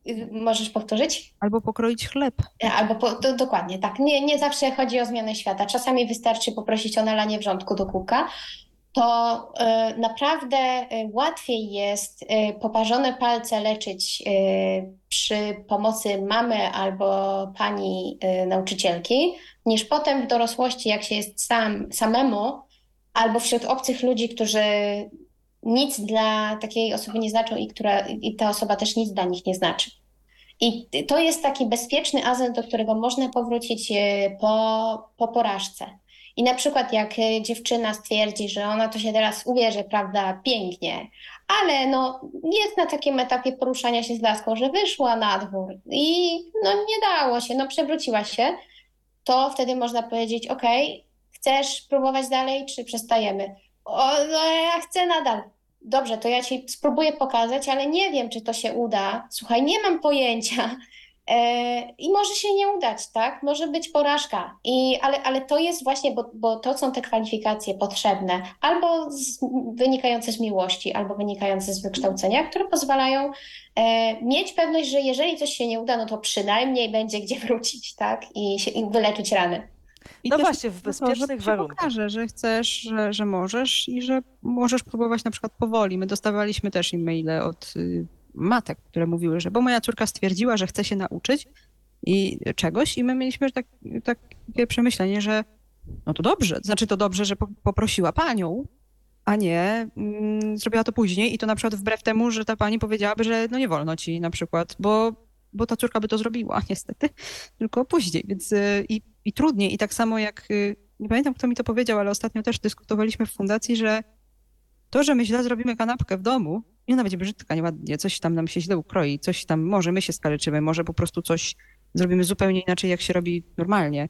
Y, Możesz powtórzyć? Albo pokroić chleb. E, Albo po, to, dokładnie tak. Nie, nie zawsze chodzi o zmianę świata. Czasami wystarczy poprosić o nalanie wrzątku do kółka. To e, naprawdę e, łatwiej jest e, poparzone palce leczyć przy pomocy mamy albo pani nauczycielki, niż potem w dorosłości, jak się jest sam, samemu, albo wśród obcych ludzi, którzy nic dla takiej osoby nie znaczą i, która, i ta osoba też nic dla nich nie znaczy. I to jest taki bezpieczny azyl, do którego można powrócić po, po porażce. I na przykład jak e, dziewczyna stwierdzi, że ona to się teraz ubierze, prawda, pięknie, ale no jest na takim etapie poruszania się z laską, że wyszła na dwór i no nie dało się, no przewróciła się, to wtedy można powiedzieć, ok, chcesz próbować dalej, czy przestajemy? O, no ja chcę nadal. Dobrze, to ja ci spróbuję pokazać, ale nie wiem, czy to się uda. Słuchaj, nie mam pojęcia. E, I może się nie udać, tak? Może być porażka. I, ale, ale to jest właśnie, bo, bo to są te kwalifikacje potrzebne, albo z, wynikające z miłości, albo wynikające z wykształcenia, które pozwalają e, mieć pewność, że jeżeli coś się nie uda, no to przynajmniej będzie gdzie wrócić, tak? I, się, i wyleczyć rany. I No właśnie, w to, bezpiecznych się warunkach. Pokaże, że chcesz, że, że możesz i że możesz próbować na przykład powoli. My dostawaliśmy też e-maile od y, matek, które mówiły, że bo moja córka stwierdziła, że chce się nauczyć i czegoś i my mieliśmy tak, takie przemyślenie, że no to dobrze, znaczy to dobrze, że po, poprosiła panią, a nie mm, zrobiła to później i to na przykład wbrew temu, że ta pani powiedziałaby, że no nie wolno ci na przykład, bo, bo ta córka by to zrobiła niestety, tylko później, więc y, i, i trudniej. I tak samo jak, y, nie pamiętam kto mi to powiedział, ale ostatnio też dyskutowaliśmy w fundacji, że to, że my źle zrobimy kanapkę w domu i ona będzie brzydka, nieładnie, coś tam nam się źle ukroi, coś tam, może my się skaleczymy, może po prostu coś zrobimy zupełnie inaczej, jak się robi normalnie.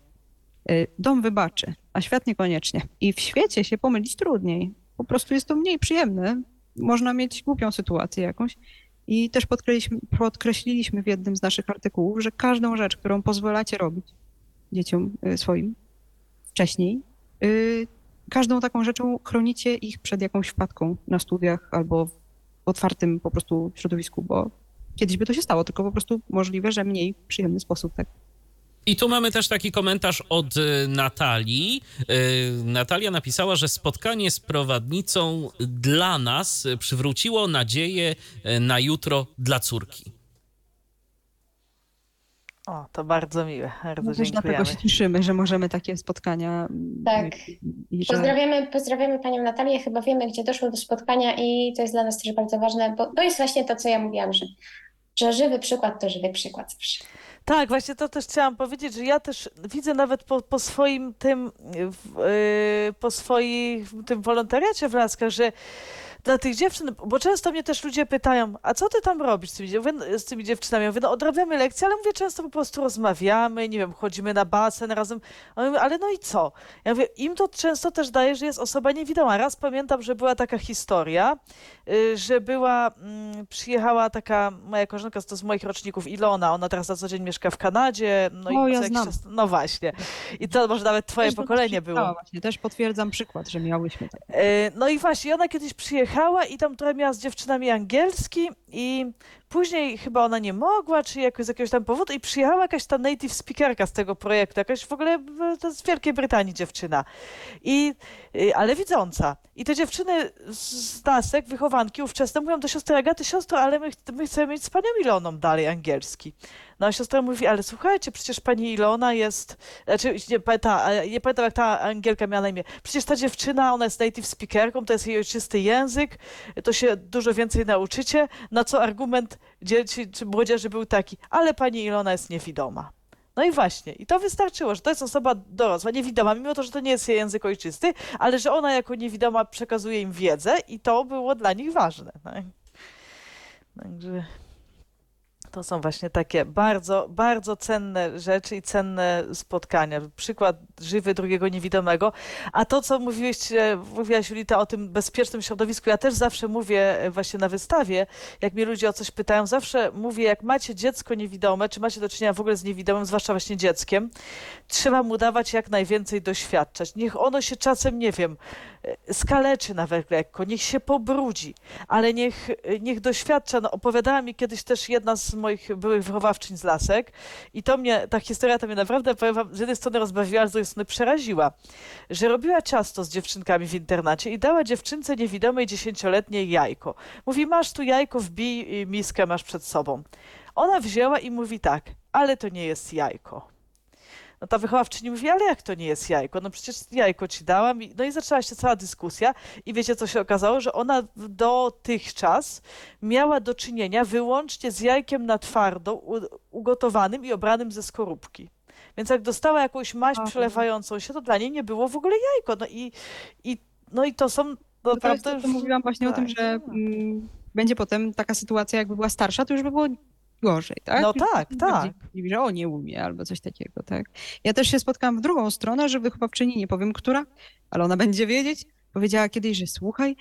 Y, Dom wybaczy, a świat niekoniecznie. I w świecie się pomylić trudniej. Po prostu jest to mniej przyjemne. Można mieć głupią sytuację jakąś. I też podkreśliliśmy, podkreśliliśmy w jednym z naszych artykułów, że każdą rzecz, którą pozwalacie robić dzieciom y, swoim wcześniej, y, każdą taką rzeczą chronicie ich przed jakąś wpadką na studiach albo otwartym po prostu środowisku, bo kiedyś by to się stało, tylko po prostu możliwe, że mniej przyjemny sposób, tak? I tu mamy też taki komentarz od y, Natalii. Y, Natalia napisała, że spotkanie z prowadnicą dla nas przywróciło nadzieję y, na jutro dla córki. O, to bardzo miłe, bardzo No też dlatego się cieszymy, że możemy takie spotkania. mm, Tak. I, i że, Pozdrawiamy, pozdrawiamy Panią Natalię, chyba wiemy, gdzie doszło do spotkania i to jest dla nas też bardzo ważne, bo to jest właśnie to, co ja mówiłam, że, że żywy przykład to żywy przykład zawsze. Tak, właśnie to też chciałam powiedzieć, że ja też widzę nawet po, po swoim tym, yy, po swoim tym wolontariacie w Laskach, że dla tych dziewczyn, bo często mnie też ludzie pytają, a co ty tam robisz z tymi, z tymi dziewczynami? Ja mówię, no odrabiamy lekcje, ale mówię, często po prostu rozmawiamy, nie wiem, chodzimy na basen razem, mówię, ale no i co? Ja mówię, im to często też daje, że jest osoba niewidoma. Raz pamiętam, że była taka historia, y, że była, mm, przyjechała taka moja koleżanka to z moich roczników, Ilona, ona teraz na co dzień mieszka w Kanadzie, no O, i ja znam. czas, no właśnie. I to może nawet twoje Też pokolenie było. Właśnie, też potwierdzam przykład, że miałyśmy tak. No i właśnie, ona kiedyś przyjechała i tam trochę miała z dziewczynami angielski i później chyba ona nie mogła, czy jakoś z jakiegoś tam powodu i przyjechała jakaś ta native speakerka z tego projektu, jakaś w ogóle e, to z Wielkiej Brytanii dziewczyna. I, y, ale widząca. I te dziewczyny z nasek, wychowanki ówczesne mówią do siostry Agaty, siostro, ale my, my chcemy mieć z panią Iloną dalej angielski. No a siostra mówi, ale słuchajcie, przecież pani Ilona jest, znaczy nie, ta, nie pamiętam jak ta Angielka miała na imię, przecież ta dziewczyna, ona jest native speakerką, to jest jej ojczysty język, to się dużo więcej nauczycie, na co argument dzieci czy młodzieży był taki, ale pani Ilona jest niewidoma. No i właśnie, i to wystarczyło, że to jest osoba dorosła, niewidoma, mimo to, że to nie jest jej język ojczysty, ale że ona jako niewidoma przekazuje im wiedzę i to było dla nich ważne. Tak? Także to są właśnie takie bardzo, bardzo cenne rzeczy i cenne spotkania. Przykład żywy drugiego niewidomego. A to, co mówiłeś, mówiłaś Julita o tym bezpiecznym środowisku, ja też zawsze mówię właśnie na wystawie, jak mnie ludzie o coś pytają, zawsze mówię, jak macie dziecko niewidome, czy macie do czynienia w ogóle z niewidomym, zwłaszcza właśnie dzieckiem, trzeba mu dawać jak najwięcej doświadczać. Niech ono się czasem, nie wiem, skaleczy nawet lekko, niech się pobrudzi, ale niech, niech doświadcza. No, opowiadała mi kiedyś też jedna z moich byłych wychowawczyń z Lasek i to mnie, ta historia to mnie naprawdę, powiem wam, z jednej strony rozbawiła, z drugiej strony przeraziła, że robiła ciasto z dziewczynkami w internacie i dała dziewczynce niewidomej dziesięcioletniej jajko. Mówi, masz tu jajko, wbij miskę, masz przed sobą. Ona wzięła i mówi tak, ale to nie jest jajko. No ta wychowawczyni mówi, ale jak to nie jest jajko? No przecież jajko ci dałam. No i zaczęła się cała dyskusja i wiecie, co się okazało? Że ona dotychczas miała do czynienia wyłącznie z jajkiem na twardo, ugotowanym i obranym ze skorupki. Więc jak dostała jakąś maść przelewającą się, to dla niej nie było w ogóle jajko. No i, i, no i to są naprawdę... No to, jest, mówiłam właśnie tak, o tym, że mm, będzie potem taka sytuacja, jakby była starsza, to już by było gorzej, tak? No tak, tak. że o, nie umie albo coś takiego, tak? Ja też się spotkałam w drugą stronę, że wychowawczyni, nie powiem która, ale ona będzie wiedzieć, powiedziała kiedyś, że słuchaj,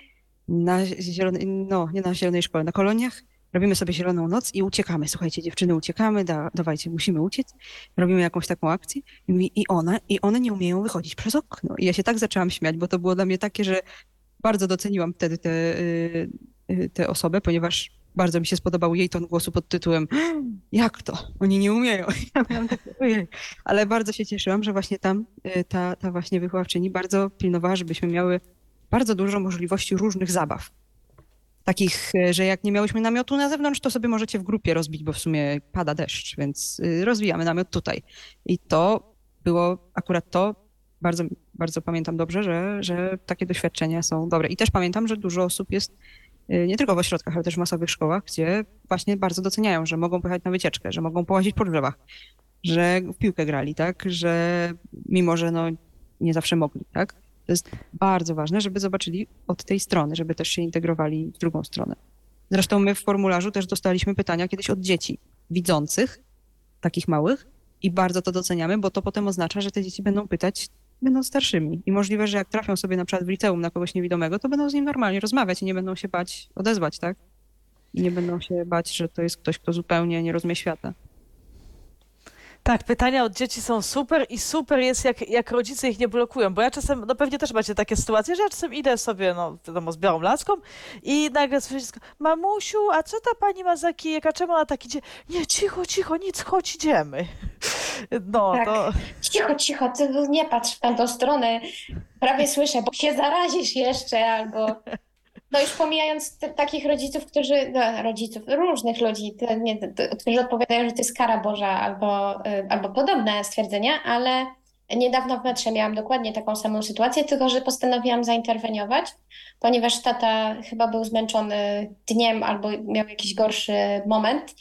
na zielonej, no nie na zielonej szkole, na koloniach robimy sobie zieloną noc i uciekamy. Słuchajcie, dziewczyny, uciekamy, da, dawajcie, musimy uciec. Robimy jakąś taką akcję i, i one, i one nie umieją wychodzić przez okno. I ja się tak zaczęłam śmiać, bo to było dla mnie takie, że bardzo doceniłam wtedy tę te, te, te osobę, ponieważ bardzo mi się spodobał jej ton głosu pod tytułem Jak to? Oni nie umieją. Ale bardzo się cieszyłam, że właśnie tam y, ta, ta właśnie wychowawczyni bardzo pilnowała, żebyśmy miały bardzo dużo możliwości różnych zabaw. Takich, y, że jak nie miałyśmy namiotu na zewnątrz, to sobie możecie w grupie rozbić, bo w sumie pada deszcz, więc y, rozwijamy namiot tutaj. I to było akurat to, bardzo, bardzo pamiętam dobrze, że, że takie doświadczenia są dobre. I też pamiętam, że dużo osób jest nie tylko w ośrodkach, ale też w masowych szkołach, gdzie właśnie bardzo doceniają, że mogą pojechać na wycieczkę, że mogą połazić po drzewach, że w piłkę grali, tak, że mimo, że no nie zawsze mogli, tak. To jest bardzo ważne, żeby zobaczyli od tej strony, żeby też się integrowali w drugą stronę. Zresztą my w formularzu też dostaliśmy pytania kiedyś od dzieci widzących, takich małych, i bardzo to doceniamy, bo to potem oznacza, że te dzieci będą pytać, będą starszymi. I możliwe, że jak trafią sobie na przykład w liceum na kogoś niewidomego, to będą z nim normalnie rozmawiać i nie będą się bać odezwać, tak? I nie będą się bać, że to jest ktoś, kto zupełnie nie rozumie świata. Tak, pytania od dzieci są super i super jest, jak, jak rodzice ich nie blokują, bo ja czasem, no pewnie też macie takie sytuacje, że ja czasem idę sobie, no wiadomo, z białą laską i nagle słyszę dziecko, mamusiu, a co ta pani ma za kijek, a czemu ona tak idzie? Nie, cicho, cicho, nic, chodź, idziemy. No, tak. to... Cicho, cicho, ty nie patrz w tamtą stronę, prawie słyszę, bo się zarazisz jeszcze, albo... No już pomijając te, takich rodziców, którzy, no, rodziców, różnych ludzi, te, nie, te, którzy odpowiadają, że to jest kara Boża albo, y, albo podobne stwierdzenia, ale niedawno w metrze miałam dokładnie taką samą sytuację, tylko że postanowiłam zainterweniować, ponieważ tata chyba był zmęczony dniem albo miał jakiś gorszy moment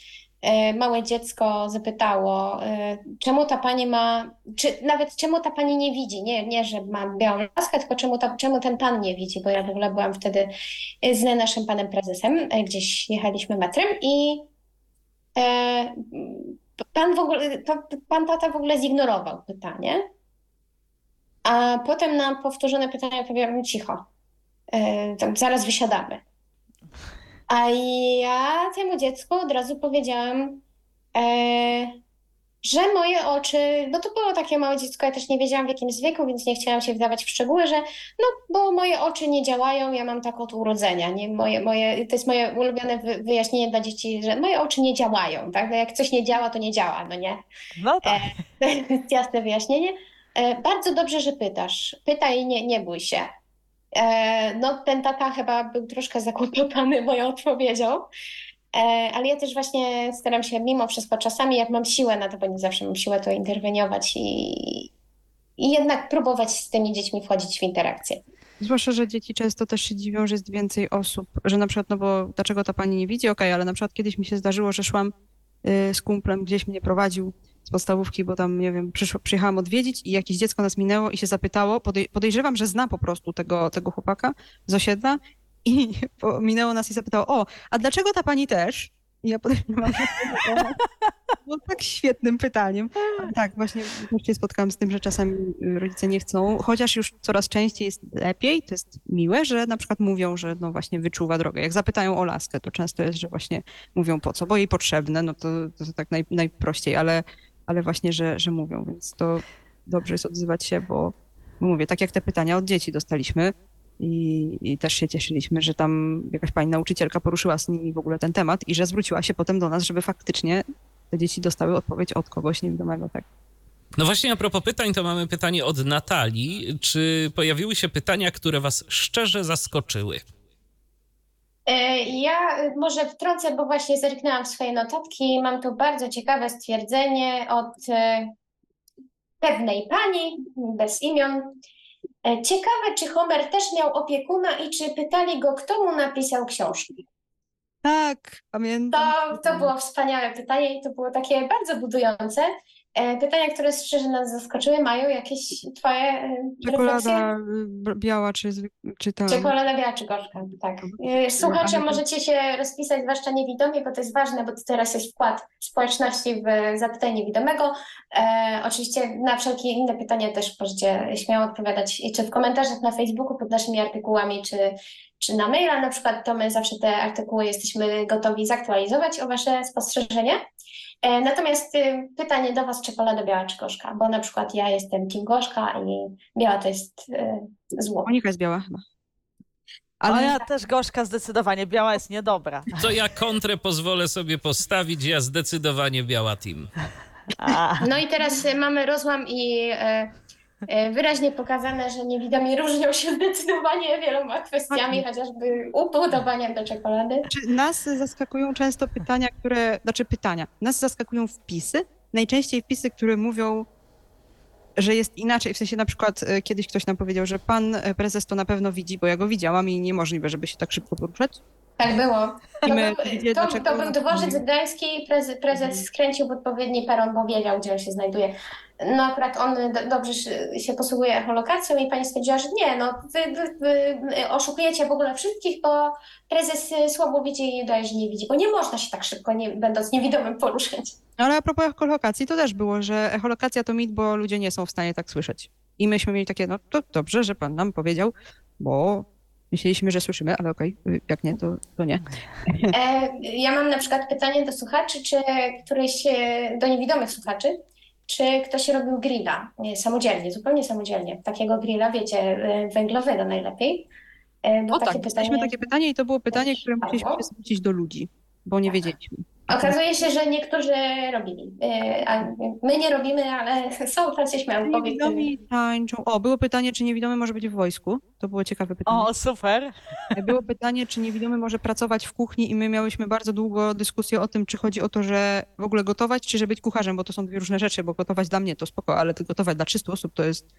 małe dziecko zapytało, e, czemu ta pani ma, czy nawet czemu ta pani nie widzi, nie, nie że ma białą laskę, tylko czemu, ta, czemu ten pan nie widzi, bo ja w ogóle byłam wtedy z naszym panem prezesem, e, gdzieś jechaliśmy metrem i pan w ogóle, pan tata w ogóle zignorował pytanie, a potem na powtórzone pytanie powiedziałam cicho, zaraz wysiadamy. A ja temu dziecku od razu powiedziałam, e, że moje oczy, no to było takie małe dziecko, ja też nie wiedziałam w jakim jest wieku, więc nie chciałam się wdawać w szczegóły, że no, bo moje oczy nie działają, ja mam tak od urodzenia, nie? Moje, moje, to jest moje ulubione wy- wyjaśnienie dla dzieci, że moje oczy nie działają, tak? No jak coś nie działa, to nie działa, no nie? No tak. To jest jasne wyjaśnienie. E, Bardzo dobrze, że pytasz. Pytaj, nie, nie bój się. E, No, ten tata chyba był troszkę zakłopotany moją odpowiedzią, E, ale ja też właśnie staram się mimo wszystko czasami, jak mam siłę na to, bo nie zawsze mam siłę, to interweniować i, i jednak próbować z tymi dziećmi wchodzić w interakcję. Zwłaszcza, że dzieci często też się dziwią, że jest więcej osób, że na przykład, no bo dlaczego ta pani nie widzi? Okej, ale na przykład kiedyś mi się zdarzyło, że szłam y, z kumplem, gdzieś mnie prowadził z podstawówki, bo tam, nie wiem, przyszło, przyjechałam odwiedzić i jakieś dziecko nas minęło i się zapytało, podej podejrzewam, że zna po prostu tego, tego chłopaka z osiedla i minęło nas i zapytało, o, a dlaczego ta pani też? I ja podejrzewam, że było tak świetnym pytaniem. Tak, właśnie się spotkałam z tym, że czasami y, rodzice nie chcą, chociaż już coraz częściej jest lepiej, to jest miłe, że na przykład mówią, że no właśnie wyczuwa drogę. Jak zapytają o laskę, to często jest, że właśnie mówią po co, bo jej potrzebne, no to, to tak naj, najprościej, ale, ale właśnie, że, że mówią, więc to dobrze jest odzywać się, bo, mówię, tak jak te pytania od dzieci dostaliśmy i, i też się cieszyliśmy, że tam jakaś pani nauczycielka poruszyła z nimi w ogóle ten temat i że zwróciła się potem do nas, żeby faktycznie te dzieci dostały odpowiedź od kogoś niewidomego, tak. No właśnie a propos pytań, to mamy pytanie od Natalii. Czy pojawiły się pytania, które was szczerze zaskoczyły? E, Ja y, może wtrącę, bo właśnie zerknęłam w swoje notatki. Mam tu bardzo ciekawe stwierdzenie od e, pewnej pani, bez imion. E, Ciekawe, czy Homer też miał opiekuna i czy pytali go, kto mu napisał książki. Tak, pamiętam. To, to było wspaniałe pytanie i to było takie bardzo budujące. E, Pytania, które szczerze nas zaskoczyły, mają jakieś twoje e, refleksje? Czekolada b- biała czy, czy ta... Czekolada biała czy gorzka, tak. E, Słuchacze, to- możecie się rozpisać, zwłaszcza niewidomi, bo to jest ważne, bo to teraz jest wkład społeczności w Zapytaj Niewidomego. E, oczywiście na wszelkie inne pytania też możecie śmiało odpowiadać, i czy w komentarzach na Facebooku pod naszymi artykułami, czy, czy na maila na przykład, to my zawsze te artykuły jesteśmy gotowi zaktualizować o Wasze spostrzeżenia. E, Natomiast y, pytanie do Was, czekolada biała czy gorzka, bo na przykład ja jestem team gorzka i biała to jest y, zło. Monika jest biała chyba. Ale ja też gorzka zdecydowanie, biała jest niedobra. To ja kontrę pozwolę sobie postawić, ja zdecydowanie biała team. A, No i teraz y, mamy rozłam i wyraźnie pokazane, że niewidomi różnią się zdecydowanie wieloma kwestiami, chociażby upodobaniem do czekolady. czy nas zaskakują często pytania, które, znaczy pytania, nas zaskakują wpisy, najczęściej wpisy, które mówią, że jest inaczej, w sensie na przykład e, kiedyś ktoś nam powiedział, że pan e, prezes to na pewno widzi, bo ja go widziałam i niemożliwe, żeby się tak szybko poruszać. Tak było. To my był, to, to był dworzec gdański, prezes, prezes skręcił w odpowiedni peron, bo wiedział, gdzie on się znajduje. No akurat on do, dobrze się- posługuje echolokacją i pani stwierdziła, że nie, no wy, wy, wy oszukujecie w ogóle wszystkich, bo prezes y, słabo widzi i daje, że nie widzi, bo nie można się tak szybko, nie, będąc niewidomym, poruszać. No, Ale a propos echolokacji, to też było, że echolokacja to mit, bo ludzie nie są w stanie tak słyszeć. I myśmy mieli takie, no to dobrze, że pan nam powiedział, bo myśleliśmy, że słyszymy, ale okej, jak nie, to, to nie. E, ja mam na przykład pytanie do słuchaczy, czy któryś, e, do niewidomych słuchaczy, czy ktoś robił grilla samodzielnie, zupełnie samodzielnie. Takiego grilla, wiecie, e, węglowego najlepiej. Bo O takie tak, pytanie. takie pytanie i to było pytanie, które musieliśmy zwrócić do ludzi, bo nie wiedzieliśmy. Okazuje się, że niektórzy robili. E, A my nie robimy, ale są tacy powiedzmy. Niewidomi tańczą. O, było pytanie, czy niewidomy może być w wojsku. To było ciekawe pytanie. o, super. Było pytanie, czy niewidomy może pracować w kuchni i my miałyśmy bardzo długo dyskusję o tym, czy chodzi o to, że w ogóle gotować, czy że być kucharzem, bo to są dwie różne rzeczy, bo gotować dla mnie to spoko, ale to gotować dla 300 osób to jest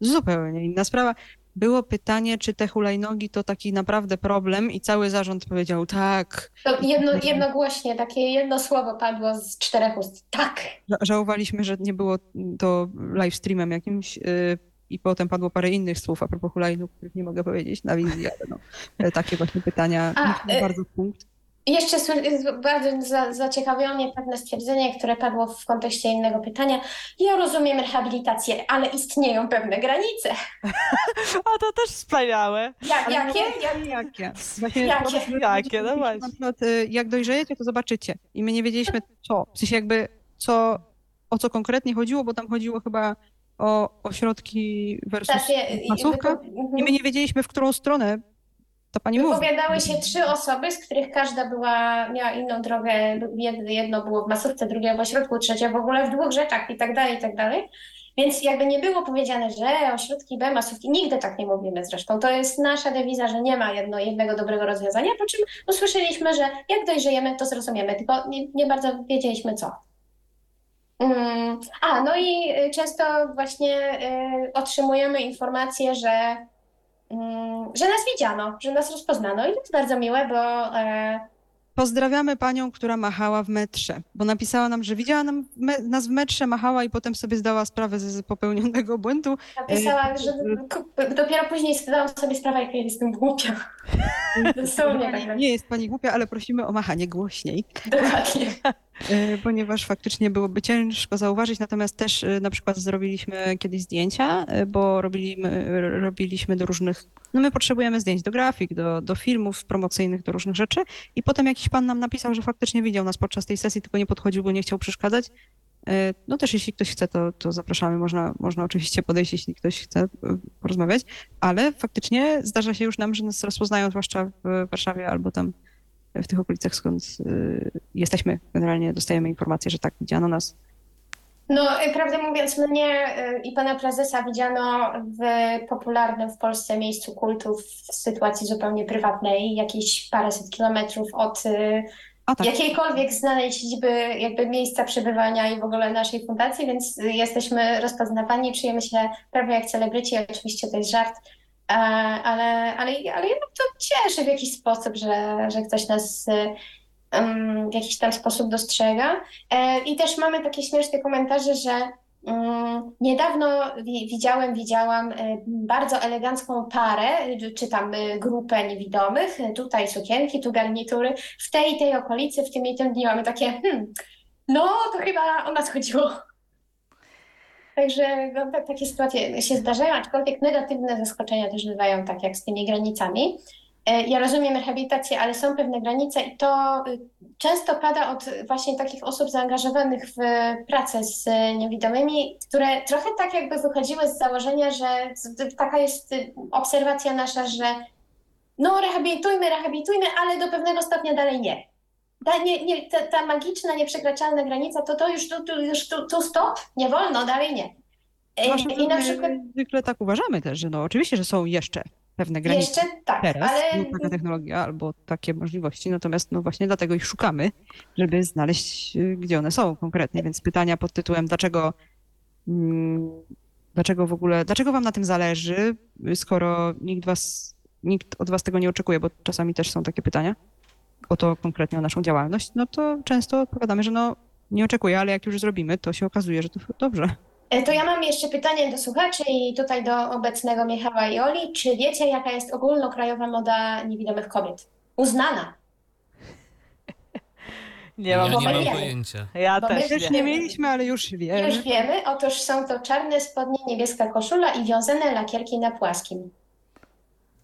zupełnie inna sprawa. Było pytanie, czy te hulajnogi to taki naprawdę problem i cały zarząd powiedział tak. To jedno, jednogłośnie, takie jedno słowo padło z czterech ust. Tak. Ża- Żałowaliśmy, że nie było to live streamem jakimś yy, i potem padło parę innych słów a propos hulajnóg, których nie mogę powiedzieć na wizji, ale no, takie właśnie pytania A, y- bardzo punkt. I Jeszcze bardzo za, zaciekawiło mnie pewne stwierdzenie, które padło w kontekście innego pytania. Ja rozumiem rehabilitację, ale istnieją pewne granice. A to też wspaniałe. Ja, jakie? Ja, Jakie? Właśnie Jakie? że Jakie? No na właśnie. przykład, y, jak dojrzejecie, to zobaczycie. I my nie wiedzieliśmy co. W sensie jakby co o co konkretnie chodziło, bo tam chodziło chyba o ośrodki versus masówka i my nie wiedzieliśmy, w którą stronę to pani mówi. Wypowiadały się trzy osoby, z których każda była, miała inną drogę. Jedno było w masówce, drugie w ośrodku, trzecie w ogóle w dwóch rzeczach i tak dalej, i tak dalej. Więc jakby nie było powiedziane, że ośrodki B, masówki, nigdy tak nie mówimy zresztą. To jest nasza dewiza, że nie ma jedno, jednego dobrego rozwiązania, po czym usłyszeliśmy, że jak dojrzejemy, to zrozumiemy, tylko nie, nie bardzo wiedzieliśmy co. Mm, a, no i często właśnie y, otrzymujemy informację, że, że nas widziano, że nas rozpoznano i to jest bardzo miłe, bo y, Pozdrawiamy panią, która machała w metrze, bo napisała nam, że widziała nam me nas w metrze, machała i potem sobie zdała sprawę z popełnionego błędu. Napisała, że dopiero później zdałam sobie sprawę, jak ja jestem głupia. Tak. Nie jest pani głupia, ale prosimy o machanie głośniej. Dokładnie. Ponieważ faktycznie byłoby ciężko zauważyć, natomiast też na przykład zrobiliśmy kiedyś zdjęcia, bo robiliśmy, robiliśmy do różnych, no my potrzebujemy zdjęć do grafik, do, do filmów promocyjnych, do różnych rzeczy i potem jakiś pan nam napisał, że faktycznie widział nas podczas tej sesji, tylko nie podchodził, bo nie chciał przeszkadzać. No też jeśli ktoś chce, to, to zapraszamy, można, można oczywiście podejść, jeśli ktoś chce porozmawiać, ale faktycznie zdarza się już nam, że nas rozpoznają, zwłaszcza w Warszawie albo tam w tych okolicach, skąd y, jesteśmy. Generalnie dostajemy informację, że tak widziano nas. No, prawdę mówiąc, mnie i pana prezesa widziano w popularnym w Polsce miejscu kultu w sytuacji zupełnie prywatnej, jakieś paręset kilometrów od tak. jakiejkolwiek znanej siedziby jakby miejsca przebywania i w ogóle naszej fundacji, więc jesteśmy rozpoznawani, czujemy się prawie jak celebryci, oczywiście to jest żart, ale, ale, ale jednak to cieszy w jakiś sposób, że, że ktoś nas w jakiś tam sposób dostrzega. E, I też mamy takie śmieszne komentarze, że mm, Niedawno widziałem, widziałam e, bardzo elegancką parę, czy tam e, grupę niewidomych, tutaj sukienki, tu garnitury, w tej i tej okolicy, w tym i tym dniu mamy takie, hmm, no to chyba o nas chodziło. Także no, takie sytuacje się zdarzają, aczkolwiek negatywne zaskoczenia też bywają, tak jak z tymi granicami. E, ja rozumiem rehabilitację, ale są pewne granice i to y, często pada od właśnie takich osób zaangażowanych w pracę z niewidomymi, które trochę tak jakby wychodziły z założenia, że taka jest y, obserwacja nasza, że no rehabilitujmy, rehabilitujmy, ale do pewnego stopnia dalej nie. Ta, nie, nie, ta, ta magiczna, nieprzekraczalna granica, to to już tu, tu, już tu, tu stop, nie wolno, dalej nie. E, I na przykład... Zwykle tak uważamy też, że no oczywiście, że są jeszcze pewne granice. Jeszcze tak, teraz, ale... taka technologia albo takie możliwości, natomiast no właśnie dlatego ich szukamy, żeby znaleźć, y, gdzie one są konkretnie. Więc pytania pod tytułem, dlaczego, mm, dlaczego w ogóle, dlaczego wam na tym zależy, skoro nikt was, nikt od was tego nie oczekuje, bo czasami też są takie pytania o to konkretnie, o naszą działalność, no to często odpowiadamy, że no nie oczekuję, ale jak już zrobimy, to się okazuje, że to dobrze. E, to ja mam jeszcze pytanie do słuchaczy i tutaj do obecnego Michała i Oli. Czy wiecie, jaka jest ogólnokrajowa moda niewidomych kobiet? Uznana. Nie mam, ja nie mam pojęcia. Ja Bo też my nie. Nie mieliśmy, ale już wiemy. Już wiemy. Otóż są to czarne spodnie, niebieska koszula i wiązane lakierki na płaskim.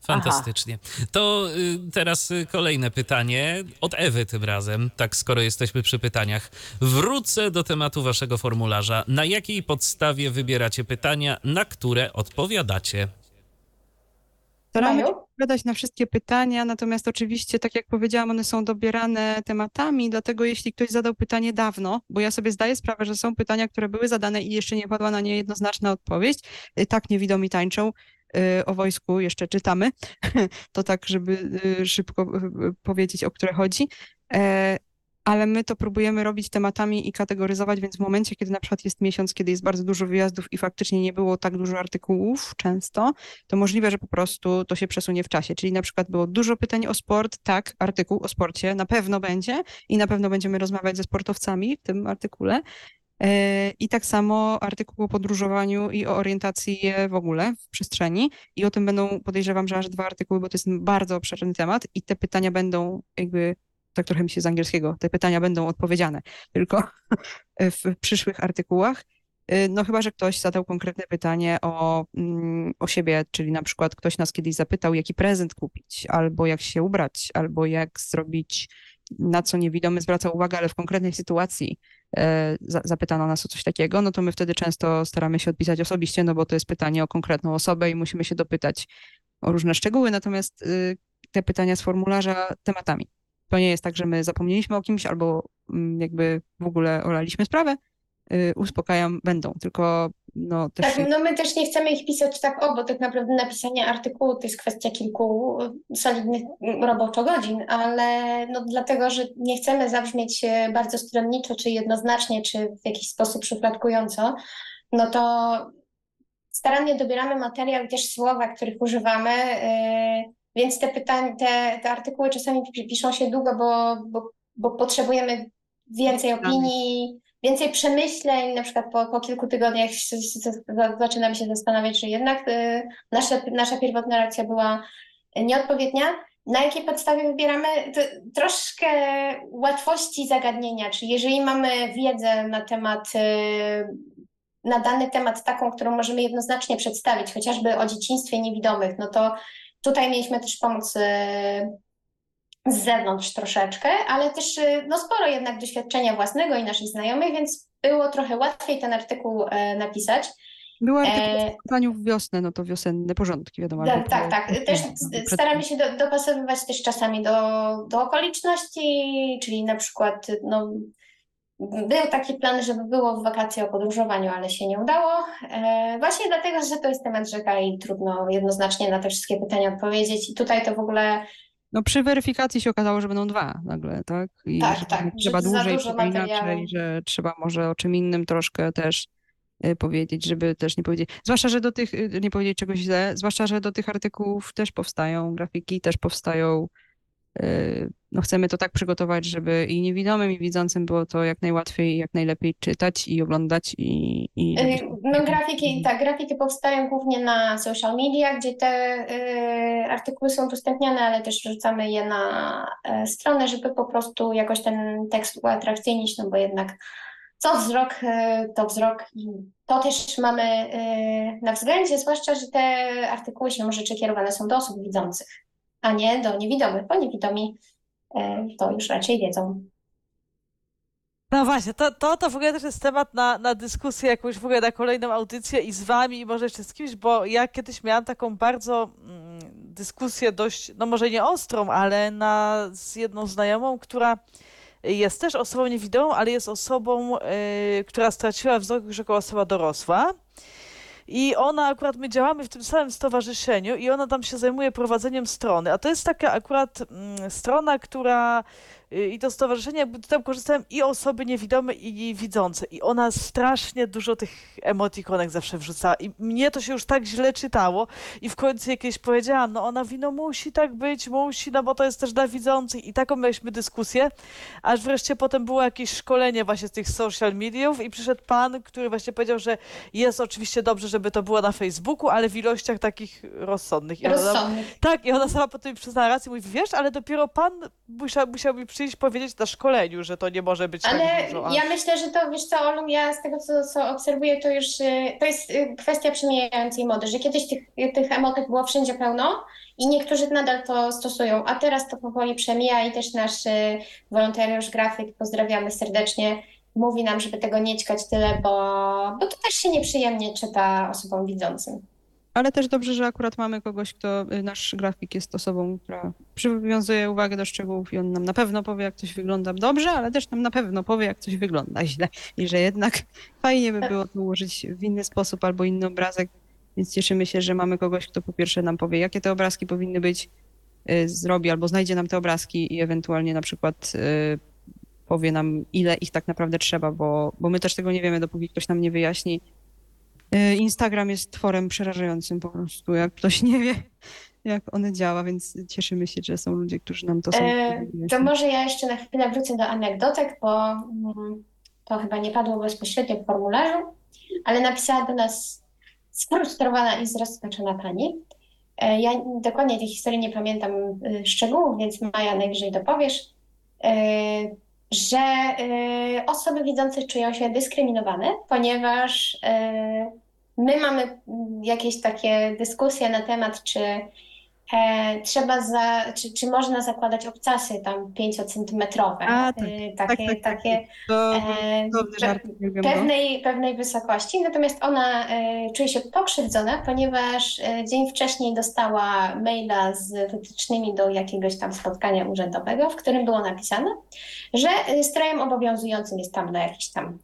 Fantastycznie. To y, teraz y, kolejne pytanie od Ewy tym razem. Tak, skoro jesteśmy przy pytaniach. Wrócę do tematu waszego formularza. Na jakiej podstawie wybieracie pytania, na które odpowiadacie? Staramy się odpowiadać na wszystkie pytania, natomiast oczywiście, tak jak powiedziałam, one są dobierane tematami, dlatego jeśli ktoś zadał pytanie dawno, bo ja sobie zdaję sprawę, że są pytania, które były zadane i jeszcze nie padła na nie jednoznaczna odpowiedź, y, tak niewidomi tańczą, o wojsku jeszcze czytamy, to tak, żeby y, szybko y, powiedzieć, o które chodzi. E, ale my to próbujemy robić tematami i kategoryzować, więc w momencie, kiedy na przykład jest miesiąc, kiedy jest bardzo dużo wyjazdów i faktycznie nie było tak dużo artykułów często, to możliwe, że po prostu to się przesunie w czasie. Czyli na przykład było dużo pytań o sport, tak, artykuł o sporcie na pewno będzie i na pewno będziemy rozmawiać ze sportowcami w tym artykule. E, I tak samo artykuł o podróżowaniu i o orientacji w ogóle w przestrzeni. I o tym będą, podejrzewam, że aż dwa artykuły, bo to jest bardzo obszerny temat i te pytania będą jakby, tak trochę mi się z angielskiego, te pytania będą odpowiedziane tylko w przyszłych artykułach. E, No chyba, że ktoś zadał konkretne pytanie o, mm, o siebie, czyli na przykład ktoś nas kiedyś zapytał, jaki prezent kupić, albo jak się ubrać, albo jak zrobić na co niewidomy zwraca uwagę, ale w konkretnej sytuacji e, za, zapytano nas o coś takiego, no to my wtedy często staramy się odpisać osobiście, no bo to jest pytanie o konkretną osobę i musimy się dopytać o różne szczegóły, natomiast y, te pytania z formularza tematami. To nie jest tak, że my zapomnieliśmy o kimś albo mm, jakby w ogóle olaliśmy sprawę, y, uspokajam, będą, tylko no też... Tak, no my też nie chcemy ich pisać tak o, bo tak naprawdę napisanie artykułu to jest kwestia kilku solidnych roboczo godzin, ale no dlatego, że nie chcemy zabrzmieć e, bardzo stronniczo, czy jednoznacznie, czy w jakiś sposób szufladkująco, no to starannie dobieramy materiał i też słowa, których używamy, yy, więc te pytania, te, te artykuły czasami piszą się długo, bo, bo, bo potrzebujemy więcej opinii, więcej przemyśleń, na przykład po, po kilku tygodniach zaczynamy się zastanawiać, że jednak y, nasza, nasza pierwotna reakcja była nieodpowiednia. Na jakiej podstawie wybieramy? To troszkę łatwości zagadnienia, czyli jeżeli mamy wiedzę na temat, y, na dany temat taką, którą możemy jednoznacznie przedstawić, chociażby o dzieciństwie niewidomych, no to tutaj mieliśmy też pomoc y, z zewnątrz troszeczkę, ale też y, no, sporo jednak doświadczenia własnego i naszych znajomych, więc było trochę łatwiej ten artykuł e, napisać. Była artykuł w wiosnę, no to wiosenne porządki, wiadomo. Tak, tak, tak. Też staramy się do, dopasowywać też czasami do, do okoliczności, czyli na przykład no, był taki plan, żeby było w wakacje o podróżowaniu, ale się nie udało. E, właśnie dlatego, że to jest temat rzeka i trudno jednoznacznie na te wszystkie pytania odpowiedzieć. I tutaj to w ogóle no przy weryfikacji się okazało, że będą dwa nagle, tak? I tak, że tak. Trzeba że dłużej, trzeba inaczej, że trzeba może o czym innym troszkę też y, powiedzieć, żeby też nie powiedzieć, zwłaszcza, że do tych, y, nie powiedzieć czegoś źle, zwłaszcza, że do tych artykułów też powstają grafiki, też powstają Y, no chcemy to tak przygotować, żeby i niewidomym, i widzącym było to jak najłatwiej, jak najlepiej czytać i oglądać. I, i y, no grafiki, tak, grafiki powstają głównie na social media, gdzie te y, artykuły są udostępniane, ale też wrzucamy je na y, stronę, żeby po prostu jakoś ten tekst uatrakcyjnić, no bo jednak co wzrok, y, to wzrok i to też mamy y, na względzie, zwłaszcza, że te artykuły się rzeczy kierowane są do osób widzących a nie do niewidomych, bo niewidomi e, to już raczej wiedzą. No właśnie, to, to, to w ogóle też jest temat na, na dyskusję, jakąś w ogóle na kolejną audycję i z wami, i może jeszcze z kimś, bo ja kiedyś miałam taką bardzo mm, dyskusję dość, no może nie ostrą, ale na, z jedną znajomą, która jest też osobą niewidomą, ale jest osobą, y, która straciła wzrok już jako osoba dorosła. I ona akurat, my działamy w tym samym stowarzyszeniu i ona tam się zajmuje prowadzeniem strony. A to jest taka akurat mm, strona, która i to stowarzyszenie, jakby tam korzystałem i osoby niewidome, i widzące. I ona strasznie dużo tych emotikonek zawsze wrzucała. I mnie to się już tak źle czytało. I w końcu jakieś powiedziałam, no ona wino musi tak być, musi, no bo to jest też dla widzących. I taką mieliśmy dyskusję, aż wreszcie potem było jakieś szkolenie właśnie z tych social mediów i przyszedł pan, który właśnie powiedział, że jest oczywiście dobrze, żeby to było na Facebooku, ale w ilościach takich rozsądnych. I rozsądnych. Ona, tak, i ona sama potem przyznała rację, mówi, wiesz, ale dopiero pan musiał, musiał mi przyjść powiedzieć na szkoleniu, że to nie może być Ale tak dużo. Ale ja myślę, że to, wiesz co, Olu, ja z tego, co, co obserwuję, to już y, to jest y, kwestia przemijającej mody, że kiedyś tych, tych emotek było wszędzie pełno i niektórzy nadal to stosują, a teraz to powoli przemija i też nasz y, wolontariusz, grafik, pozdrawiamy serdecznie, mówi nam, żeby tego nie ćkać tyle, bo, bo to też się nieprzyjemnie czyta osobom widzącym. Ale też dobrze, że akurat mamy kogoś, kto, y, nasz grafik jest osobą, która przywiązuje uwagę do szczegółów i on nam na pewno powie, jak coś wygląda dobrze, ale też nam na pewno powie, jak coś wygląda źle. I że jednak fajnie by było to ułożyć w inny sposób albo inny obrazek, więc cieszymy się, że mamy kogoś, kto po pierwsze nam powie, jakie te obrazki powinny być, y, zrobi albo znajdzie nam te obrazki i ewentualnie na przykład y, powie nam, ile ich tak naprawdę trzeba, bo, bo my też tego nie wiemy, dopóki ktoś nam nie wyjaśni, Instagram jest tworem przerażającym po prostu, jak ktoś nie wie, jak one działa, więc cieszymy się, że są ludzie, którzy nam to są. E, to może ja jeszcze na chwilę wrócę do anegdotek, bo mm, to chyba nie padło bezpośrednio w formularzu, ale napisała do nas sfrustrowana i zrozpaczona pani. E, ja dokładnie tej historii nie pamiętam y, szczegółów, więc Maja najwyżej dopowiesz, e, że y, osoby widzące czują się dyskryminowane, ponieważ y, my mamy jakieś takie dyskusje na temat, czy E, trzeba za, czy, czy można zakładać obcasy tam 5-centymetrowe, A, tak. e, Tak, takie, tak, tak. takie To e, pe- pewnej, pewnej wysokości, natomiast ona e, czuje się pokrzywdzona, ponieważ e, dzień wcześniej dostała maila z wytycznymi do jakiegoś tam spotkania urzędowego, w którym było napisane, że strojem obowiązującym jest tam na jakiś tam,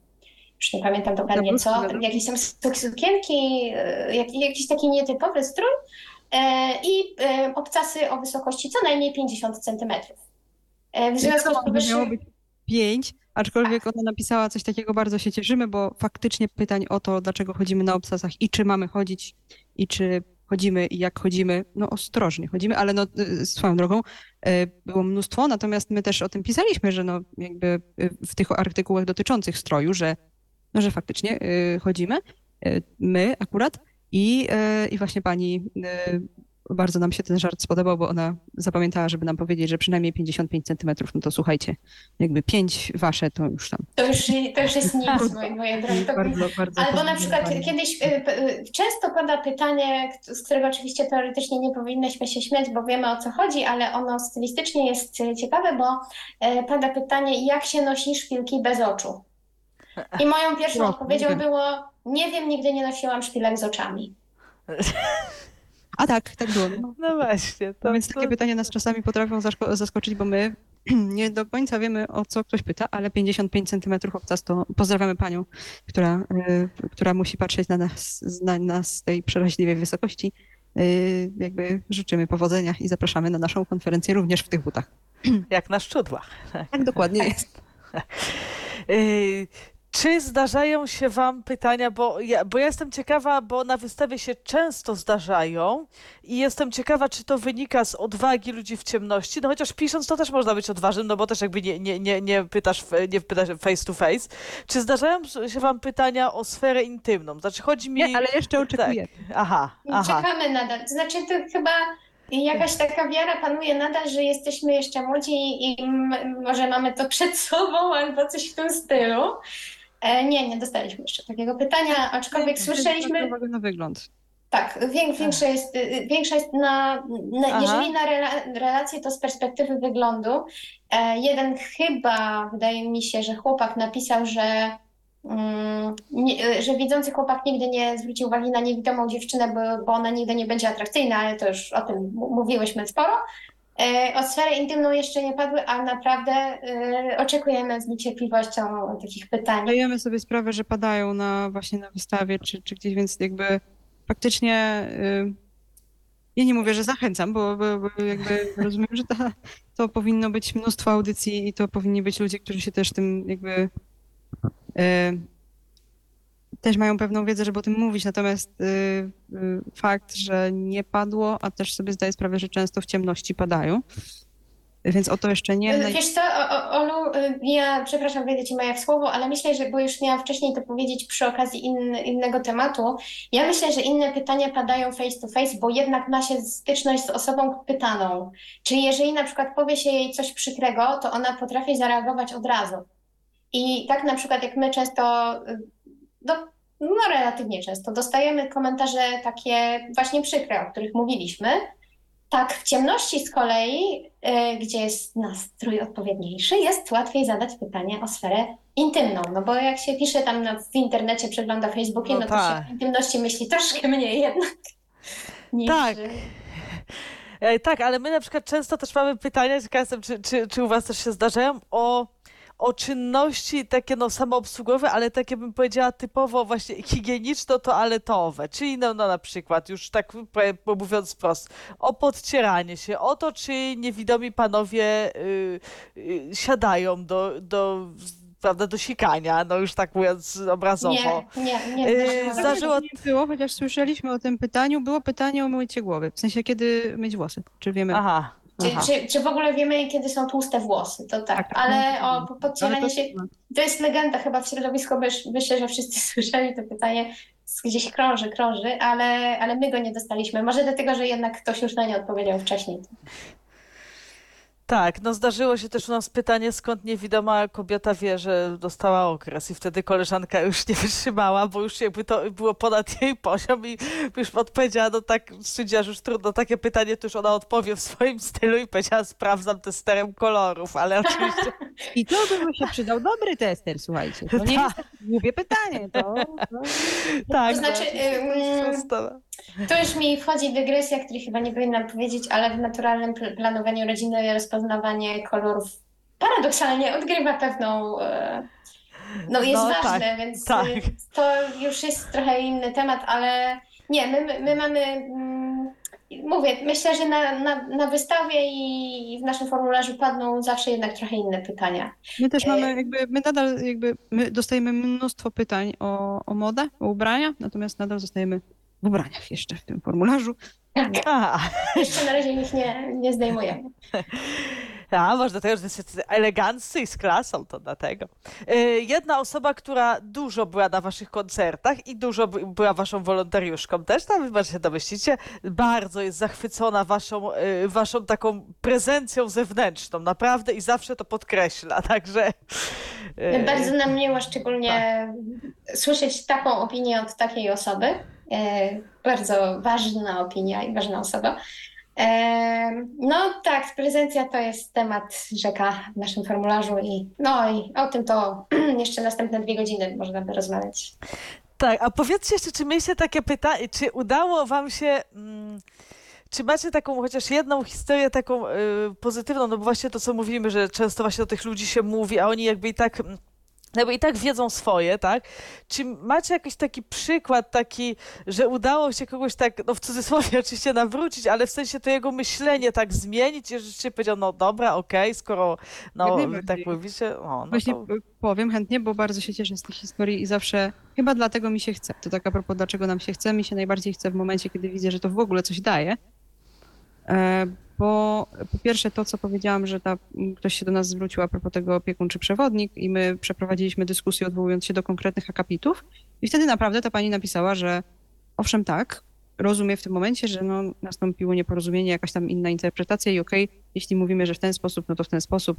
już nie pamiętam dokładnie co, jakieś tam suk- sukienki, e, jak, jakiś taki nietypowy strój i e, obcasy o wysokości co najmniej 50 centymetrów. E, W związku z miało być pięć, aczkolwiek ona napisała coś takiego, bardzo się cieszymy, bo faktycznie pytań o to, dlaczego chodzimy na obcasach i czy mamy chodzić, i czy chodzimy i jak chodzimy, no ostrożnie chodzimy, ale no y, swoją drogą y, było mnóstwo, natomiast my też o tym pisaliśmy, że no jakby y, w tych artykułach dotyczących stroju, że, no, że faktycznie y, chodzimy, y, my akurat i, y, i właśnie pani y, bardzo nam się ten żart spodobał, bo ona zapamiętała, żeby nam powiedzieć, że przynajmniej 55 centymetrów, no to słuchajcie, jakby 5 wasze to już tam. To już, to już jest nic, moje, moje drogie. To, Bardzo, bardzo albo na przykład kiedyś, y, często pada pytanie, z którego oczywiście teoretycznie nie powinnyśmy się śmiać, bo wiemy o co chodzi, ale ono stylistycznie jest ciekawe, bo pada pytanie, jak się nosi szpilki bez oczu? I moją pierwszą No, odpowiedzią było, nie wiem, nigdy nie nosiłam szpilek z oczami. A tak, tak było. No. No właśnie. To, więc to, takie pytania nas czasami potrafią zaskoczyć, bo my nie do końca wiemy, o co ktoś pyta, ale 55 centymetrów obcas to pozdrawiamy panią, która, y, która musi patrzeć na nas, na nas z tej przeraźliwej wysokości. Y, jakby życzymy powodzenia i zapraszamy na naszą konferencję również w tych butach. Jak na szczudłach. Tak dokładnie jest. Czy zdarzają się Wam pytania, bo ja, bo ja jestem ciekawa, bo na wystawie się często zdarzają i jestem ciekawa, czy to wynika z odwagi ludzi w ciemności, no chociaż pisząc to też można być odważnym, no bo też jakby nie, nie, nie, nie, pytasz, nie pytasz face to face. Czy zdarzają się Wam pytania o sferę intymną? Znaczy chodzi mi... Nie, ale jeszcze oczekuję. Tak. Aha, aha. Czekamy nadal. To znaczy, to chyba jakaś taka wiara panuje nadal, że jesteśmy jeszcze młodzi i może mamy to przed sobą albo coś w tym stylu. E, nie, nie dostaliśmy jeszcze takiego pytania, aczkolwiek słyszeliśmy, Zwróć uwagę na wygląd. tak, wię- większa jest, y, większa jest na, na jeżeli na rela, relacje, to z perspektywy wyglądu. E, jeden chyba, wydaje mi się, że chłopak napisał, że, mm, nie, y, że widzący chłopak nigdy nie zwrócił uwagi na niewidomą dziewczynę, bo, bo ona nigdy nie będzie atrakcyjna, ale to już o tym mówiłyśmy sporo. E, O sferę intymną jeszcze nie padły, a naprawdę e, oczekujemy z niecierpliwością takich pytań. Zdajemy sobie sprawę, że padają na właśnie na wystawie czy, czy gdzieś, więc jakby faktycznie y, ja nie mówię, że zachęcam, bo, bo, bo jakby rozumiem, że ta, to powinno być mnóstwo audycji i to powinni być ludzie, którzy się też tym jakby y, też mają pewną wiedzę, żeby o tym mówić, natomiast y, y, fakt, że nie padło, a też sobie zdaję sprawę, że często w ciemności padają, więc o to jeszcze nie. naj- Wiesz co, o, Olu, y, ja przepraszam, wejdę Ci Maja w słowo, ale myślę, że, bo już miałam wcześniej to powiedzieć przy okazji in, innego tematu, ja myślę, że inne pytania padają face to face, bo jednak ma się styczność z osobą pytaną. Czyli jeżeli na przykład powie się jej coś przykrego, to ona potrafi zareagować od razu. I tak na przykład jak my często, y, no, no relatywnie często, dostajemy komentarze takie właśnie przykre, o których mówiliśmy, tak, w ciemności z kolei, y, gdzie jest nastrój odpowiedniejszy, jest łatwiej zadać pytanie o sferę intymną. No bo jak się pisze tam na, w internecie, przegląda Facebookie, No no, to tak. się o intymności myśli troszkę mniej jednak. Niż, Tak. E, Tak, ale my na przykład często też mamy pytania, ciekawa jestem, czy, czy, czy u was też się zdarzają, o, o czynności takie no samoobsługowe, ale takie bym powiedziała typowo właśnie higieniczno-toaletowe, czyli no, no na przykład już tak mówiąc wprost, o podcieranie się, o to, czy niewidomi panowie y, y, siadają do, do, prawda, do sikania, no już tak mówiąc obrazowo. nie, nie, nie. Yy, zdarzyło- Nie było, chociaż słyszeliśmy o tym pytaniu. Było pytanie o mycie głowy. W sensie, kiedy myć włosy. Czy wiemy? Aha. Czy, czy, czy w ogóle wiemy, kiedy są tłuste włosy? To tak, Tak, ale no, o po- podcieranie to- się, to jest legenda chyba w środowisku, myślę, że wszyscy słyszeli to pytanie, gdzieś krąży, krąży, ale, ale my go nie dostaliśmy. Może dlatego, że jednak ktoś już na nie odpowiedział wcześniej. Tak, no zdarzyło się też u nas pytanie, skąd niewidoma kobieta wie, że dostała okres i wtedy koleżanka już nie wytrzymała, bo już jakby to było ponad jej poziom i już odpowiedziała, no tak, stwierdziła, że już trudno takie pytanie, to już ona odpowie w swoim stylu i powiedziała, sprawdzam testerem kolorów, ale oczywiście... I to by mu się przydał dobry tester, słuchajcie. To nie jest Tak. takie głupie pytanie. To, to... tak, To znaczy, no, to- To już mi wchodzi dygresja, której chyba nie powinnam powiedzieć, ale w naturalnym pl- planowaniu rodziny rozpoznawanie kolorów paradoksalnie odgrywa pewną. e, No jest No, ważne, tak, więc tak. to już jest trochę inny temat, ale nie, my, my- my mamy. mm, Mówię, myślę, że na, na, na wystawie i w naszym formularzu padną zawsze jednak trochę inne pytania. My też E, mamy jakby, my nadal jakby, my dostajemy mnóstwo pytań o, o modę, o ubrania, natomiast nadal zostajemy w ubraniach jeszcze w tym formularzu. A, Jeszcze na razie ich nie, nie zdejmujemy. a może dlatego, że jesteście eleganccy i z klasą, to dlatego. Y, Jedna osoba, która dużo była na waszych koncertach i dużo by- była waszą wolontariuszką też, tam chyba się domyślicie, bardzo jest zachwycona waszą, y, waszą taką prezencją zewnętrzną, naprawdę i zawsze to podkreśla, także... y, Bardzo nam miło szczególnie słyszeć taką opinię od takiej osoby. E, Bardzo ważna opinia i ważna osoba. No tak, prezencja to jest temat rzeka w naszym formularzu i no i o tym to jeszcze następne dwie godziny można by rozmawiać. Tak, a powiedzcie jeszcze, czy mieliście takie pytanie, czy udało wam się, mm, czy macie taką chociaż jedną historię taką y, pozytywną, no bo właśnie to, co mówimy, że często właśnie do tych ludzi się mówi, a oni jakby i tak... mm, Jakby i tak wiedzą swoje, tak? Czy macie jakiś taki przykład, taki, że udało się kogoś tak, no w cudzysłowie oczywiście nawrócić, ale w sensie to jego myślenie tak zmienić i rzeczywiście powiedział, no dobra, okej, skoro no tak mówicie, o, no Właśnie to... powiem chętnie, bo bardzo się cieszę z tej historii i zawsze, chyba dlatego mi się chce. To tak a propos, dlaczego nam się chce. Mi się najbardziej chce w momencie, kiedy widzę, że to w ogóle coś daje. Bo po pierwsze to, co powiedziałam, że ta, ktoś się do nas zwrócił a propos tego opiekun czy przewodnik i my przeprowadziliśmy dyskusję odwołując się do konkretnych akapitów i wtedy naprawdę ta pani napisała, że owszem tak, rozumie w tym momencie, że no, nastąpiło nieporozumienie, jakaś tam inna interpretacja i okej, jeśli mówimy, że w ten sposób, no to w ten sposób,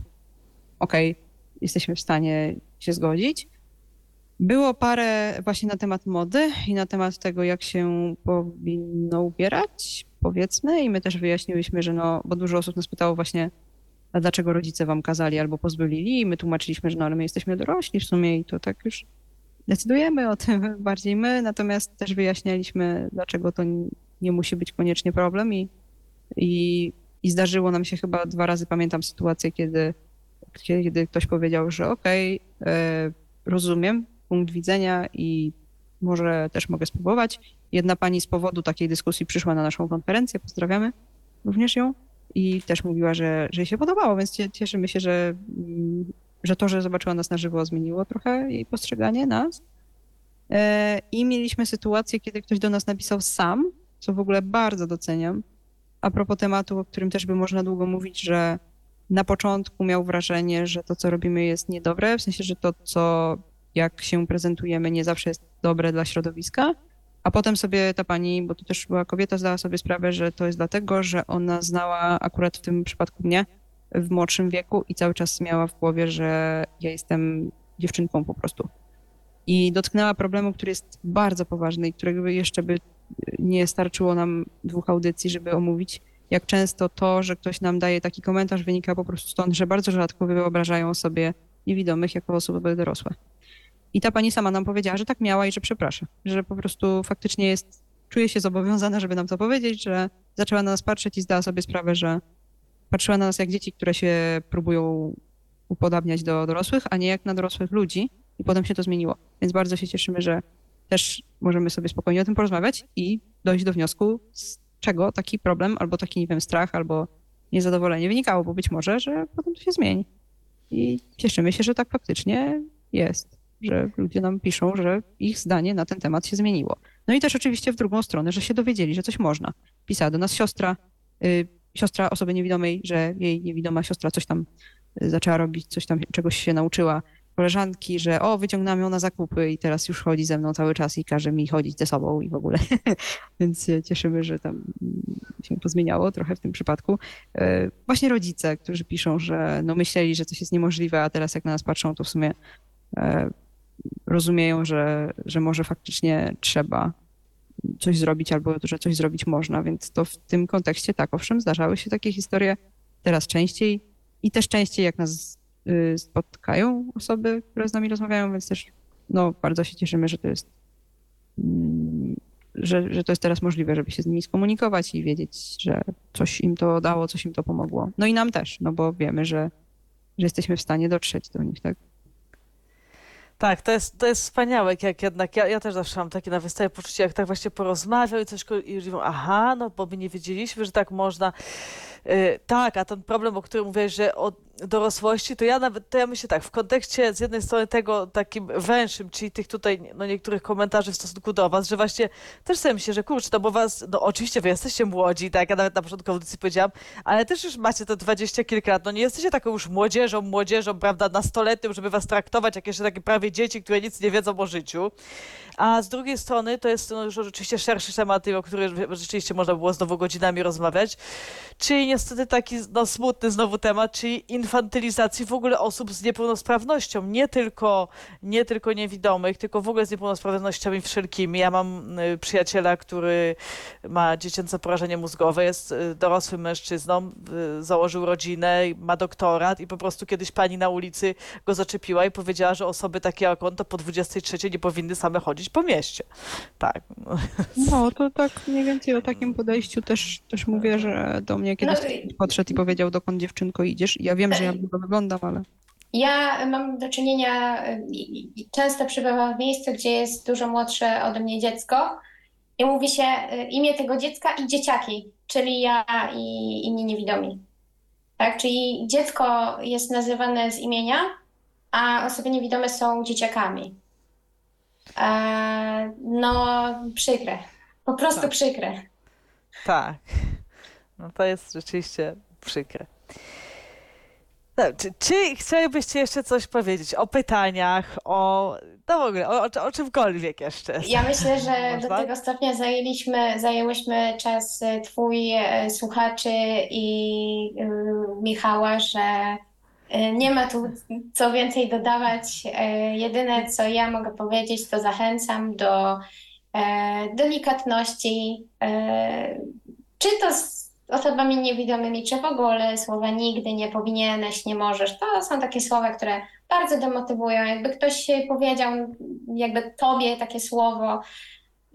okej, jesteśmy w stanie się zgodzić. Było parę właśnie na temat mody i na temat tego, jak się powinno ubierać, powiedzmy, i my też wyjaśniłyśmy, że no, bo dużo osób nas pytało właśnie, a dlaczego rodzice wam kazali albo pozwolili, i my tłumaczyliśmy, że no, ale my jesteśmy dorośli w sumie i to tak już decydujemy o tym bardziej my, natomiast też wyjaśnialiśmy, dlaczego to nie musi być koniecznie problem i, i, i zdarzyło nam się chyba dwa razy, pamiętam sytuację, kiedy kiedy ktoś powiedział, że okej, e, rozumiem punkt widzenia i może też mogę spróbować. Jedna pani z powodu takiej dyskusji przyszła na naszą konferencję, pozdrawiamy również ją i też mówiła, że, że jej się podobało, więc cie- cieszymy się, że, mm, że to, że zobaczyła nas na żywo zmieniło trochę jej postrzeganie nas. E, I mieliśmy sytuację, kiedy ktoś do nas napisał sam, co w ogóle bardzo doceniam, a propos tematu, o którym też by można długo mówić, że na początku miał wrażenie, że to, co robimy, jest niedobre, w sensie, że to, co jak się prezentujemy, nie zawsze jest dobre dla środowiska. A potem sobie ta pani, bo to też była kobieta, zdała sobie sprawę, że to jest dlatego, że ona znała akurat w tym przypadku mnie w młodszym wieku i cały czas miała w głowie, że ja jestem dziewczynką po prostu. I dotknęła problemu, który jest bardzo poważny i którego jeszcze by nie starczyło nam dwóch audycji, żeby omówić, jak często to, że ktoś nam daje taki komentarz, wynika po prostu stąd, że bardzo rzadko wyobrażają sobie niewidomych jako osoby dorosłe. I ta pani sama nam powiedziała, że tak miała i że przeprasza, że po prostu faktycznie jest, czuje się zobowiązana, żeby nam to powiedzieć, że zaczęła na nas patrzeć i zdała sobie sprawę, że patrzyła na nas jak dzieci, które się próbują upodabniać do dorosłych, a nie jak na dorosłych ludzi i potem się to zmieniło. Więc bardzo się cieszymy, że też możemy sobie spokojnie o tym porozmawiać i dojść do wniosku, z czego taki problem, albo taki, nie wiem, strach, albo niezadowolenie wynikało, bo być może, że potem to się zmieni. I cieszymy się, że tak faktycznie jest, że ludzie nam piszą, że ich zdanie na ten temat się zmieniło. No i też oczywiście w drugą stronę, że się dowiedzieli, że coś można. Pisała do nas siostra, y, siostra osoby niewidomej, że jej niewidoma siostra coś tam y, zaczęła robić, coś tam, czegoś się nauczyła koleżanki, że o, wyciągnęłam ją na zakupy i teraz już chodzi ze mną cały czas i każe mi chodzić ze sobą i w ogóle. Więc się cieszymy, że tam się pozmieniało trochę w tym przypadku. E, Właśnie rodzice, którzy piszą, że no myśleli, że coś jest niemożliwe, a teraz jak na nas patrzą, to w sumie rozumieją, że, że może faktycznie trzeba coś zrobić albo że coś zrobić można, więc to w tym kontekście tak, owszem, zdarzały się takie historie teraz częściej i też częściej jak nas y, spotkają osoby, które z nami rozmawiają, więc też no, bardzo się cieszymy, że to jest mm, że, że to jest teraz możliwe, żeby się z nimi skomunikować i wiedzieć, że coś im to dało, coś im to pomogło. No i nam też, no bo wiemy, że, że jesteśmy w stanie dotrzeć do nich, tak? Tak, to jest, to jest wspaniałe, jak jednak, ja, ja też zawsze mam takie na wystawie poczucie, jak tak właśnie porozmawiał i coś, i już mówią, aha, no bo my nie wiedzieliśmy, że tak można. Y, tak, a ten problem, o którym mówiłeś, że o dorosłości, to ja nawet, to ja myślę tak, w kontekście z jednej strony tego takim węższym, czyli tych tutaj, no niektórych komentarzy w stosunku do was, że właśnie też sobie myślę, że kurczę, no bo was, no oczywiście wy jesteście młodzi, tak, ja nawet na początku audycji powiedziałam, ale też już macie te dwadzieścia kilka lat, no nie jesteście taką już młodzieżą, młodzieżą, prawda, nastoletnią, żeby was traktować jak jeszcze takie prawie dzieci, które nic nie wiedzą o życiu. A z drugiej strony to jest no, już rzeczywiście szerszy temat, o którym rzeczywiście można było znowu godzinami rozmawiać, czyli niestety taki no, smutny znowu temat, czyli infantylizacji w ogóle osób z niepełnosprawnością, nie tylko, nie tylko niewidomych, tylko w ogóle z niepełnosprawnościami wszelkimi. Ja mam y, przyjaciela, który ma dziecięce porażenie mózgowe, jest y, dorosłym mężczyzną, y, założył rodzinę, ma doktorat i po prostu kiedyś pani na ulicy go zaczepiła i powiedziała, że osoby takie jak on to po 23 nie powinny same chodzić po mieście. Tak. No, to tak mniej więcej o takim podejściu też, też mówię, że do mnie kiedyś podszedł i powiedział, dokąd dziewczynko idziesz. I Ja wiem, że ja długo wyglądam, ale Ja mam do czynienia, y, często przybywam w miejscu, gdzie jest dużo młodsze ode mnie dziecko i mówi się y, imię tego dziecka i dzieciaki, czyli ja i inni niewidomi. Tak, czyli dziecko jest nazywane z imienia, a osoby niewidome są dzieciakami. E, no, przykre. Po prostu Tak. przykre. Tak. No to jest rzeczywiście przykre. No, czy, czy chcielibyście jeszcze coś powiedzieć o pytaniach, o. No w ogóle, o, o, o czymkolwiek jeszcze? Ja myślę, że do Można? tego stopnia zajęliśmy, zajęłyśmy czas y, twój, y, słuchaczy i y, Michała, że y, nie ma tu co więcej dodawać. Y, Jedyne, co ja mogę powiedzieć, to zachęcam do e, delikatności, e, czy to z osobami niewidomymi, czy w ogóle słowa nigdy, nie powinieneś, nie możesz. To są takie słowa, które bardzo demotywują. Jakby ktoś powiedział jakby tobie takie słowo,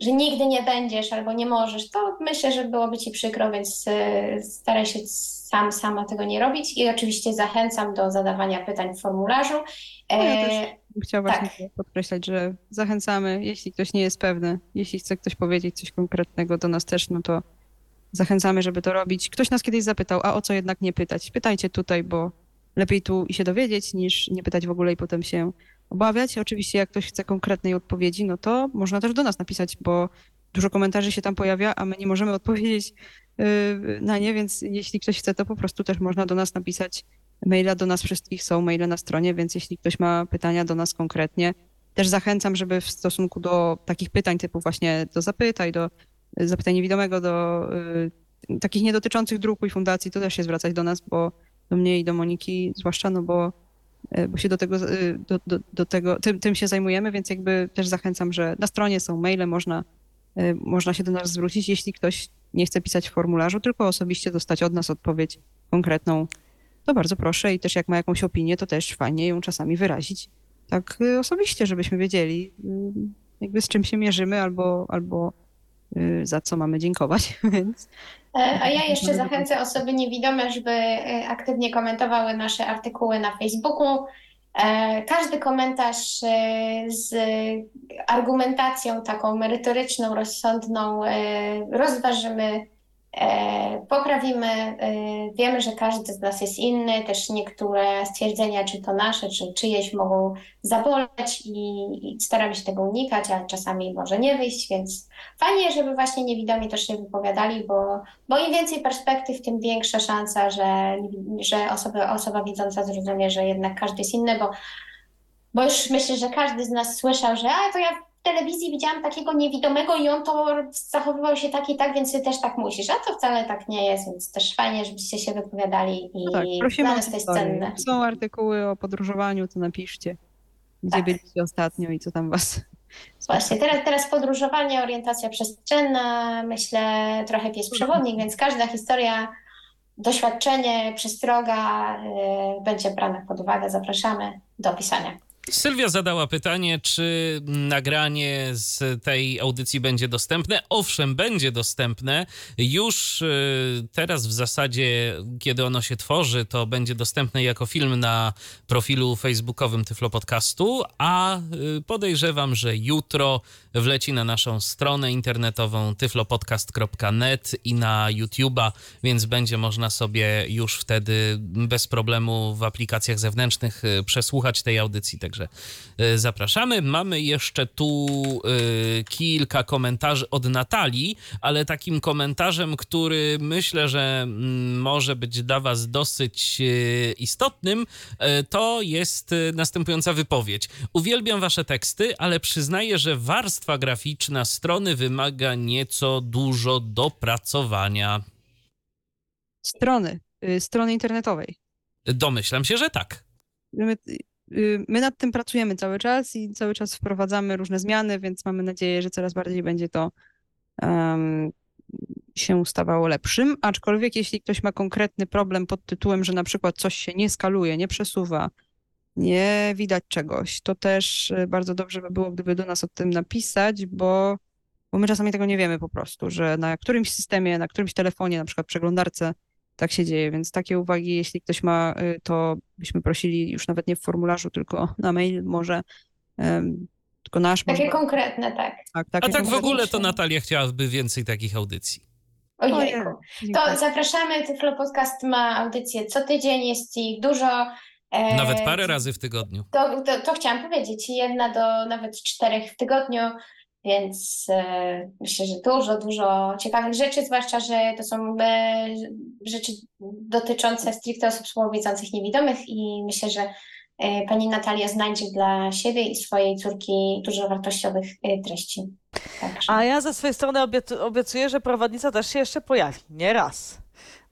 że nigdy nie będziesz albo nie możesz, to myślę, że byłoby ci przykro, więc y, staraj się sam, sama tego nie robić i oczywiście zachęcam do zadawania pytań w formularzu. No ja E, też chciałam właśnie tak. podkreślać, że zachęcamy, jeśli ktoś nie jest pewny, jeśli chce ktoś powiedzieć coś konkretnego do nas też, no to zachęcamy, żeby to robić. Ktoś nas kiedyś zapytał, a o co jednak nie pytać? Pytajcie tutaj, bo lepiej tu i się dowiedzieć, niż nie pytać w ogóle i potem się obawiać. Oczywiście jak ktoś chce konkretnej odpowiedzi, no to można też do nas napisać, bo dużo komentarzy się tam pojawia, a my nie możemy odpowiedzieć yy, na nie, więc jeśli ktoś chce, to po prostu też można do nas napisać maila do nas wszystkich są maile na stronie, więc jeśli ktoś ma pytania do nas konkretnie, też zachęcam, żeby w stosunku do takich pytań typu właśnie do zapytaj, do y, zapytań niewidomego, do y, takich niedotyczących druku i fundacji, to też się zwracać do nas, bo do mnie i do Moniki zwłaszcza, no bo, y, bo się do tego, y, do, do, do tego tym, tym się zajmujemy, więc jakby też zachęcam, że na stronie są maile, można, można się do nas zwrócić, jeśli ktoś nie chce pisać w formularzu, tylko osobiście dostać od nas odpowiedź konkretną, to bardzo proszę i też jak ma jakąś opinię, to też fajnie ją czasami wyrazić tak osobiście, żebyśmy wiedzieli jakby z czym się mierzymy albo, albo za co mamy dziękować, więc E, A ja jeszcze zachęcę osoby niewidome, żeby e, aktywnie komentowały nasze artykuły na Facebooku. E, Każdy komentarz z argumentacją taką merytoryczną, rozsądną rozważymy, poprawimy. E, Wiemy, że każdy z nas jest inny, też niektóre stwierdzenia, czy to nasze, czy czyjeś, mogą zaboleć i, i staramy się tego unikać, ale czasami może nie wyjść, więc fajnie, żeby właśnie niewidomi też się wypowiadali, bo bo im więcej perspektyw, tym większa szansa, że, że osoba, osoba widząca zrozumie, że jednak każdy jest inny, bo bo już myślę, że każdy z nas słyszał, że a to ja w telewizji widziałam takiego niewidomego i on to zachowywał się tak i tak, więc ty też tak musisz. A to wcale tak nie jest, więc też fajnie, żebyście się wypowiadali i No tak, prosimy dla nas to jest cenne. Są artykuły o podróżowaniu, to napiszcie. Gdzie Tak. byliście ostatnio i co tam was... Właśnie, teraz, teraz podróżowanie, orientacja przestrzenna, myślę trochę pies przewodnik, więc każda historia, doświadczenie, przestroga y, będzie brana pod uwagę. Zapraszamy do pisania. Sylwia zadała pytanie, czy nagranie z tej audycji będzie dostępne. Owszem, będzie dostępne. Już y, teraz w zasadzie, kiedy ono się tworzy, to będzie dostępne jako film na profilu facebookowym Tyflo Podcastu, a y, podejrzewam, że jutro wleci na naszą stronę internetową tyflopodcast.net i na YouTube'a, więc będzie można sobie już wtedy bez problemu w aplikacjach zewnętrznych y, przesłuchać tej audycji. Także y, zapraszamy. Mamy jeszcze tu y, kilka komentarzy od Natalii, ale takim komentarzem, który myślę, że mm, może być dla Was dosyć istotnym, to jest następująca wypowiedź. Uwielbiam Wasze teksty, ale przyznaję, że warstwa graficzna strony wymaga nieco dużo dopracowania. Strony, y, strony internetowej. Domyślam się, że tak. My, y, my nad tym pracujemy cały czas i cały czas wprowadzamy różne zmiany, więc mamy nadzieję, że coraz bardziej będzie to em, się stawało lepszym. Aczkolwiek jeśli ktoś ma konkretny problem pod tytułem, że na przykład coś się nie skaluje, nie przesuwa, nie widać czegoś, to też y, bardzo dobrze by było, gdyby do nas o tym napisać, bo, bo my czasami tego nie wiemy po prostu, że na którymś systemie, na którymś telefonie, na przykład przeglądarce, tak się dzieje, więc takie uwagi, jeśli ktoś ma, y, to byśmy prosili już nawet nie w formularzu, tylko na mail może, tylko nasz Takie może. konkretne, tak. Tak, A tak w ogóle to Natalia chciałaby więcej takich audycji. Ojej, Ojejku. To zapraszamy. Tyflo Podcast ma audycję co tydzień, jest ich dużo. E, Nawet parę razy w tygodniu. To, to, to chciałam powiedzieć. Jedna do nawet czterech w tygodniu, więc e, myślę, że dużo, dużo ciekawych rzeczy, zwłaszcza, że to są e, rzeczy dotyczące stricte osób słabowidzących, niewidomych i myślę, że e, pani Natalia znajdzie dla siebie i swojej córki dużo wartościowych e, treści. Także. A ja ze swojej strony obiecu- obiecuję, że prowadnica też się jeszcze pojawi. Nie raz.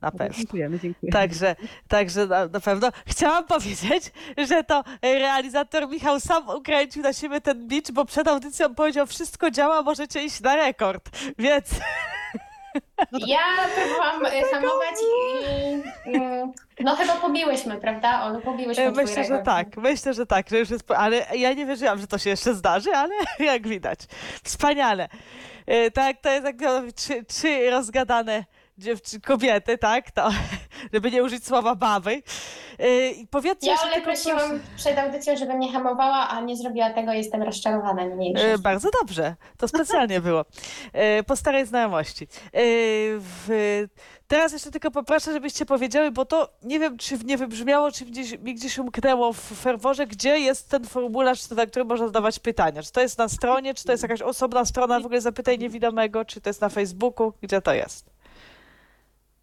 Na pewno. Dziękujemy, dziękuję. Także, także na, na pewno chciałam powiedzieć, że to realizator Michał sam ukręcił na siebie ten bicz, bo przed audycją powiedział, wszystko działa, możecie iść na rekord. Więc Ja próbowałam e, hamować i mm, no chyba pobiłyśmy, prawda? Olu, pobiłyśmy myślę, że tak, myślę, że tak, że już jest, ale ja nie wierzyłam, że to się jeszcze zdarzy, ale jak widać, wspaniale. E, Tak, to jest jak trzy, trzy rozgadane dziewczy, kobiety, tak, to, żeby nie użyć słowa baby. E, I powiedzcie Ja proszę- prosiłam przed audycją, żebym nie hamowała, a nie zrobiła tego. Jestem rozczarowana. E, Bardzo dobrze, to specjalnie było. E, Po starej znajomości. E, W, teraz jeszcze tylko poproszę, żebyście powiedziały, bo to nie wiem, czy nie wybrzmiało, czy gdzieś, mi gdzieś umknęło w ferworze, gdzie jest ten formularz, na który można zadawać pytania. Czy to jest na stronie, czy to jest jakaś osobna strona w ogóle zapytaj niewidomego, czy to jest na Facebooku, gdzie to jest?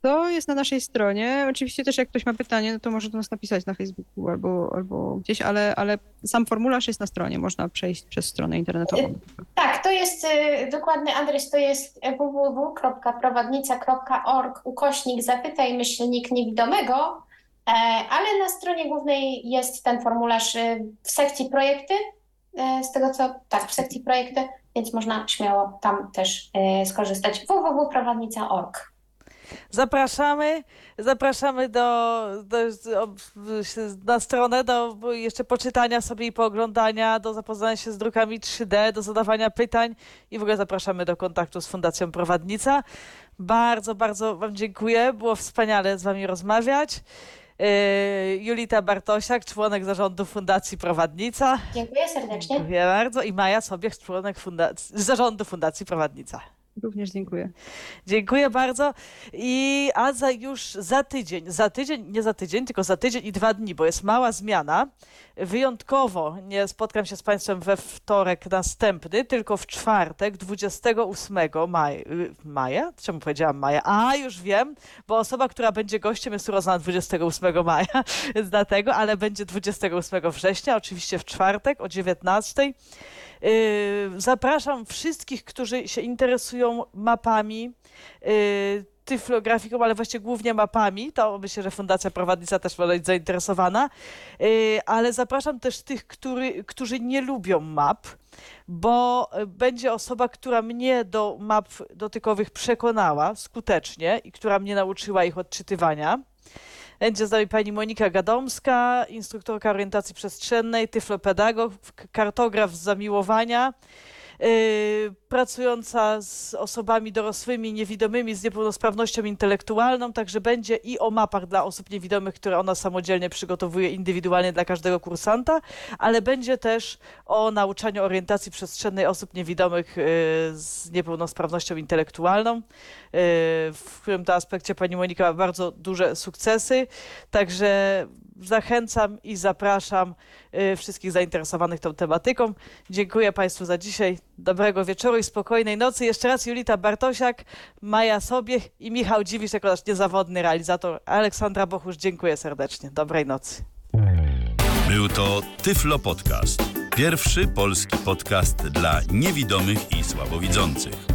To jest na naszej stronie. Oczywiście też jak ktoś ma pytanie, no to może do nas napisać na Facebooku albo, albo gdzieś, ale, ale sam formularz jest na stronie. Można przejść przez stronę internetową. Tak, to jest y, dokładny adres, to jest www.prowadnica.org ukośnik zapytaj myślnik niewidomego, e, ale na stronie głównej jest ten formularz y, w sekcji projekty, e, z tego co, tak, w sekcji projekty, więc można śmiało tam też e, skorzystać. www.prowadnica.org. Zapraszamy, zapraszamy do, do, do, na stronę do jeszcze poczytania sobie i pooglądania, do zapoznania się z drukami 3D, do zadawania pytań i w ogóle zapraszamy do kontaktu z Fundacją Prowadnica. Bardzo, bardzo Wam dziękuję. Było wspaniale z Wami rozmawiać. Yy, Julita Bartosiak, członek zarządu Fundacji Prowadnica. Dziękuję serdecznie. Dziękuję bardzo. I Maja Sobiech, członek fundacji, zarządu Fundacji Prowadnica. Również dziękuję. Dziękuję bardzo. I a za już za tydzień, za tydzień, nie za tydzień, tylko za tydzień i dwa dni, bo jest mała zmiana. Wyjątkowo nie spotkam się z Państwem we wtorek następny, tylko w czwartek, 28 maja. maja? Czemu powiedziałam maja? A, już wiem, bo osoba, która będzie gościem jest urodzona 28 maja, dlatego, ale będzie 28 września, oczywiście w czwartek o 19. Yy, Zapraszam wszystkich, którzy się interesują mapami, yy, tyflografiką, ale właściwie głównie mapami. To myślę, że Fundacja Prowadnica też może być zainteresowana. Yy, Ale zapraszam też tych, który, którzy nie lubią map, bo będzie osoba, która mnie do map dotykowych przekonała skutecznie i która mnie nauczyła ich odczytywania. Będzie z nami pani Monika Gadomska, instruktorka orientacji przestrzennej, tyflopedagog, kartograf z zamiłowania, pracująca z osobami dorosłymi, niewidomymi, z niepełnosprawnością intelektualną, także będzie i o mapach dla osób niewidomych, które ona samodzielnie przygotowuje indywidualnie dla każdego kursanta, ale będzie też o nauczaniu orientacji przestrzennej osób niewidomych yy, z niepełnosprawnością intelektualną, yy, w którym to aspekcie pani Monika ma bardzo duże sukcesy. Także zachęcam i zapraszam y, wszystkich zainteresowanych tą tematyką. Dziękuję Państwu za dzisiaj. Dobrego wieczoru i spokojnej nocy. Jeszcze raz Julita Bartosiak, Maja Sobiech i Michał Dziwisz jako nasz niezawodny realizator. Aleksandra Bochusz, dziękuję serdecznie. Dobrej nocy. Był to Tyflo Podcast. Pierwszy polski podcast dla niewidomych i słabowidzących.